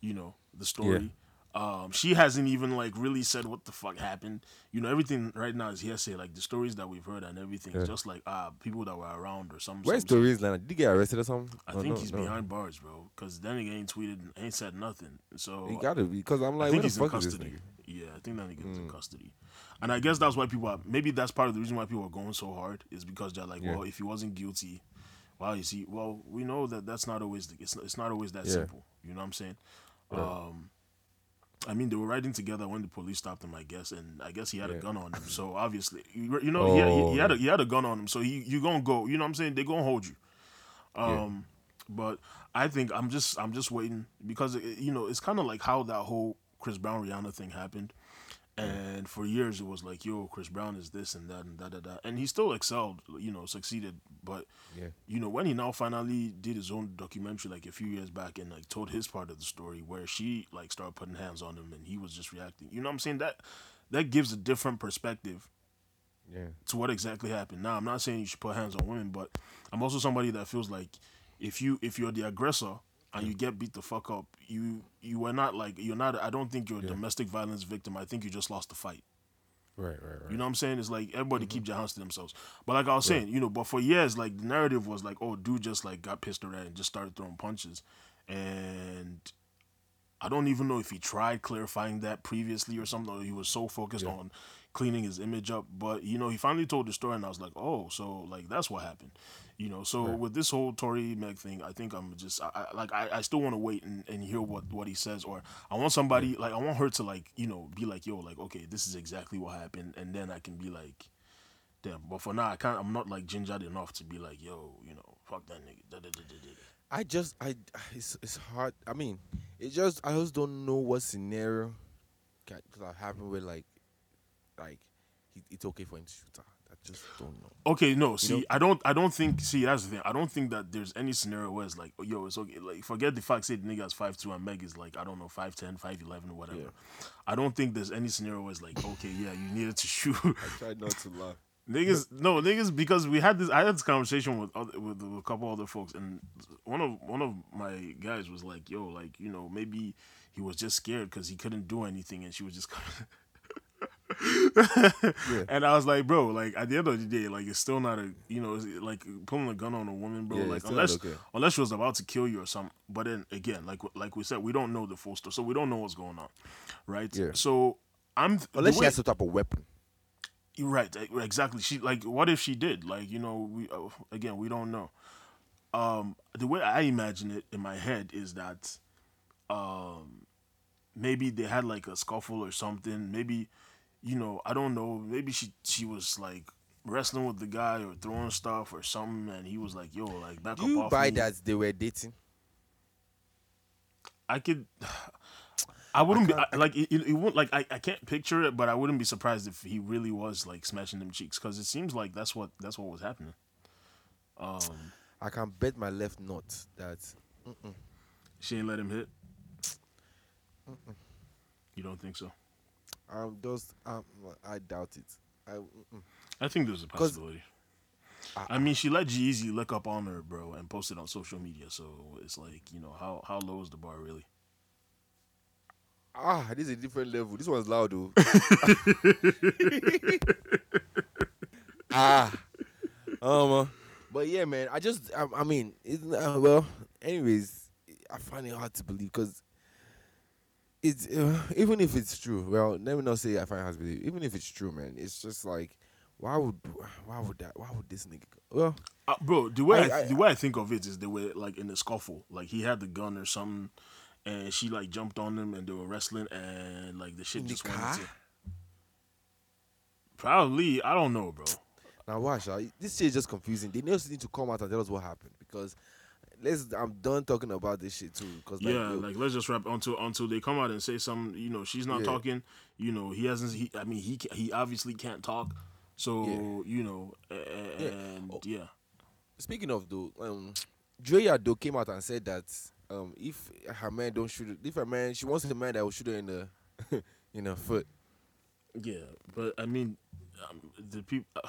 you know, the story. Um, she hasn't even like really said what the fuck happened. You know, everything right now is hearsay. Like the stories that we've heard and everything, is Yeah. just like ah, people that were around or something. Where's some- Tory Lanez? Did he get arrested or something? I No, think no, he's no. behind bars, bro. Because then he ain't tweeted, ain't said nothing. So He gotta be because I'm I like, think where the he's in fuck is this custody. Mm. Yeah, I think that nigga's in custody. And I guess that's why people are. Maybe that's part of the reason why people are going so hard is because they're like, Yeah. well, if he wasn't guilty, wow, you see, well, we know that that's not always. The, it's it's not always that Yeah. simple. You know what I'm saying? Um, I mean, they were riding together when the police stopped him, I guess, and I guess he had a gun on him. So obviously, you, you know, he, had, he, he had a, Oh. he had a gun on him. So he you gonna go. You know what I'm saying? They gonna hold you. Um, but I think I'm just I'm just waiting because it, you know it's kind of like how that whole Chris Brown Rihanna thing happened, and for years it was like yo Chris Brown is this and that and da da da, and he still excelled, you know, succeeded, but Yeah. you know when he now finally did his own documentary like a few years back and like told his part of the story where she like started putting hands on him and he was just reacting, you know what I'm saying that that gives a different perspective Yeah. to what exactly happened. Now, I'm not saying you should put hands on women, but I'm also somebody that feels like if you if you're the aggressor and you get beat the fuck up, you you are not like you're not. I don't think you're a domestic violence victim. I think you just lost the fight. Right, right, right. You know what I'm saying? It's like everybody mm-hmm. keep their hands to themselves. But like I was saying, you know, but for years, like the narrative was like, oh, dude just like got pissed around and just started throwing punches, and I don't even know if he tried clarifying that previously or something. Or he was so focused on cleaning his image up. But you know, he finally told the story, and I was like, oh, so like that's what happened. You know, so with this whole Tory Meg thing, I think I'm just I, I, like I, I still want to wait and, and hear what what he says, or I want somebody like I want her to like you know be like yo like okay this is exactly what happened, and then I can be like. Damn, but for now I can't. I'm not like gingered enough to be like, yo, you know, fuck that nigga. Da, da, da. I just I it's it's hard. I mean, it just I just don't know what scenario can could have happened with like like he, it's okay for him to shoot her. Just don't know. Okay, no. See, know? I don't. I don't think. See, that's the thing. I don't think that there's any scenario where it's like, oh, yo, it's okay. Like, forget the fact say the nigga is five two and Meg is like, I don't know, 5'10", 5'11", or whatever. I don't think there's any scenario where it's like, okay, yeah, you needed to shoot. I tried not to laugh. niggas, no, niggas, because we had this. I had this conversation with other, with a couple other folks, and one of one of my guys was like, yo, like you know, maybe he was just scared because he couldn't do anything, and she was just. And I was like, bro, like at the end of the day, like it's still not a, you know, like pulling a gun on a woman, bro. Yeah, like it's still not unless okay. unless she was about to kill you or something. But then again, like like we said, we don't know the full story, so we don't know what's going on, right? Yeah. So I'm Unless she has some type of weapon. you're right, exactly. She like, what if she did? Like, you know, we uh, again, we don't know. Um, the way I imagine it in my head is that, um, maybe they had like a scuffle or something. Maybe, you know, I don't know. Maybe she she was like wrestling with the guy or throwing stuff or something, and he was like, "Yo, like back Do up you buy me." that they were dating? I could. I wouldn't can't- be I, like it, it, it won't like I, I can't picture it, but I wouldn't be surprised if he really was like smashing them cheeks because it seems like that's what that's what was happening. Um, I can bet my left nut that mm-mm, She ain't let him hit. You don't think so? Um, those um, I doubt it. I mm-mm. I think there's a possibility. I mean, she let G-Eazy look up on her, bro, and post it on social media. So it's like, you know, how how low is the bar really? ah, this is a different level. This one's loud though. ah, um, but yeah, man. I just, I, I mean, it's, uh, well, anyways, I find it hard to believe because it's uh, even if it's true. Well, let me not say I find to believe. Even if it's true, man, it's just like, why would, why would that, why would this nigga? Go? Well, Uh, bro, the way I, I- I- the way I think of it is the way like in the scuffle, like he had the gun or something, and she like jumped on him and they were wrestling, and like the shit just went car? into. Probably, I don't know, bro. Now watch, uh, this shit is just confusing. They just need to come out and tell us what happened because let's. I'm done talking about this shit too. Because like, yeah, yo, like let's just wrap until until they come out and say something. You know, she's not Yeah. talking. You know, he hasn't. He, I mean, he he obviously can't talk. So Yeah. you know, a- Yeah. and Oh. yeah, speaking of though, um, Draya though came out and said that um, if her man don't shoot, if her man, she wants a man that will shoot her in the in her foot. yeah. But I mean, um, the people.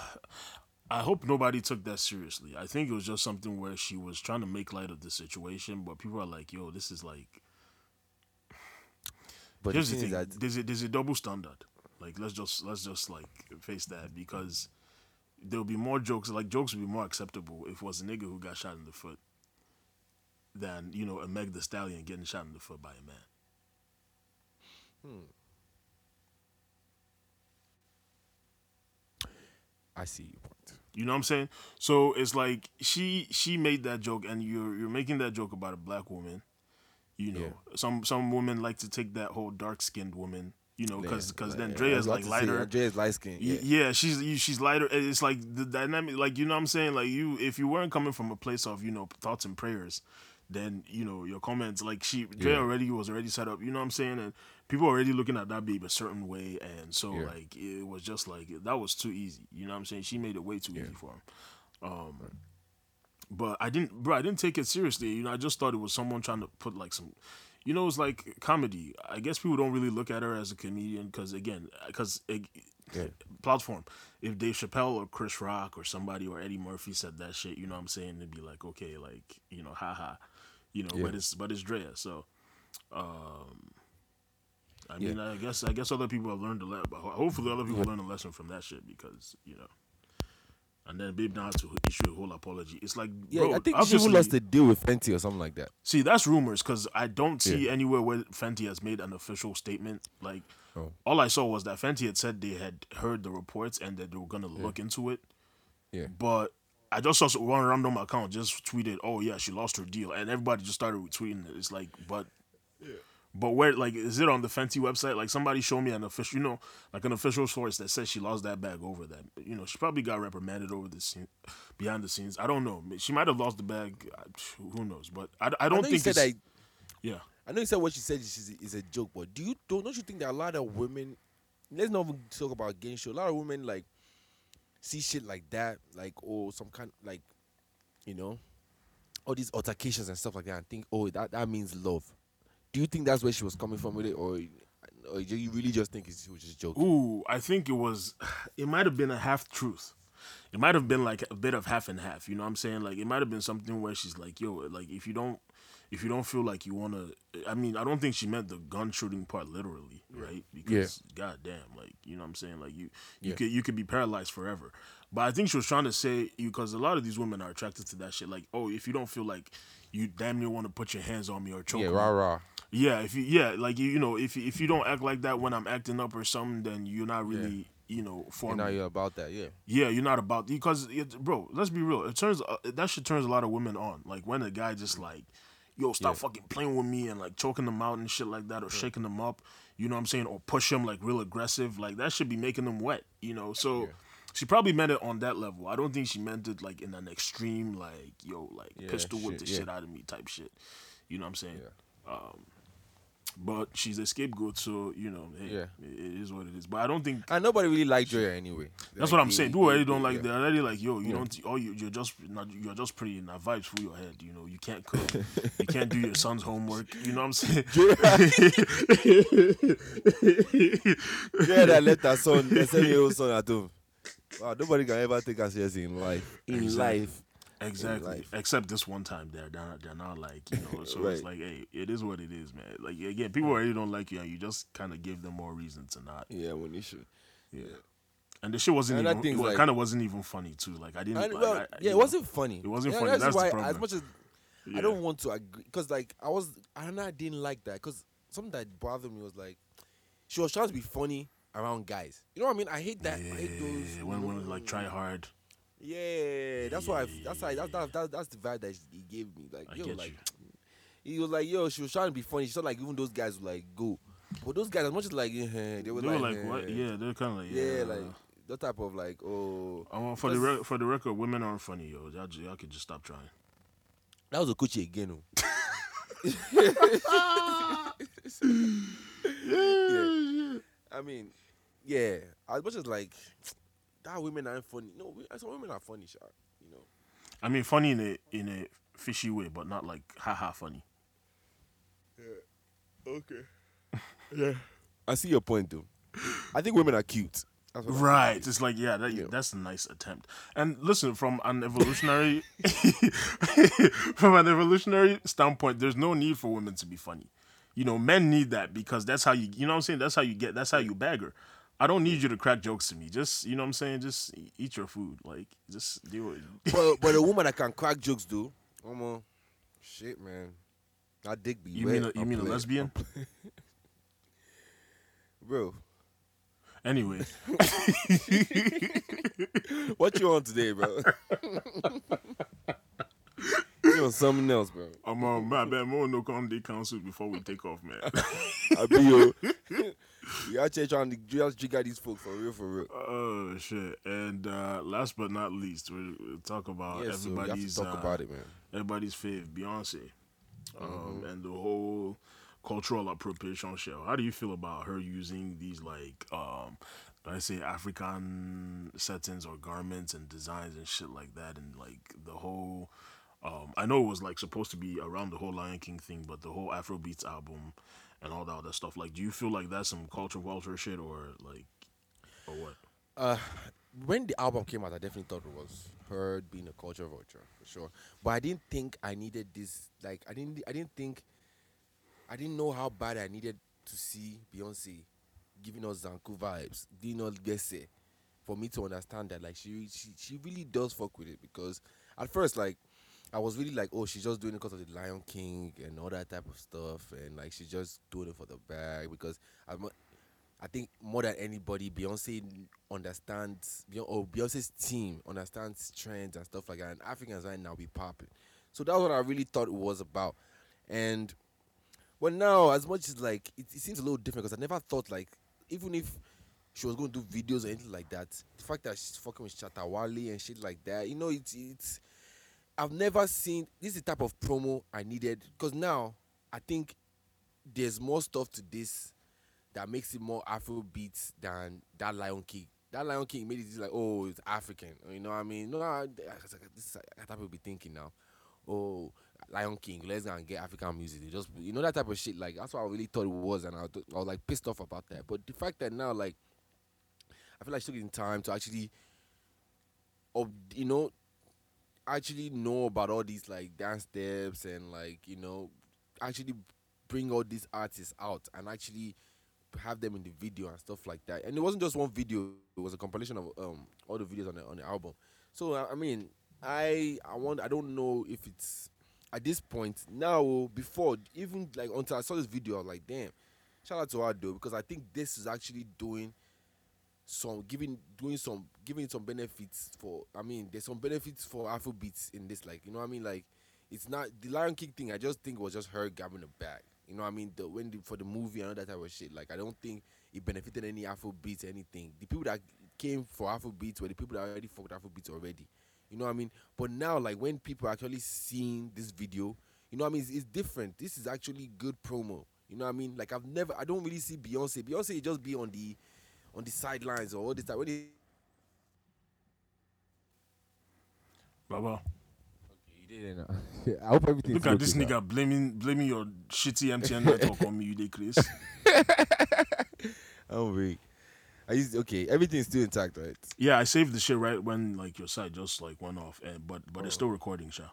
I hope nobody took that seriously. I think it was just something where she was trying to make light of the situation, but people are like, "Yo, this is like." But Here's the thing that there's a there's a double standard. Like let's just let's just like face that because there'll be more jokes. Like jokes will be more acceptable if it was a nigga who got shot in the foot than you know a Meg the Stallion getting shot in the foot by a man. Hmm. I see your point. You know what I'm saying? So it's like she she made that joke, and you're you're making that joke about a black woman. You know, some some women like to take that whole dark skinned woman. You know, because Yeah, then yeah, I Draya's was like lighter. Andrea's light skin. Y- Yeah. Yeah, she's you- she's lighter. It's like the dynamic, like you know what I'm saying. Like you, if you weren't coming from a place of you know thoughts and prayers, then you know your comments like she Dre Yeah. already was already set up. You know what I'm saying, and people already looking at that babe a certain way, and so Yeah. like it was just like that was too easy. You know what I'm saying? She made it way too Yeah. easy for him. Um, but I didn't, bro. I didn't take it seriously. You know, I just thought it was someone trying to put like some. You know, it's like comedy. I guess people don't really look at her as a comedian because, again, because Yeah. platform. If Dave Chappelle or Chris Rock or somebody or Eddie Murphy said that shit, you know what I'm saying? It'd be like, okay, like, you know, haha. You know, Yeah. but it's but it's Draya. So um I Yeah. mean I guess I guess other people have learned a lesson but hopefully other people learn a lesson from that shit because, you know. And then Babe now had to issue a whole apology. It's like, Yeah, bro, I think she even lost a deal with Fenty or something like that. See, that's rumors because I don't see anywhere where Fenty has made an official statement. Like, Oh. all I saw was that Fenty had said they had heard the reports and that they were gonna look into it. Yeah. But I just saw one random account just tweeted, "Oh yeah, she lost her deal," and everybody just started retweeting it. It's like, but. But where, like, is it on the Fenty website? Like, somebody show me an official, you know, like an official source that says she lost that bag over that. You know, she probably got reprimanded over the scene, behind the scenes. I don't know. She might have lost the bag. Who knows? But I, I I don't know you think said that. yeah. I know you said what she said is, is a joke, but do you don't don't you think that a lot of women? Let's not even talk about game show. A lot of women like see shit like that, like oh some kind like, you know, all these altercations and stuff like that, and think oh that that means love. Do you think that's where she was coming from with it, or or you really just think it was just joking? Ooh, I think it was. It might have been a half truth. It might have been like a bit of half and half. You know what I'm saying? Like it might have been something where she's like, "Yo, like if you don't, if you don't feel like you wanna." I mean, I don't think she meant the gun shooting part literally, right? Because goddamn, like you know what I'm saying? Like you, you Yeah. could you could be paralyzed forever. But I think she was trying to say because a lot of these women are attracted to that shit. Like, oh, if you don't feel like you damn near want to put your hands on me or choke yeah, rah rah. yeah, if you yeah, like you you know, if if you don't act like that when I'm acting up or something, then you're not really you know for now you're about that, yeah. Yeah, you're not about because it, bro. Let's be real. It turns uh, that shit turns a lot of women on. Like when a guy just like, yo, stop Yeah. fucking playing with me and like choking them out and shit like that or shaking them up. You know what I'm saying? Or push them like real aggressive. Like that should be making them wet. You know. So she probably meant it on that level. I don't think she meant it like in an extreme like yo like Yeah, pistol whip the yeah. shit out of me type shit. You know what I'm saying? Um, but she's a scapegoat, so you know, hey, Yeah. it it is what it is. But I don't think And nobody really liked Joya anyway. that's Like, what I'm they- saying. People they- already don't like. yeah. They're already like, yo, you Yeah. don't. Oh, you, you're just not. You're just pretty. Now vibes through your head. You know, you can't cook. you can't do your son's homework. You know what I'm saying? Yeah, that left her son, the seven year old oh, son at home. Wow, nobody can ever take us seriously in life. In Exactly. life. Exactly. Except this one time, they're they're not, they're not like you know. So it's like, hey, it is what it is, man. Like again, people already don't like you, and you just kind of give them more reason to not. Yeah, when you should. Yeah. And the shit wasn't And even. It like- kind of wasn't even funny too. Like I didn't. Like, well, I- I- yeah, it know. wasn't funny. It wasn't Yeah, funny. That's, That's the why, problem. as much as Yeah. I don't want to agree, because like I was, and I didn't like that because something that bothered me was like she was trying to be funny around guys. You know what I mean? I hate that. I hate those. When when like try hard. Yeah, that's why. I, that's why. That's that, that, that's the vibe that he gave me. Like, I yo, like he was like, yo, she was trying to be funny. She thought like even those guys would like go, but those guys as much as like eh, they were They like, were like, what? eh, Yeah, they're kind of like, yeah, yeah, like that type of like, oh, I want for the re- for the record, women aren't funny, yo. Y'all, y'all could just stop trying. that was a Gucci again. oh. yeah. I mean, yeah. As much as like that, women aren't funny. No, we- some women are funny, sure. You know. I mean, funny in a in a fishy way, but not like haha funny. Yeah. Okay. yeah. I see your point though. I think women are cute. That's I- Right. It's like, yeah, that, Yeah. that's a nice attempt. And listen, from an evolutionary from an evolutionary standpoint, there's no need for women to be funny. You know, men need that because that's how you you know what I'm saying? That's how you get that's how you bagger. I don't need you to crack jokes to me. Just you know what I'm saying? Just eat your food. Like just do it. but but a woman that can crack jokes though, come on, shit, man. I dig be You wet. mean a, you I'm mean a lesbian? bro? Anyway, What you on today, bro? You on something else, bro? I'm on my bad. More no on the council before we take off, man. I be yo. You out here trying to just jigger these folks for real, for real. oh shit! And uh, last but not least, we'll, we'll talk about Yeah, so we have to everybody's talk uh, about it, man. everybody's fave, Beyonce, um, Mm-hmm. and the whole cultural appropriation show. How do you feel about her using these like, um, I say African settings or garments and designs and shit like that, and like the whole. Um, I know it was like supposed to be around the whole Lion King thing, but the whole Afrobeats album and all that other stuff. Like, do you feel like that's some culture vulture shit or like, or what? Uh, when the album came out, I definitely thought it was her being a culture vulture for sure. But I didn't think I needed this. Like, I didn't. I didn't think. I didn't know how bad I needed to see Beyonce giving us Zanku vibes, Dino Gese, for me to understand that like she she she really does fuck with it because at first like I was really like, oh, she's just doing it because of the Lion King and all that type of stuff, and like she's just doing it for the bag because I'm. I think more than anybody, Beyonce understands, or oh, Beyonce's team understands trends and stuff like that. And Africans right now be popping. So that's what I really thought it was about. And, but now, as much as like, it, it seems a little different because I never thought like, even if she was going to do videos or anything like that, the fact that she's fucking with Shatta Wale and shit like that, you know, it's, it's, I've never seen, this is the type of promo I needed. Because now, I think there's more stuff to this that makes it more Afro beats than that Lion King. That Lion King made it like, oh, it's African. You know what I mean? No, I, this is that of be thinking now. Oh, Lion King, let's go and get African music. They just, you know, that type of shit. Like that's what I really thought it was, and I, th- I was like pissed off about that. But the fact that now, like, I feel like she took in time to actually, you know, actually know about all these like dance steps and like you know, actually bring all these artists out and actually have them in the video and stuff like that. And it wasn't just one video; it was a compilation of um all the videos on the on the album. So I mean, I I want I don't know if it's at this point now before even like until I saw this video, I was like, damn, shout out to her though because I think this is actually doing some giving doing some giving some benefits for I mean there's some benefits for Afrobeats in this like you know what I mean? Like it's not the Lion King thing I just think was just her grabbing the bag. You know what I mean? The when the, for the movie and all that type of shit. Like I don't think it benefited any Afrobeats anything. The people that came for Afrobeats were the people that already fucked Afrobeats already. You know what I mean? But now like when people are actually seeing this video you know what I mean? It's, it's different. This is actually good promo. You know what I mean? Like I've never, I don't really see Beyonce. Beyonce just be on the on the sidelines or all this time. When they, Baba, you did it I hope everything. look at this nigga blaming blaming your shitty MTN network on me. You dey Chris. I'm weak. I used okay. Everything's still intact, right? Yeah, I saved the shit right when like your site just like went off, and but but it's still recording, Sha.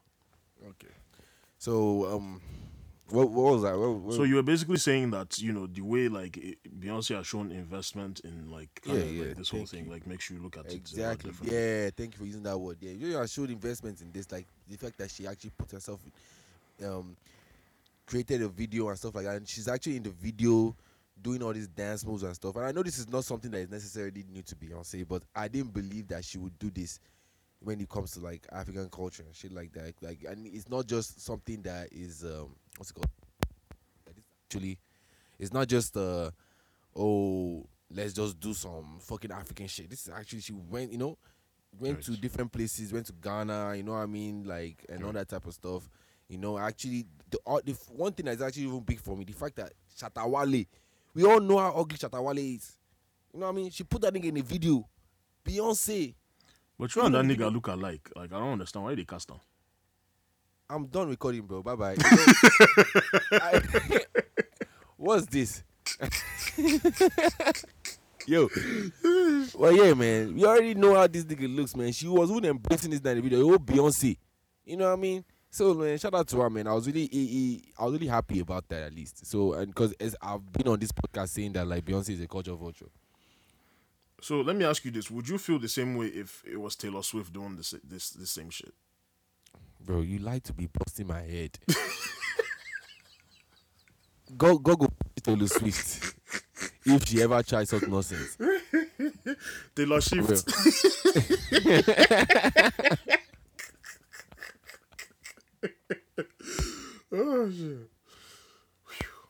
Okay. So um, what, what was that? What, what, So you were basically saying that you know the way like it, Beyonce has shown investment in like, kind Yeah, of, like yeah, this whole thing you. like makes you look at it Exactly. Yeah, thank you for using that word. Yeah, you know, showed investment in this, like the fact that she actually put herself, um, created a video and stuff like that, and she's actually in the video doing all these dance moves and stuff. And I know this is not something that is necessarily new to Beyonce, but I didn't believe that she would do this when it comes to like African culture and shit like that. Like, and it's not just something that is um, what's it called? That is actually, it's not just uh, oh, let's just do some fucking African shit. This is actually she went, you know, went to different places, went to Ghana, you know what I mean, like and all that type of stuff. You know, actually, the, uh, the one thing that's actually even big for me, the fact that Shatta Wale, we all know how ugly Shatta Wale is. You know what I mean? She put that nigga in a video. Beyonce, But you and that nigga look alike. Like I don't understand why they cast them. I'm done recording, bro. Bye bye. What's this? Yo. Well, yeah, man. We already know how this nigga looks, man. She was even embracing this in the video. Oh, Beyonce. You know what I mean? So, man, shout out to her, man. I was really, eh, I was really happy about that at least. So, and because I've been on this podcast saying that like Beyonce is a culture vulture. So let me ask you this: Would you feel the same way if it was Taylor Swift doing this this this same shit? Bro, you like to be busting my head. go go go Taylor Swift. If she ever tries such nonsense. Taylor Swift. oh shit.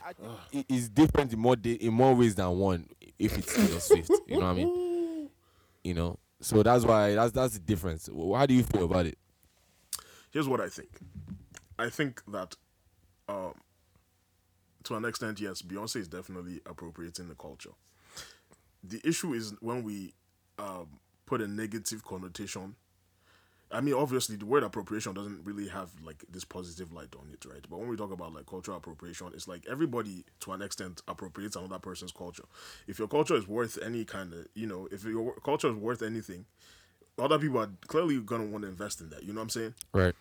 I it's different in more da- in more ways than one if it's Taylor Swift. You know what I mean? You know. So that's why that's that's the difference. How do you feel about it? Here's what I think. I think that, um, to an extent, yes, Beyonce is definitely appropriating the culture. The issue is when we um, put a negative connotation. I mean, obviously, the word appropriation doesn't really have like this positive light on it, right? But when we talk about like cultural appropriation, it's like everybody, to an extent, appropriates another person's culture. If your culture is worth any kind of, you know, if your culture is worth anything, other people are clearly gonna want to invest in that. You know what I'm saying? Right.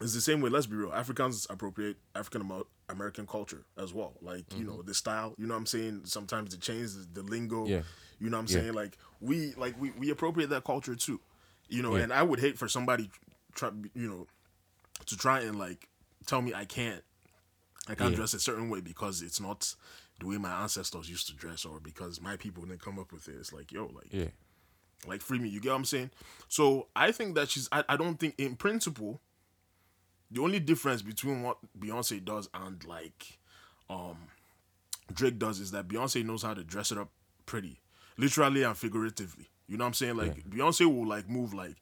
it's the same way. Let's be real. Africans appropriate African American culture as well. Like you know mm-hmm. the style. You know what I'm saying. Sometimes the chains, the lingo. Yeah. You know what I'm Yeah. saying. Like we like we, we appropriate that culture too. You know, Yeah. and I would hate for somebody, try you know, to try and like tell me I can't, I can't Yeah. dress a certain way because it's not the way my ancestors used to dress or because my people didn't come up with it. It's like yo, like Yeah. like free me. You get what I'm saying? So I think that she's. I, I don't think in principle. The only difference between what Beyonce does and like, um, Drake does is that Beyonce knows how to dress it up pretty, literally and figuratively. You know what I'm saying? Like Beyonce will like move like,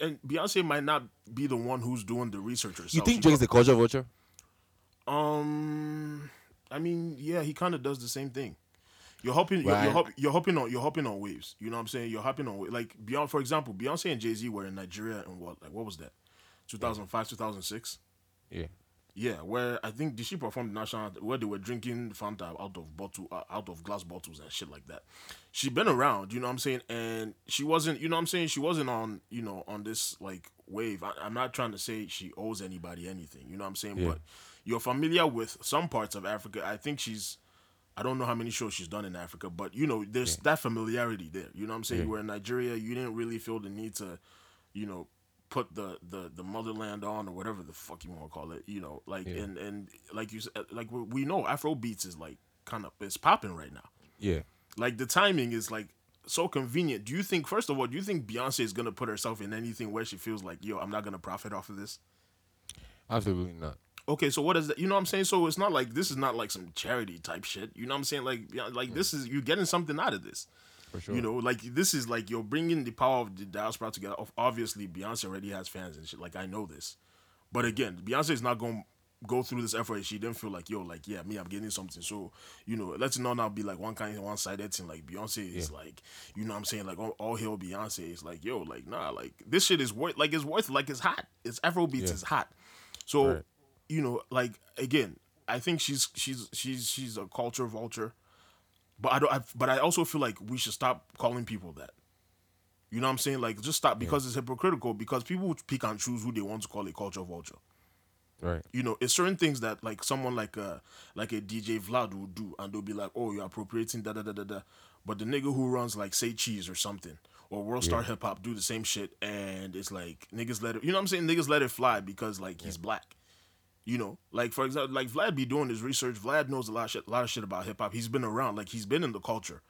and Beyonce might not be the one who's doing the research herself. You think Drake's a culture vulture? um, I mean, yeah, he kind of does the same thing. You're hopping, you're, you're, hop, you're hopping on, you're hopping on waves. You know what I'm saying? You're hopping on like Beyonce, For example, Beyonce and Jay Z were in Nigeria and what? Like what was that? 2005, 2006. Yeah. Yeah, where I think did she perform national where they were drinking Fanta out of bottle, uh, out of glass bottles and shit like that. She been around, you know what I'm saying, and she wasn't, you know what I'm saying, she wasn't on, you know, on this like wave. I, I'm not trying to say she owes anybody anything, you know what I'm saying, Yeah. but you're familiar with some parts of Africa. I think she's, I don't know how many shows she's done in Africa, but you know, there's that familiarity there. You know what I'm saying? Yeah. You were in Nigeria, you didn't really feel the need to, you know, put the the the motherland on or whatever the fuck you want to call it. You know, like Yeah. and and like you said, like we- we know Afro beats is like kind of it's popping right now. Yeah. Like the timing is like so convenient. Do you think first of all, do you think Beyonce is gonna put herself in anything where she feels like, yo, I'm not gonna profit off of this? Absolutely not. Okay, so what is that? You know what I'm saying? So it's not like this is not like some charity type shit. You know what I'm saying? Like, like mm. this is you're getting something out of this. For sure. You know, like this is like you're bringing the power of the diaspora together. Of obviously, Beyonce already has fans and shit. Like I know this, but again, Beyonce is not going to go through this effort, she didn't feel like yo, like yeah, me, I'm getting something. So you know, let's not now be like one kind, one sided thing. Like Beyonce is like, you know, what I'm saying like all, all hail Beyonce. is like yo, like nah, like this shit is worth, like it's worth, like it's hot. It's Afrobeats Yeah. is hot. So Right. you know, like again, I think she's she's she's she's a culture vulture. But I don't. I, but I also feel like we should stop calling people that. You know what I'm saying? Like, just stop because it's hypocritical. Because people would pick and choose who they want to call a culture vulture. Right. You know, it's certain things that like someone like a like a DJ Vlad would do, and they'll be like, "Oh, you're appropriating da da da da da." But the nigga who runs like Say Cheese or something or World Star Hip Hop do the same shit, and it's like niggas let it. You know what I'm saying? Niggas let it fly because like he's black. You know, like for example, like Vlad be doing his research. Vlad knows a lot of shit, a lot of shit about hip hop. He's been around, like he's been in the culture.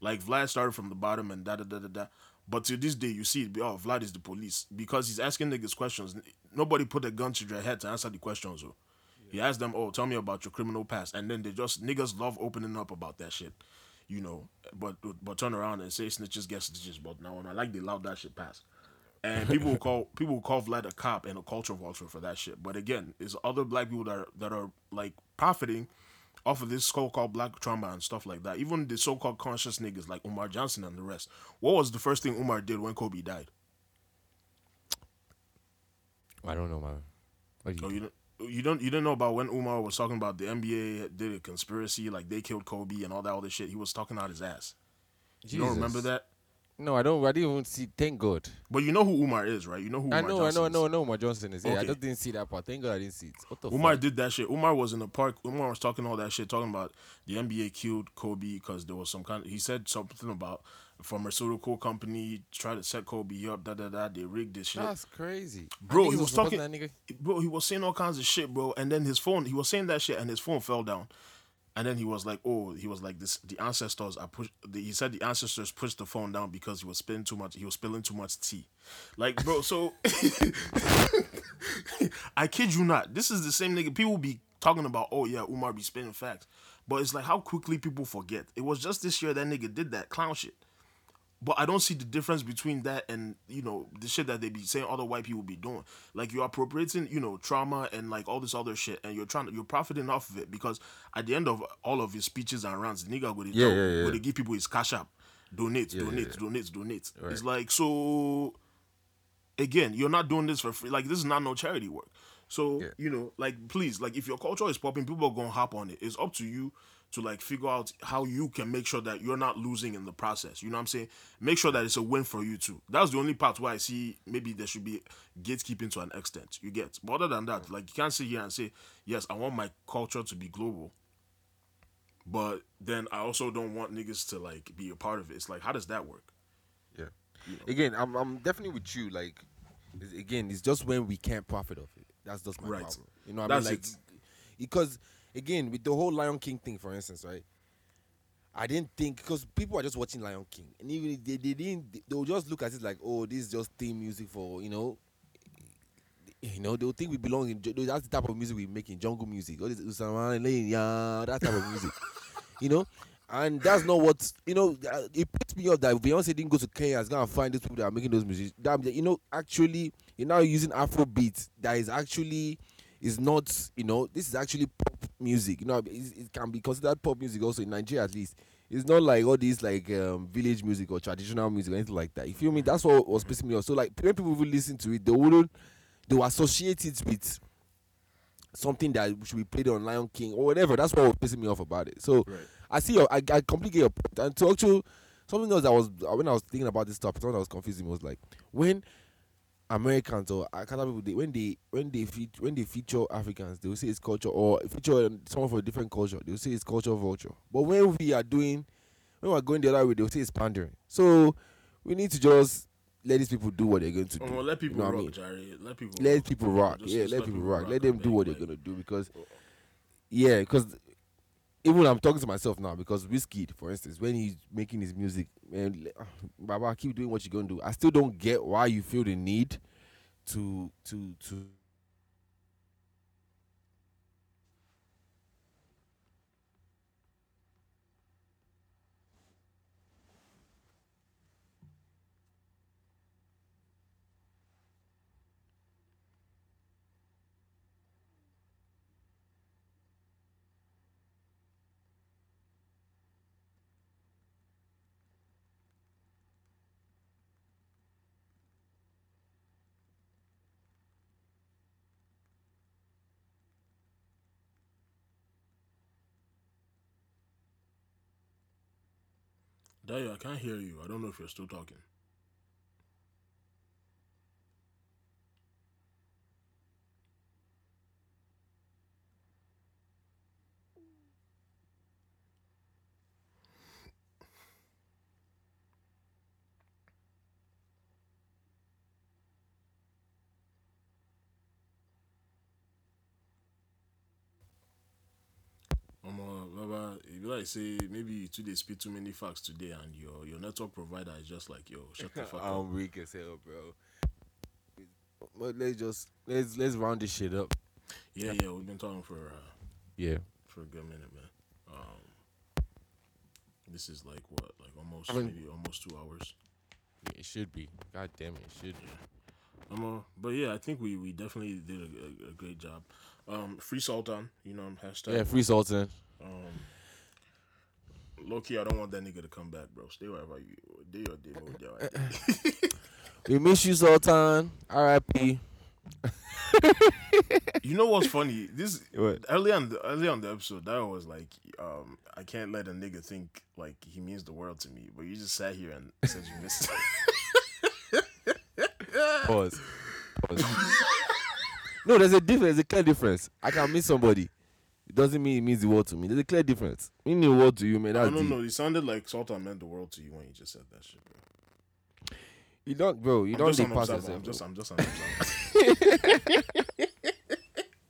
Like Vlad started from the bottom and da da da da da. But to this day, you see, it oh, Vlad is the police because he's asking niggas questions. Nobody put a gun to their head to answer the questions. Though. He asked them, oh, tell me about your criminal past, and then they just niggas love opening up about that shit. You know, but but turn around and say snitches get stitches. But now, I like they allowed that shit pass. And people will call people will call Vlad a cop and a culture vulture for that shit. But again, it's other black people that are that are like profiting off of this so-called black trauma and stuff like that. Even the so-called conscious niggas like Umar Johnson and the rest. What was the first thing Umar did when Kobe died? I don't know, man. What Oh, you you don't. You don't you didn't know about when Umar was talking about the NBA did a conspiracy like they killed Kobe and all that other shit. He was talking out his ass. You don't remember that? No, I don't. I didn't even see. Thank God. But you know who Umar is, right? You know who I Umar know, I Johnson know, I know, I know. Umar Johnson is. Yeah, I just didn't see that part. Thank God I didn't see it. What the Umar fuck? did that shit. Umar was in the park. Umar was talking all that shit, talking about the NBA killed Kobe because there was some kind. he said something about a pharmaceutical company tried to set Kobe up. Da da da. They rigged this shit. That's crazy, Bro, he was supporting talking- That nigga. bro, he was saying all kinds of shit, bro. And then his phone, he was saying that shit, and his phone fell down. And then he was like, "Oh, he was like this. The ancestors are push. The, he said the ancestors pushed the phone down because he was spilling too much. He was spilling too much tea, like, bro. So, I kid you not. This is the same nigga. People be talking about, oh yeah, Umar be spinning facts, but it's like how quickly people forget. It was just this year that nigga did that clown shit. But I don't see the difference between that and you know the shit that they be saying other white people be doing. Like you're appropriating, you know, trauma and like all this other shit, and you're trying to you're profiting off of it because at the end of all of his speeches and rants, the nigga would Yeah, yeah, yeah. would give people his cash up, donate, donate, donate, donate. It's like so. Again, you're not doing this for free. Like this is not no charity work. So you know, like please, like if your culture is popping, people are gonna hop on it. It's up to you to like figure out how you can make sure that you're not losing in the process. You know what I'm saying? Make sure that it's a win for you too. That's the only part where I see maybe there should be gatekeeping to an extent. You get. But other than that, like you can't sit here and say, yes, I want my culture to be global. But then I also don't want niggas to like be a part of it. It's like, how does that work? Yeah. Again, I'm I'm definitely with you. Like, again, it's just when we can't profit off it. That's just my Right. problem. You know what That's I mean? Like, it. because again, with the whole Lion King thing, for instance, right? I didn't think because people are just watching Lion King, and even if they, they didn't, they will just look at it like, oh, this is just theme music for you know. You know, they'll think we belong in. That's the type of music we make in jungle music. All this that type of music. you know, and that's not what you know. uh, It puts me off that Beyonce didn't go to Kenya. Is gonna find those people that are making those music. That you know, actually, you're now using Afro beats that is actually is not. You know, this is actually pop music. You know, it, it can be considered pop music also in Nigeria at least. It's not like all these like um, village music or traditional music or anything like that. You feel me? That's what was pissing me off. So like when people will listen to it, they wouldn't. They will associate it with something that should be played on Lion King or whatever. That's what was pissing me off about it. So I see your, I, I completely your point. And to actually, something else that was when I was thinking about this topic, something that was confusing was like when Americans or Canada people they, when they when they feature when they feature Africans, they will say it's culture or feature someone from a different culture, they will say it's culture vulture. But when we are doing when we're going the other way, they will say it's pandering. So we need to just let these people do what they're going to do. Oh, well, let people you know rock, I mean? Jerry. Let people let rock. people rock. Just- yeah, just let people rock. Let them do what they're like- gonna do because oh. yeah, because even I'm talking to myself now because Wizkid, for instance, when he's making his music, man, le- ah, Baba, keep doing what you're gonna do. I still don't get why you feel the need to to to Dayo, I can't hear you. I don't know if you're still talking. Omo, Baba, e be like say maybe you dey spit too many facts today, and your your network provider is just like, yo, shut the fuck up. I'm weak as hell, bro. But let's just let's let's round this shit up. Yeah, yeah, we've been talking for uh, Yeah. for a good minute, man. Um, this is like what, like almost I mean- maybe almost two hours. yeah it should be. God damn it, it should be. Um, but yeah, I think we we definitely did a, a, a great job. Um, free Sultan, you know, hashtag. Yeah, free Sultan. Um, low key, I don't want that nigga to come back, bro. Stay wherever you, day or day over there. We miss you, Sultan. R.I.P. You know what's funny? This What? early on, the, early on the episode, that was like, um, I can't let a nigga think like he means the world to me, but you just sat here and said you missed. Pause. Pause. no, there's a difference. There's a clear difference. I can miss somebody. It doesn't mean it means the world to me. There's a clear difference. Meaning the world to you, man. I don't deep. know. It sounded like Sultan meant the world to you when you just said that shit, bro. You don't, bro. You I'm don't just dey an pass observer. yourself. I'm just. I'm just an observer.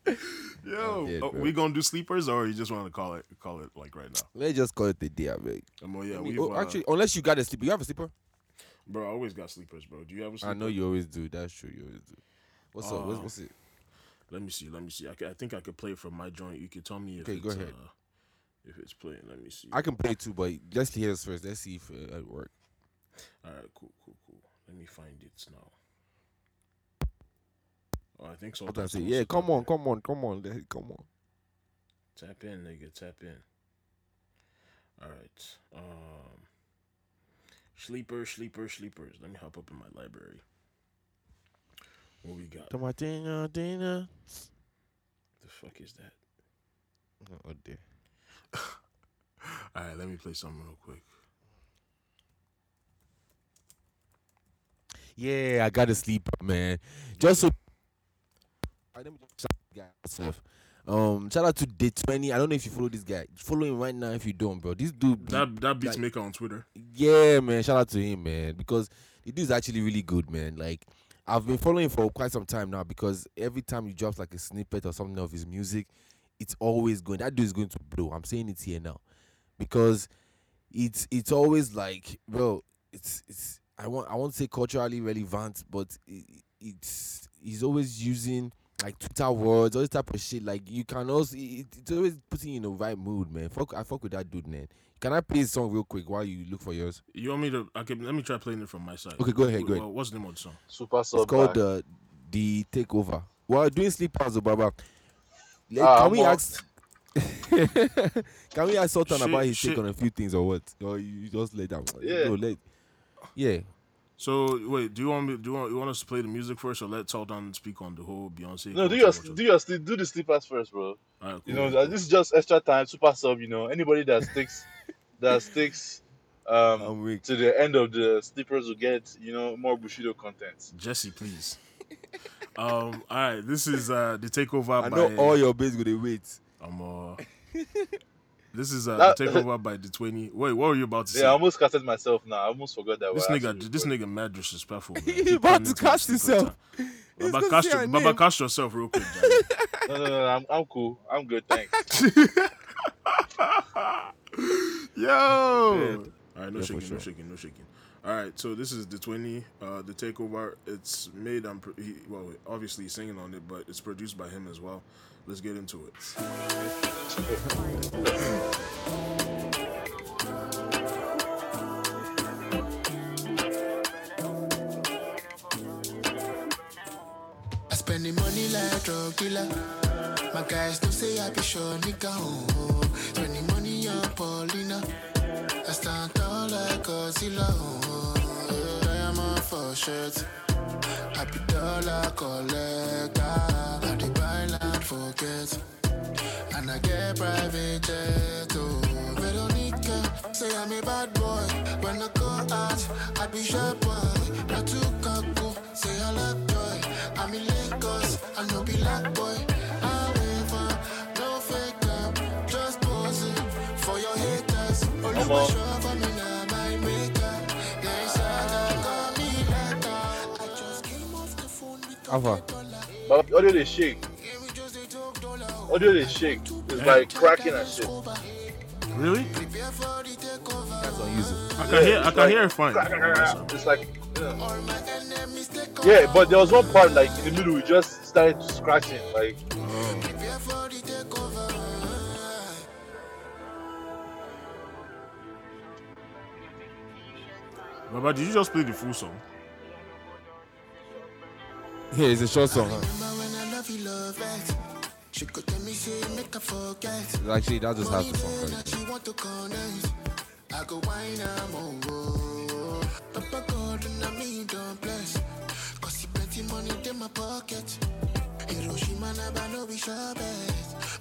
Yo, dead, oh, we gonna do sleepers, or you just want to call it, call it like right now? Let's just call it the day, I beg. Um, well, yeah, I mean, oh, uh, actually, unless you got a sleeper, you have a sleeper. bro, I always got sleepers, bro. Do you have a sleeper? I know you always do. That's true. You always do. What's up? What's, Uh, what's it? Let me see. Let me see. I, I think I could play from my joint. You can tell me if Okay, it's, go ahead. Uh, if it's playing. Let me see. I can play too, but let's hear this first. Let's see if uh, it work. All right, cool, cool, cool. Let me find it now. Oh, I think so. I say? Yeah, come on, come on, come on, come on. Tap in, nigga. Tap in. All right. Um. Sleeper, sleeper, sleepers. Let me hop up in my library. What we got? Tomatina, Dina. The fuck is that? Oh dear. All right, let me play something real quick. Yeah, I got to sleep, man. Just so. Alright, let me just shout out myself. Um, shout out to Day Twenty. I don't know if you follow this guy. Follow him right now if you don't, bro. This dude, That that beats like- maker on Twitter. yeah, man. Shout out to him, man, because the dude's actually really good, man. Like, I've been following for quite some time now because every time he drops like a snippet or something of his music, it's always going. That dude is going to blow. I'm saying it here now, because it's it's always like, bro. It's it's I want I won't say culturally relevant, but it, it's he's always using like Twitter words, all this type of shit. Like you can also it, it's always putting you in the right mood, man. Fuck, I fuck with that dude, man. Can I play a song real quick while you look for yours? You want me to? Okay. Let me try playing it from my side. Okay, go ahead, go ahead. what's the name of the song? Super sub. It's called back. uh, the takeover. Well, doing sleepers, Baba. Like, Ah, can we I'm on- ask? can we ask Sultan Shit, about his shit. take on a few things or what? Or you just let them? Yeah. No, let. Yeah. So wait, do you want me? Do you want you want us to play the music first, or let Sultan speak on the whole Beyonce? No, do concert your do your sleep do the sleepers first, bro. All right, You know, uh, this is just extra time, super sub. You know, anybody that sticks that sticks um to the end of the sleepers will get you know more Bushido content. Jesse, please. um. All right. This is uh the takeover I by. know all your base go to wait. Um. Uh, this is uh That- takeover by the twenty. Wait, what were you about to say? Yeah, I almost casted myself now. I almost forgot that. this nigga, this recording. nigga, mad disrespectful. Man. He about to into the cast himself. time. Baba, gonna cast, say your, Baba, name. cast yourself real quick, Johnny. No, no, no, I'm, I'm cool. I'm good, thanks. Yo. All right, no Yeah, shaking, sure. no shaking, no shaking. All right, so this is the twenty, uh, the takeover. It's made. I'm pro- he, well, obviously he's singing on it, but it's produced by him as well. Let's get into it. I spend the money like drug dealer. My guys don't say I be sure nigga. Oh, oh. Spend the money on Paulina. I stand tall like Godzilla. Oh, oh. Diamond for shirts. Happy dollar collector. Ah forget. And I get private jet too. Veronica say I'm a bad boy. When I go out, I be sharp boy. Not too cocky, say I like joy. I'm in Lagos, I no be like boy. I no fake up, just posing for your haters. Only my show for me now, my maker. They said I got me like. I just came off the phone with. Ava. Olha ele, shake. Audio they shake. It's like cracking and shit. Really? Prepare for the takeover. That's unusable. I can hear. I can like- hear it fine. It's like yeah. All my enemies take yeah, but there was one part like in the middle we just started scratching like Prepare for. Baba, did you just play the full song? Yeah, it's a short song. Huh? She could tell me, say, make forget. Actually, that just has. That she want to connect. I go wine, I'm on. Papa God, and I mean, don't bless. Cause he plenty money in my pocket. Hiroshima, never know.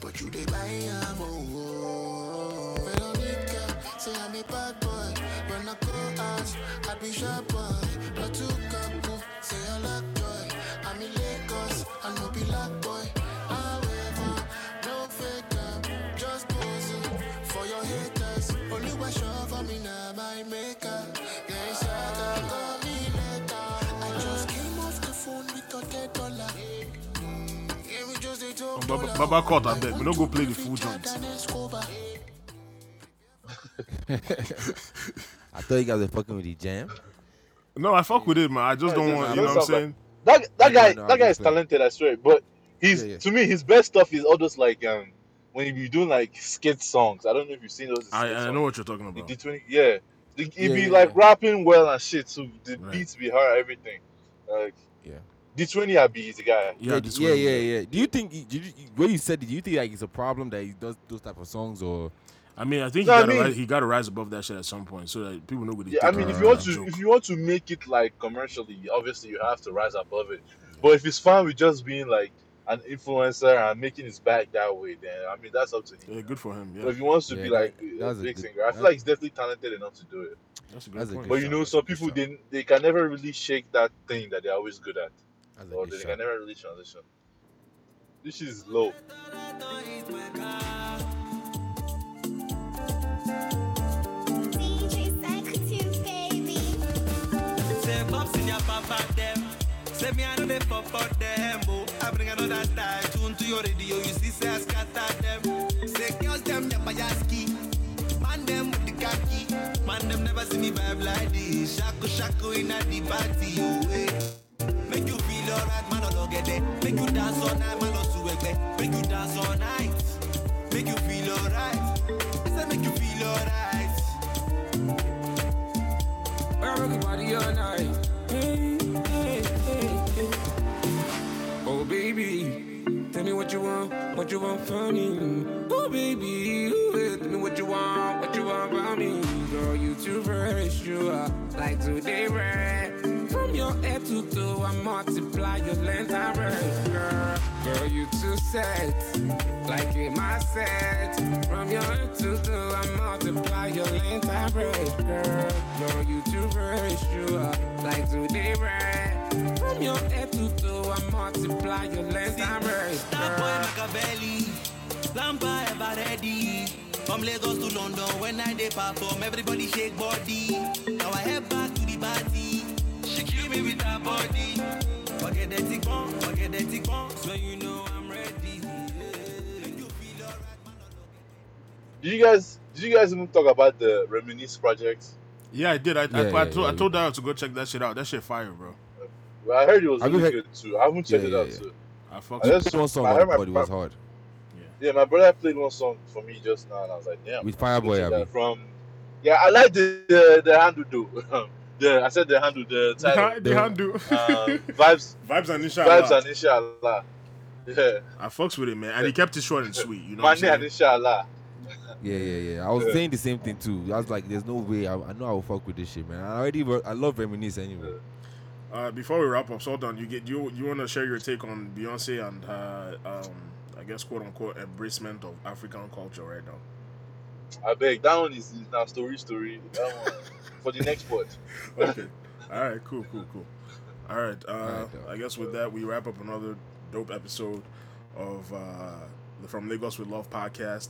But you they buy, I'm on. Veronica, say I'm a bad boy. When I go out, I be sharp boy. Say I like joy. I'm in Lagos, I no be like boy. Baba. Baba caught, I beg. We don't go play the Free full Jordan joints. I thought you guys were fucking with the jam. No, I fuck with it, man. I just don't want. man, You know what I'm saying? that that Yeah, guy no, that guy is talented, I swear. But he's Yeah, yeah. to me his best stuff is all those like um when you be doing like skit songs. I don't know if you've seen those. I, I songs. know what you're talking The about. D20, yeah. The, he Yeah, be yeah, like yeah. rapping well and shit, so the Right. beats be hard, everything. Like Yeah. D20 I be is the guy. Yeah, yeah, yeah, yeah, yeah. Do you think did you, when you said, it, do you think like it's a problem that he does those type of songs, or I mean, I think No, he I got to mean- rise, he got to rise above that shit at some point, so that people know what he Yeah, I mean, if you want to, joke. if you want to make it like commercially, obviously you have to rise above it. But if it's fine with just being like an influencer and making his back that way, then I mean that's up to him. yeah, good for him. But Yeah, if he wants to Yeah, be like a that's a big good- singer, I feel like he's definitely talented enough to do it. that's a good That's a good But you know, some people they they can never really shake that thing that they're always good at, as a or good they shot? can never really transition. This shit is low. DJ Say pops in your papa them. Say me I know they pop out them. Oh, I bring another style tune to your radio. You see, say I scatter them. Say girls them never yaski. Man them with the khaki. Man them never see me vibe like this. Shaku shaku in a the party. Oh, eh. Make you feel alright, man. All get there. Make you dance all night, man. All to Make you dance all night. Make you feel alright. I say make you feel alright. I rock your body all night. Hey, hey, hey, hey. Oh baby, tell me what you want, what you want from me. Oh baby, ooh, yeah, tell me what you want, what you want from me. Girl, you too fresh, you are like today red. From your head to toe, I multiply your length and breadth, girl. Girl, you too set, like in my set. From your head to toe, I multiply your length and breadth, girl. Girl, you too fresh, you are like today red. From your head to toe, I multiply your length and breadth, That boy girl. Machiavelli, Lampa ever ready. From Lagos to London, when I dey perform, everybody shake body. Now I head back to the party. She kill me with her body. Forget that tick bomb, forget that tick bomb. So you know I'm ready. You feel alright. Did you guys did you guys even talk about the Reminisce project? Yeah, I did. I, I, Yeah, I, yeah, told, I told Daryl to go check that shit out. That shit fire, bro. Well, I heard it was Have you really good too. I haven't checked Yeah, it out yeah. too. I fuck I with just- one song, I heard my but it was hard. Yeah, my brother played one song for me just now, and I was like, damn. With I should Fireboy, check that Abi. From yeah, I like the the, the handle though. the I said the handle the title. the handle. um, vibes Vibes and inshallah. vibes and inshallah. Yeah, I fucks with it, man. And he kept it short and sweet. You know what I'm money and saying? inshallah. Yeah, yeah, yeah. I was Yeah. saying the same thing too. I was like, "There's no way. I, I know I will fuck with this shit, man. I already, wrote- I love reminisce anyway. Uh, before we wrap up, so Sultan, you get you you want to share your take on Beyonce and her, um, I guess quote unquote embracement of African culture right now. I beg that one is, is now story story. That one for the next part. Okay. All right. Cool. Cool. Cool. All right. Uh, right, dog. I guess with that we wrap up another dope episode of uh, the From Lagos with Love podcast.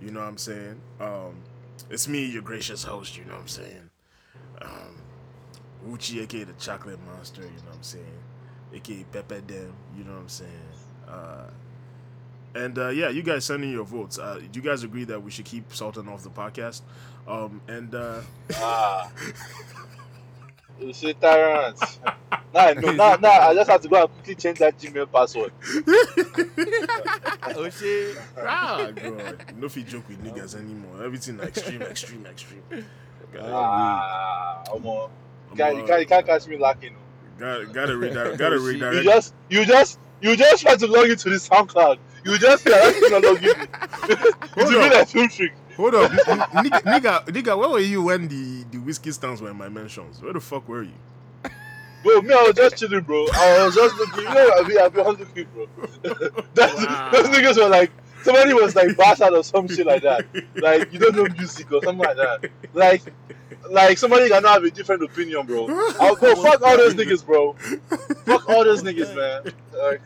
You know what I'm saying? Um, It's me, your gracious host, you know what I'm saying? Um, Uchi, aka the chocolate monster, you know what I'm saying? aka Pepe Dem, you know what I'm saying? Uh, and uh, yeah, you guys send in your votes. Uh, do you guys agree that we should keep Sultan off the podcast? Um, and uh, Ah. You say tyrants. Now I know. Now, now I just have to go and quickly change that Gmail password. Oh shit. ah, God, no fit joke with niggas anymore. Everything extreme, extreme, extreme. Gotta, Ah, come on. You can't, you can't, you can't catch me lacking. gotta, gotta redirect. Gotta Oh, redirect. You just, you just, you just try to log into the SoundCloud. You just feel like you're not logging in. Hold It's a on. film trick. Hold up, n- n- nigga, nigga, nigga, where were you when the the Wizkid stands were in my mentions? Where the fuck were you? Bro, me, I was just chilling, bro. I was just looking. You know, I be, I be on looking, bro. That's, Wow. Those niggas were like, somebody was like bastard or some shit like that. Like, you don't know music or something like that. Like, like somebody cannot have a different opinion, bro. I'll go fuck all those niggas, bro. Fuck all those niggas, man. Like,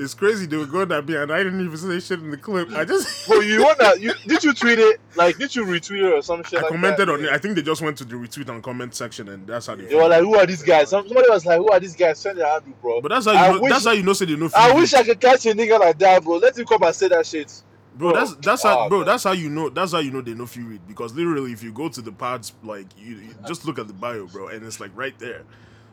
It's crazy they were going at me and I didn't even say shit in the clip. I just bro, you want that? You did you tweet it? Like, did you retweet it or some shit? I like commented that? on it. I think they just went to the retweet and comment section and that's how they. They were like, "Who are these guys?" Somebody was like, "Who are these guys?" Send their handle, bro. but that's how you I know. wish- that's how you know. Say they know. I wish. I could catch a nigga like that, bro. Let him come and say that shit. Bro, Bro, that's that's how ah, bro. man. That's how you know. That's how you know they know feel read because literally, if you go to the pods, like you, you just look at the bio, bro, and it's like right there.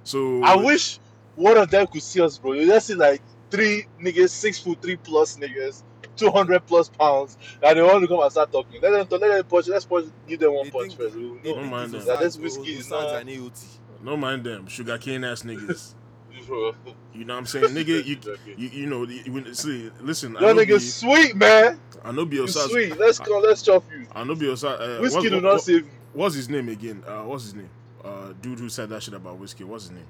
So I wish one of them could see us, bro. You just see like three niggas, six foot three plus niggas, two hundred plus pounds, and they want to come and start talking. Let them, let them punch. Let's punch. Give them one They punch first. We will Don't mind them. That this Wizkid is not- no mind them sugar cane ass niggas. You know what I'm saying, nigga? You you, you know when- see, listen. I Your know nigga be, sweet, man. I know be You sweet. Let's go. Let's chop you. I know be Osas. Uh, Wizkid do not what- save you. What's his name again? Uh, what's his name? Uh, dude who said that shit about Wizkid. What's his name?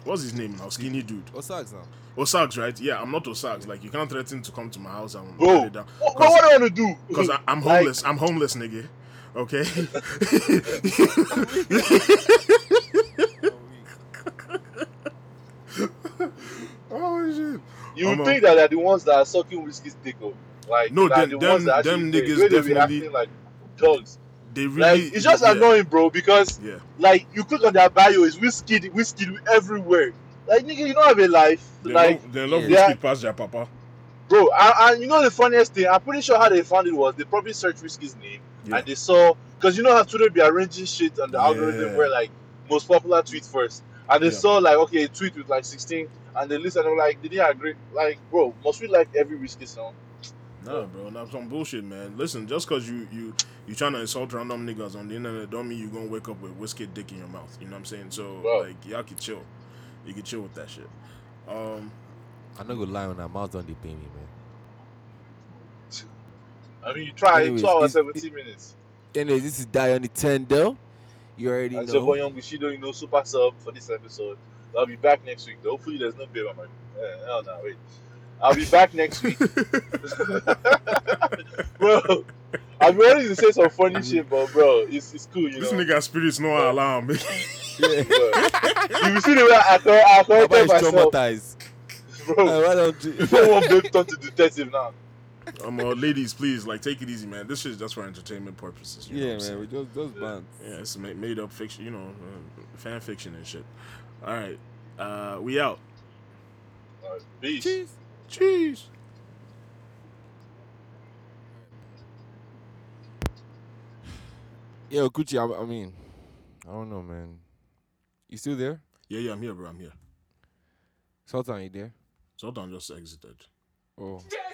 Um, what's his name now? Skinny dude. Osags now. Osags, right? Yeah, I'm not Osags. Like you can't threaten to come to my house and Bro, cut it down. what, what, what do you want to do? Because I'm Like- homeless. I'm homeless, nigga. Okay. oh shit. You I'm would a- think that they're the ones that are sucking Wizkid's dick up. Like, No, they're them- the ones them- that actually them niggas be definitely- acting like dogs. They really. Like, it's just yeah, annoying, bro, because Yeah. like you click on their bio, it's Wizkid, Wizkid everywhere. Like, nigga, you don't have a life. They like, love, they love yeah. Wizkid past their papa. bro, and, and you know the funniest thing, I'm pretty sure how they found it was they probably searched Wizkid's name Yeah. and they saw because you know how Twitter be arranging shit on the algorithm Yeah. where like most popular tweet first, and they Yeah. saw like okay, a tweet with like 16, and they listened and they were like, did they agree? Like, bro, must we like every Wizkid song? Nah, bro, that's some bullshit, man. Listen, just cause you you you trying to insult random niggas on the internet, don't mean you gonna wake up with Wizkid dick in your mouth. You know what I'm saying? So Bro. like, y'all can chill. You can chill with that shit. Um, I'm not gonna lie on that. Mouth don't they pay me, man. I mean, you try Anyways, two hours, 17 minutes. Anyways, this is Die on Nintendo. You already As your know. boy Young Bushido, you know, super sub for this episode. I'll be back next week. Though. Hopefully, there's no babe on my. Eh, hell no, wait. I'll be back next week, bro. I'm ready to say some funny shit, but bro, it's, it's cool, you this know. nigga spirits no alarm. Bro. you see the way I cor- I Baba corrected is myself, traumatized. bro. Uh, why don't you? You don't want babe turn to detective now. um, uh, ladies, please, like, take it easy, man. This shit is just for entertainment purposes. You yeah, what man. We saying? just just bands. Yeah, it's ma- made up fiction, you know, uh, fan fiction and shit. All right, uh, we out. Alright, peace. Cheese. Jeez. Yo, Gucci, I, I mean, I don't know, man. You still there? Yeah, yeah, I'm here, bro. I'm here. Sultan, you there? Sultan just exited. Oh. Jesus!